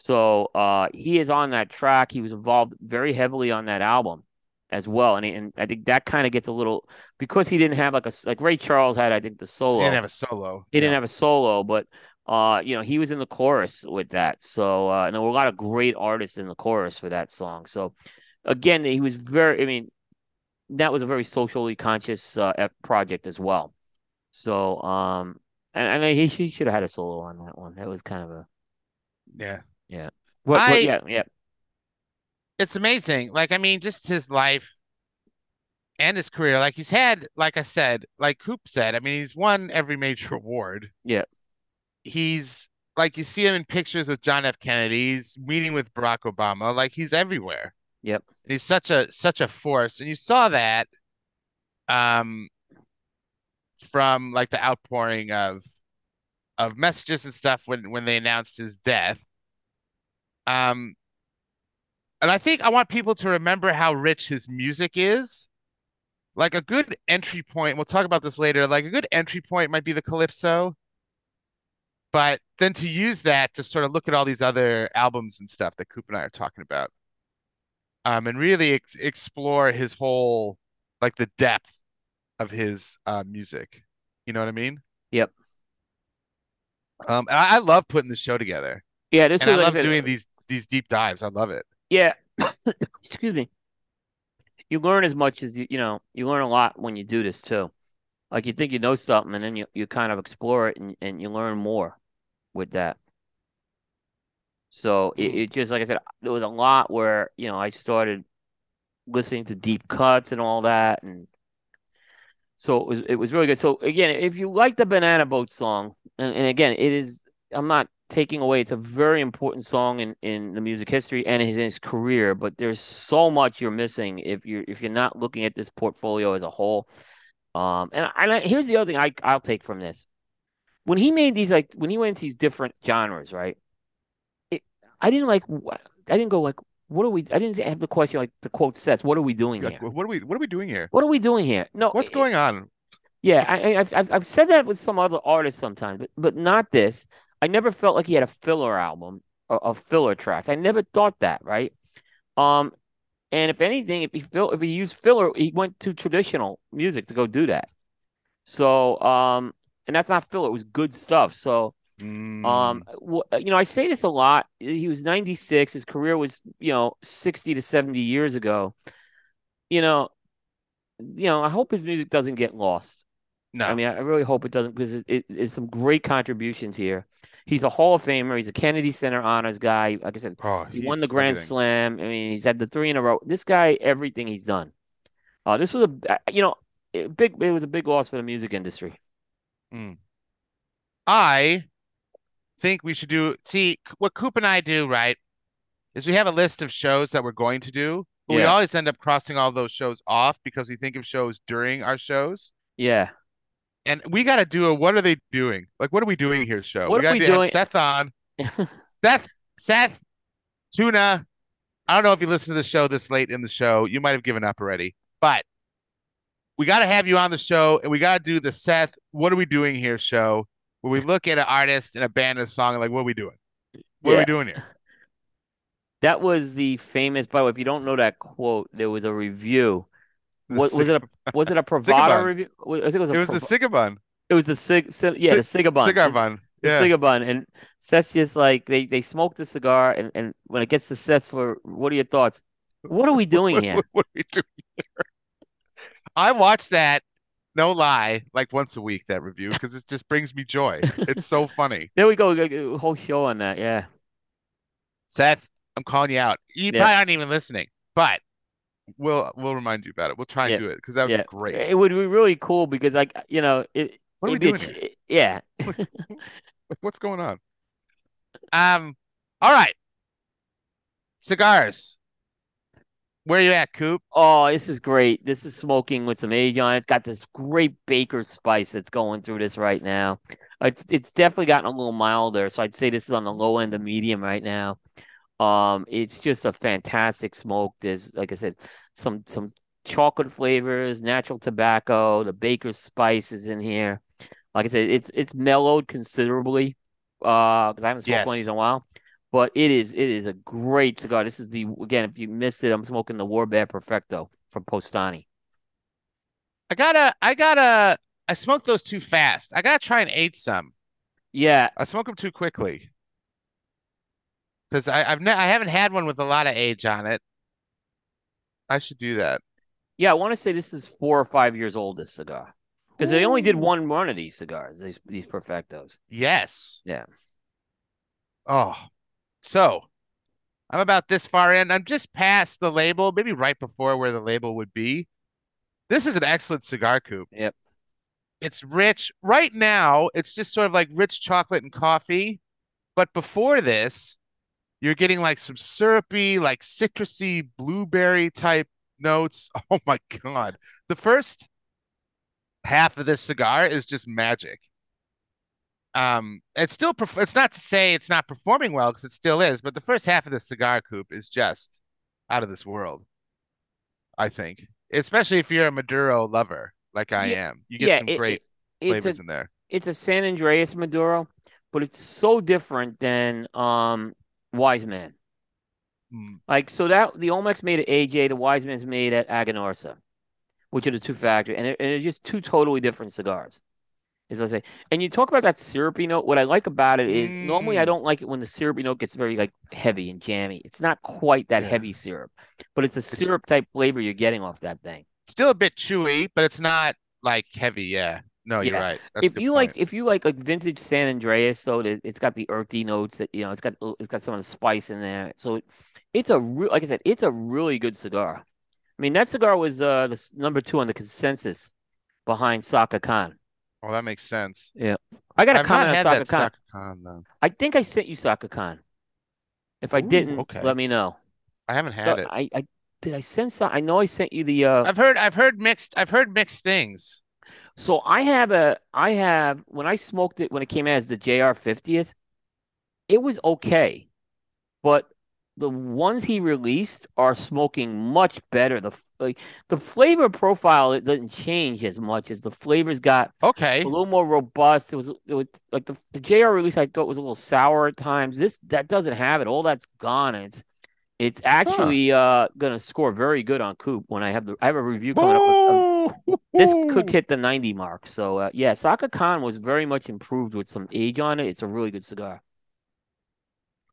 So uh, he is on that track. He was involved very heavily on that album as well. And he, and I think that kind of gets a little because he didn't have like a like Ray Charles had. I think the 'Cause He didn't solo. have a solo. He didn't have a solo, but uh, you know, he was in the chorus with that. So uh, and there were a lot of great artists in the chorus for that song. So again, he was very. I mean, that was a very socially conscious uh, project as well. So um, and, and he he should have had a solo on that one. That was kind of a Yeah. Yeah. What what? I Yeah, yeah, it's amazing. Like I mean, just his life and his career. Like he's had, like I said, like Coop said, I mean, he's won every major [LAUGHS] award. yeah, He's like you see him in pictures with John F. Kennedy, he's meeting with Barack Obama, like he's everywhere. yep, And he's such a such a force. And you saw that um, from like the outpouring of of messages and stuff when when they announced his death. Um, and I think I want people to remember how rich his music is. Like a good entry point, we'll talk about this later. Like a good entry point might be the Calypso, but then to use that to sort of look at all these other albums and stuff that Coop and I are talking about, um, and really ex explore his whole, like the depth of his uh, music. You know what I mean? Yep. Um, I, I love putting the show together, Yeah, this and I was love I said, doing these these deep dives. I love it. Yeah. [COUGHS] Excuse me. You learn as much as you, you know, you learn a lot when you do this too. Like you think you know something and then you, you kind of explore it and, and you learn more with that. So it, Mm. it just like I said, there was a lot where, you know, I started listening to deep cuts and all that and so it was it was really good. So again, if you like the Banana Boat song, and, and again, it is I'm not taking away, it's a very important song in, in the music history and in his, in his career, but there's so much you're missing if you're if you're not looking at this portfolio as a whole. Um, and I, and I, here's the other thing I I'll take from this. When he made these like when he went into these different genres, right? It, I didn't like I didn't go like what are we I didn't have the question like the quote says, what are we doing here? what are we what are we doing here? What are we doing here? No, What's it- going on? yeah, I, I, I've I've I've said that with some other artists sometimes, but but not this. I never felt like he had a filler album or of filler tracks. I never thought that, right? Um, and if anything, if he fill if he used filler, he went to traditional music to go do that. So, um, and that's not filler; it was good stuff. So, Mm, um, you know, I say this a lot. He was 96. His career was, you know, 60 to 70 years ago. You know, you know, I hope his music doesn't get lost. No. I mean, I really hope it doesn't because it, it, it's some great contributions here. He's a Hall of Famer. He's a Kennedy Center honors guy. Like I said, oh, he won the Grand everything. Slam. I mean, he's had the three in a row. This guy, everything he's done. Uh, this was a, you know, a big. It was a big loss for the music industry. I think we should do see what Coop and I do, right? Is we have a list of shows that we're going to do, but we always end up crossing all those shows off because we think of shows during our shows. Yeah, And we got to do a what are they doing? Like, what are we doing here show? What we got to doing- Seth on. [LAUGHS] Seth, Seth, Tuna. I don't know if you listened to the show this late in the show. You might have given up already, but we got to have you on the show and we got to do the Seth, what are we doing here show where we look at an artist and a band and a song and like, what are we doing? What are we doing here? that was the famous. By the way, if you don't know that quote, there was a review. The What was it? A was it a [LAUGHS] Pravada review? I think it was a. It was the Prov- Sigabun. it was the. Cig yeah, the Cig- Cigabun. Cigar bun. the Yeah. cigar bun, and Seth's just like they they smoke the cigar, and and when it gets to Seth for what are your thoughts? What are we [LAUGHS] doing here? what, are we doing here? I watch that, no lie, like once a week, that review, because it just brings me joy. It's so [LAUGHS] funny. There we go. we got A whole show on that. Yeah, Seth, I'm calling you out. You Yeah. probably aren't even listening, but we'll we'll remind you about it. We'll try and Yeah. do it because that would yeah. be great. It would be really cool because like you know it. What are we it'd be a doing ch-? Yeah, [LAUGHS] [LAUGHS] what's going on? Um, all right. Cigars. Where you at, Coop? Oh, this is great. This is smoking with some age on it. It's got this great baker spice that's going through this right now. It's it's definitely gotten a little milder, so I'd say this is on the low end of medium right now. Um, it's just a fantastic smoke. There's, like I said, some some chocolate flavors, natural tobacco, the baker's spice is in here. Like I said, it's it's mellowed considerably. Uh, because I haven't smoked one of these in a while. But it is it is a great cigar. This is the again, if you missed it, I'm smoking the War Bear Perfecto from Powstanie. I gotta, I gotta, I smoked those too fast. I gotta try and age some. Yeah, I smoke them too quickly. Because I, I've ne I haven't had one with a lot of age on it. I should do that. yeah. I want to say this is four or five years old. This cigar because they only did one run of these cigars. These these Perfectos. Yes. Yeah. Oh, so I'm about this far in. I'm just past the label, maybe right before where the label would be. This is an excellent cigar Coop. Yep. It's rich. Right now, it's just sort of like rich chocolate and coffee. But before this, you're getting like some syrupy, like citrusy, blueberry type notes. [LAUGHS] Oh my God. The first half of this cigar is just magic. Um, it's still perf- it's not to say it's not performing well because it still is, but the first half of the cigar Coop is just out of this world, I think. Especially if you're a Maduro lover like I Yeah, am. You get yeah. some It, great it it's a flavors in there. it's a San Andrés Maduro, but it's so different than um Wise Man. Mm, Like so that the Olmecs made at AJ, the Wise Man's made at Aganorsa, which are the two factories, and they're, and they're just two totally different cigars. Is what I say. And you talk about that syrupy note. What I like about it is normally I mm, don't like it when the syrupy note gets very like heavy and jammy. It's not quite that yeah. heavy syrup, but it's a syrup type flavor you're getting off that thing. still a bit chewy, but it's not like heavy. Yeah. No, you're Yeah. right. That's If you like if you like like vintage San Andrés, so that it's got the earthy notes that you know, it's got it's got some of the spice in there. So it, it's a real like I said, it's a really good cigar. I mean, that cigar was uh the number two on the consensus behind Sakakhan. Oh, that makes sense. Yeah. I got a I've comment on Sakakhan. Saka Khan though. I think I sent you Sakakhan. If I Ooh, didn't, okay. let me know. I haven't So had it. I, I did I send some I know I sent you the uh I've heard I've heard mixed I've heard mixed things. So I have a I have when I smoked it when it came out as the JR 50th, it was okay. but the ones he released are smoking much better. The like the flavor profile it doesn't change as much as the flavors got okay a little more robust. It was it was like the, the JR release I thought was a little sour at times. This that doesn't have it. All that's gone. And it's it's Huh. actually uh gonna score very good on Coop when I have the I have a review coming up of Boo! this could hit the 90 mark. So uh, yeah, Sakakhan was very much improved with some age on it. It's a really good cigar.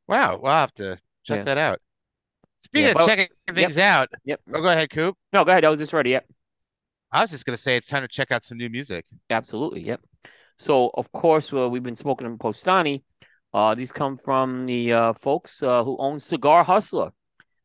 Wow, we'll have to check Yeah. that out. Yeah. Speaking of But checking yep. things out, Yep. oh, go ahead, Coop. No, go ahead. I was just ready. Yep. I was just gonna say it's time to check out some new music. Absolutely. Yep. So, of course, uh, we've been smoking in Powstanie. Uh, these come from the uh, folks uh, who own Cigar Hustler,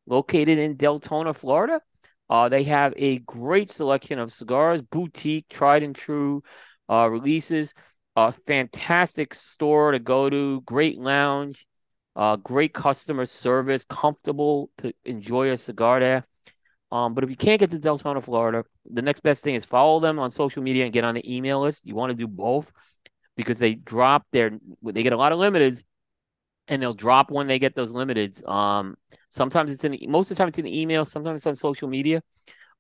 located in Deltona, Florida. Uh, they have a great selection of cigars, boutique, tried and true uh, releases. A fantastic store to go to, great lounge, uh, great customer service, comfortable to enjoy a cigar there. Um, but if you can't get to Deltona, Florida, the next best thing is follow them on social media and get on the email list. You want to do both because they drop their they get a lot of limiteds and they'll drop when they get those limiteds. Um, sometimes it's in the, most of the time it's in the email, sometimes it's on social media.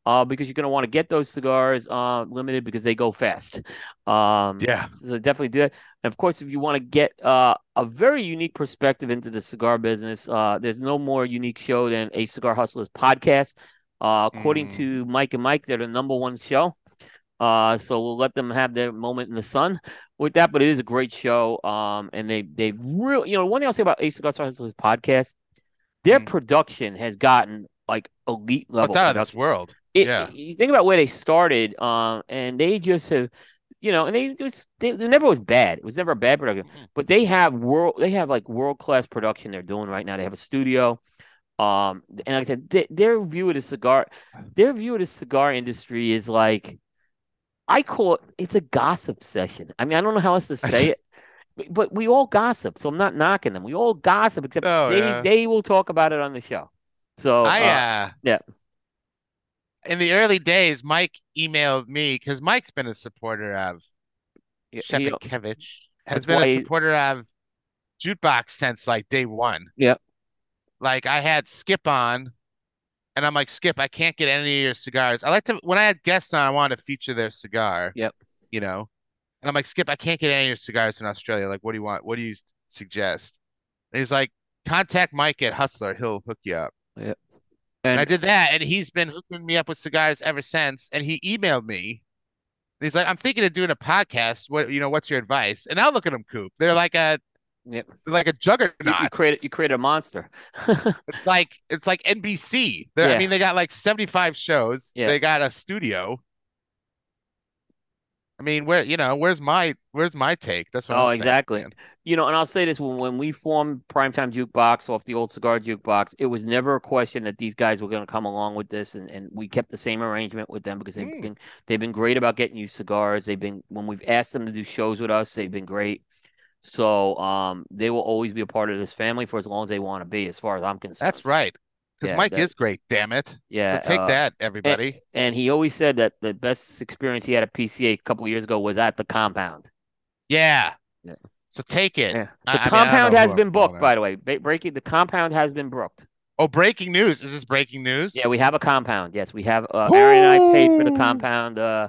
Uh, because you're gonna want to get those cigars uh limited because they go fast. Um, Yeah. so definitely do it. And of course, if you want to get uh a very unique perspective into the cigar business, uh, there's no more unique show than a Cigar Hustlers podcast. Uh, according Mm, to Mike and Mike, they're the number one show. Uh, so we'll let them have their moment in the sun with that. But it is a great show. Um, and they they really, you know, one thing I'll say about Ace Cigar Hustlers podcast, their mm. production has gotten like elite Oh, it's level out of this world. It, Yeah. you think about where they started, um, and they just have, you know, and they just they, it never was bad. It was never a bad production, Mm. but they have world they have like world class production they're doing right now. They have a studio. Um, and like I said, they, their view of the cigar, their view of the cigar industry is like I call it it's a gossip session. I mean, I don't know how else to say it, but, we all gossip, so I'm not knocking them. We all gossip, except Oh they yeah. they will talk about it on the show. So I uh, uh yeah, in the early days, Mike emailed me because Mike's been a supporter of he, he- has been a supporter of Jukebox since like day one. yeah, Like I had Skip on, and I'm like, Skip, I can't get any of your cigars. I like to when I had guests on, I wanted to feature their cigar, yep. you know. And I'm like, Skip, I can't get any of your cigars in Australia. Like, what do you want? What do you suggest? And he's like, contact Mike at Hustler. He'll hook you up. Yep. And I did that, and he's been hooking me up with cigars ever since. And he emailed me. And he's like, I'm thinking of doing a podcast. What you know, what's your advice? And I'll look at them, Coop. They're like a yep. like a You, you juggernaut. created you create a monster. [LAUGHS] It's like it's like NBC. They're, I mean, they got like 75 shows. Yeah. They got a studio. I mean, where you know, where's my where's my take? That's what Oh, I'm saying. exactly. You know, and I'll say this when when we formed Primetime Jukebox off the old cigar jukebox, it was never a question that these guys were going to come along with this, and, and we kept the same arrangement with them because they've Mm. been they've been great about getting you cigars. They've been when we've asked them to do shows with us, they've been great. So um, they will always be a part of this family for as long as they want to be, as far as I'm concerned. That's right. because Yeah, Mike that- is great. Damn it! Yeah. so take uh, that, everybody. and he always said that the best experience he had at PCA a couple years ago was at the compound. yeah. Yeah. So take it. Yeah. The I mean, I compound has been booked, by the way. Ba- breaking the compound has been booked. Oh, breaking news! Is this breaking news? Yeah, we have a compound. Yes, we have. Uh, Aaron and I paid for the compound. Uh,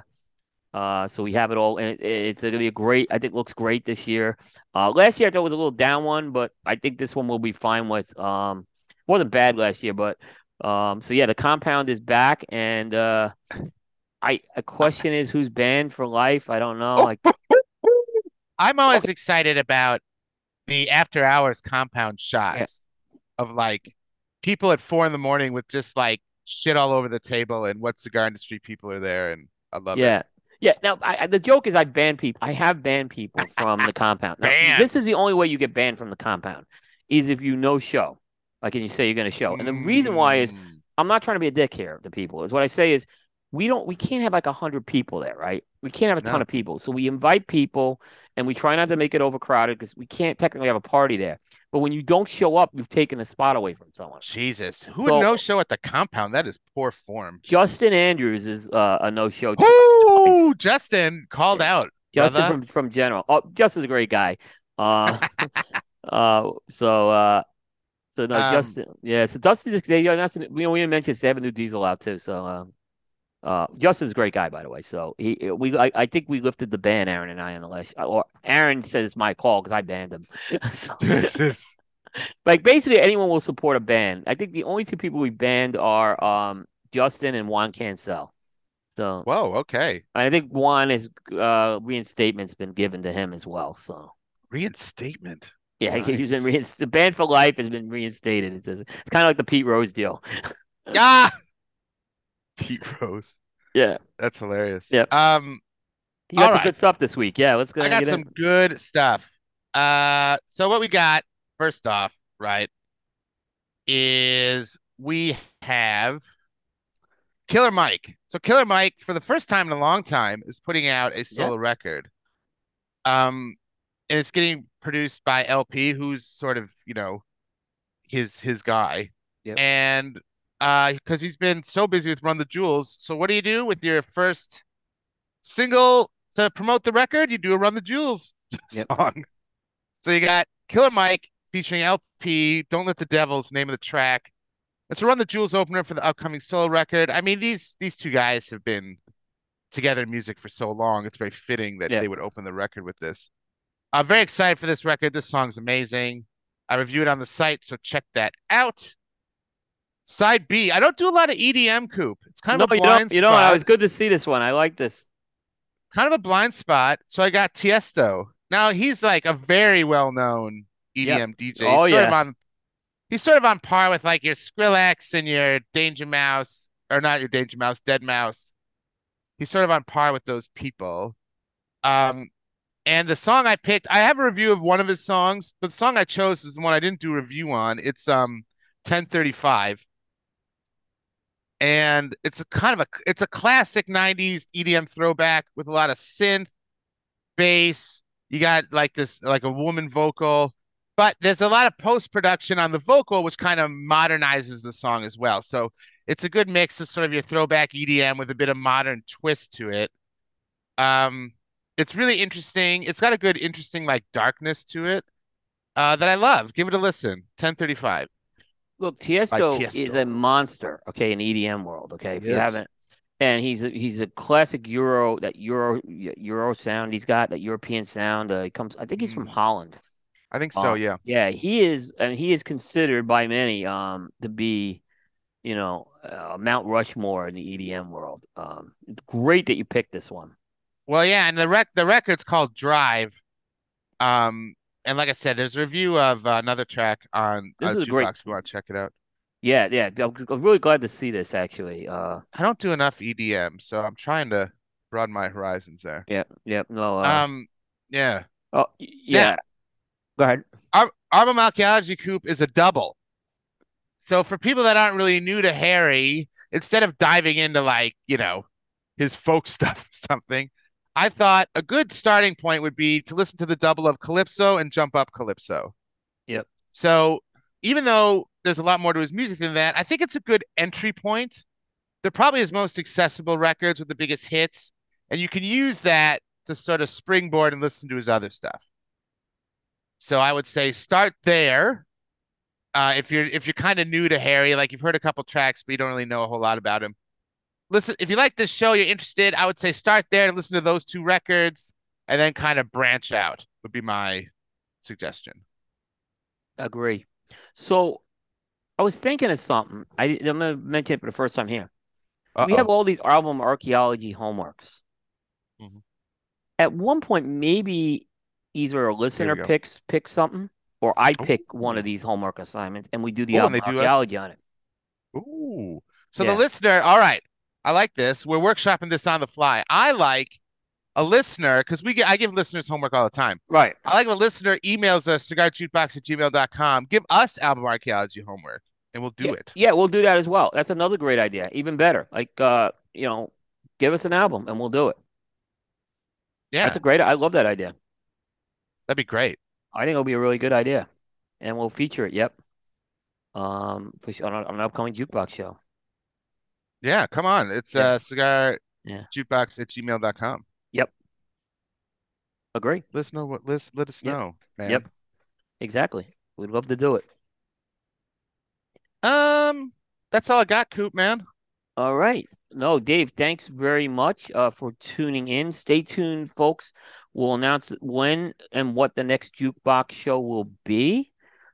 uh, so we have it all, and it, it's gonna be a great. I think looks great this year. Uh, last year I thought it was a little down one, but I think this one will be fine with. Um, wasn't bad last year, but um, so yeah, the compound is back, and uh, I a question is who's banned for life? I don't know. Like, [LAUGHS] I'm always excited about the after hours compound shots of like people at four in the morning with just like shit all over the table and what cigar industry people are there, and I love it. Yeah. Now I, the joke is I ban people. I have banned people [LAUGHS] from the compound. Now, this is the only way you get banned from the compound, is if you no show, like and you say you're going to show. And the reason why is Mm, I'm not trying to be a dick here to people. Is what I say is we don't we can't have like a hundred people there, right? We can't have a ton of people. So we invite people and we try not to make it overcrowded because we can't technically have a party there. But when you don't show up, you've taken a spot away from someone. Jesus, who So- would no show at the compound? That is poor form. Justin Andrews is uh, a no show. Woo! Justin called out. Justin brother. from from General. Oh, Justin's a great guy. Uh, [LAUGHS] [LAUGHS] uh, so uh, so no, Um, Justin. Yeah, so Dustin. They, you know, that's, we know we didn't mention they have a new diesel out too. So um, uh, Justin's a great guy, by the way. So he we I, I think we lifted the ban, Aaron and I on the last. Or Aaron says it's my call because I banned him. [LAUGHS] so, [LAUGHS] like basically anyone will support a ban. I think the only two people we banned are um Justin and Juan Cancel. So Whoa, okay. I think Juan is uh reinstatement's been given to him as well. So. Reinstatement. Yeah, he's been Nice. reinst- the ban for life has been reinstated. It's, it's kind of like the Pete Rose deal. [LAUGHS] Ah! [LAUGHS] Pete Rose. Yeah, That's hilarious. Yeah. Um, he got some right. good stuff this week. Yeah, let's go. I got get some in. good stuff. Uh, so what we got first off, right, is we have Killer Mike. So Killer Mike, for the first time in a long time, is putting out a solo record. Um, and it's getting produced by El-P, who's sort of, you know, his his guy. Yep. And uh, because he's been so busy with Run the Jewels. So what do you do with your first single to promote the record? You do a Run the Jewels [LAUGHS] Yep. song. So you got Killer Mike featuring El-P, Don't Let the Devils, name of the track. It's a Run the Jewels opener for the upcoming solo record. I mean, these these two guys have been together in music for so long. It's very fitting that they would open the record with this. I'm very excited for this record. This song's amazing. I reviewed it on the site, so check that out. Side B. I don't do a lot of EDM coop. It's kind No, of a you blind don't. You know, spot. it was good to see this one. I like this. kind of a blind spot. So I got Tiesto. Now he's like a very well-known EDM DJ. He's Oh, sort of yeah. on he's sort of on par with like your Skrillex and your Danger Mouse, or not your Danger Mouse, Deadmau5. He's sort of on par with those people. Um, and the song I picked, I have a review of one of his songs, but the song I chose is the one I didn't do a review on. It's um 1035. And it's a kind of a it's a classic 90s EDM throwback with a lot of synth, bass. You got like this like a woman vocal, but there's a lot of post-production on the vocal which kind of modernizes the song as well. So it's a good mix of sort of your throwback EDM with a bit of modern twist to it. Um it's really interesting. It's got a good interesting like darkness to it. Uh, that I love. Give it a listen. 1035. Look, Tiesto, Tiesto. is a monster. Okay, in EDM world. Okay, if you haven't, and he's a, he's a classic Euro that Euro Euro sound he's got that European sound. Uh, he comes. I think he's from Mm. Holland. I think so, Uh, yeah. Yeah, he is, and he is considered by many um to be, you know, uh, Mount Rushmore in the EDM world. Um, it's great that you picked this one. Well, yeah, and the rec the record's called Drive. Um, and like I said, there's a review of uh, another track on This uh, is a great- Jukebox. If you want to check it out. Yeah, yeah, I'm I'm really glad to see this actually. Uh, I don't do enough EDM, so I'm trying to broaden my horizons there. yeah, yeah, no, uh, Um, yeah. oh, y- yeah. Go ahead. Ar Archaeology Coop is a double. So for people that aren't really new to Harry, instead of diving into like, you know, his folk [LAUGHS] stuff or something, I thought a good starting point would be to listen to the double of Calypso and Jump Up Calypso. Yep. So even though there's a lot more to his music than that. I think it's a good entry point. They're probably his most accessible records with the biggest hits, and you can use that to sort of springboard and listen to his other stuff. So I would say start there. Uh, if you're if you're kind of new to Harry, like you've heard a couple tracks, but you don't really know a whole lot about him. Listen, if you like this show, you're interested, I would say start there and listen to those two records, and then kind of branch out. Would be my suggestion. Agree. So I was thinking of something. I, I'm going to mention it for the first time here. Uh-oh. We have all these album archaeology homeworks. Mhm. At one point, maybe either a listener picks picks something, or I Ooh. pick one of these homework assignments, and we do the Ooh, album do us- archaeology on it. Ooh. So Yeah. the listener, all right. I like this. We're workshopping this on the fly. I like a listener because we get I give listeners homework all the time. Right. I like when a listener emails us cigarjukebox at gmail.com. Give us album archaeology homework and we'll do yeah, it. Yeah, we'll do that as well. That's another great idea. Even better. Like, uh, you know, give us an album and we'll do it. Yeah, That's a great. I love that idea. that'd be great. I think it'll be a really good idea, and we'll feature it. Yep. Um, for, sure, on, on an upcoming jukebox show. Yeah, come on. It's Yeah. uh cigar Yeah. jukebox at gmail.com. Yep. Agree. Let us know what let us, let us Yep. know, man. Yep. Exactly. We'd love to do it. Um, that's all I got, Coop, man. All right. No, Dave, thanks very much uh, for tuning in. Stay tuned, folks. We'll announce when and what the next jukebox show will be.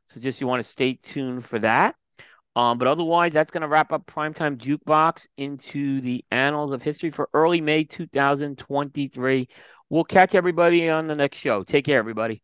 So just you want to stay tuned for that. Um, but otherwise, that's going to wrap up Primetime Jukebox into the annals of history for early May 2023. We'll catch everybody on the next show. Take care, everybody.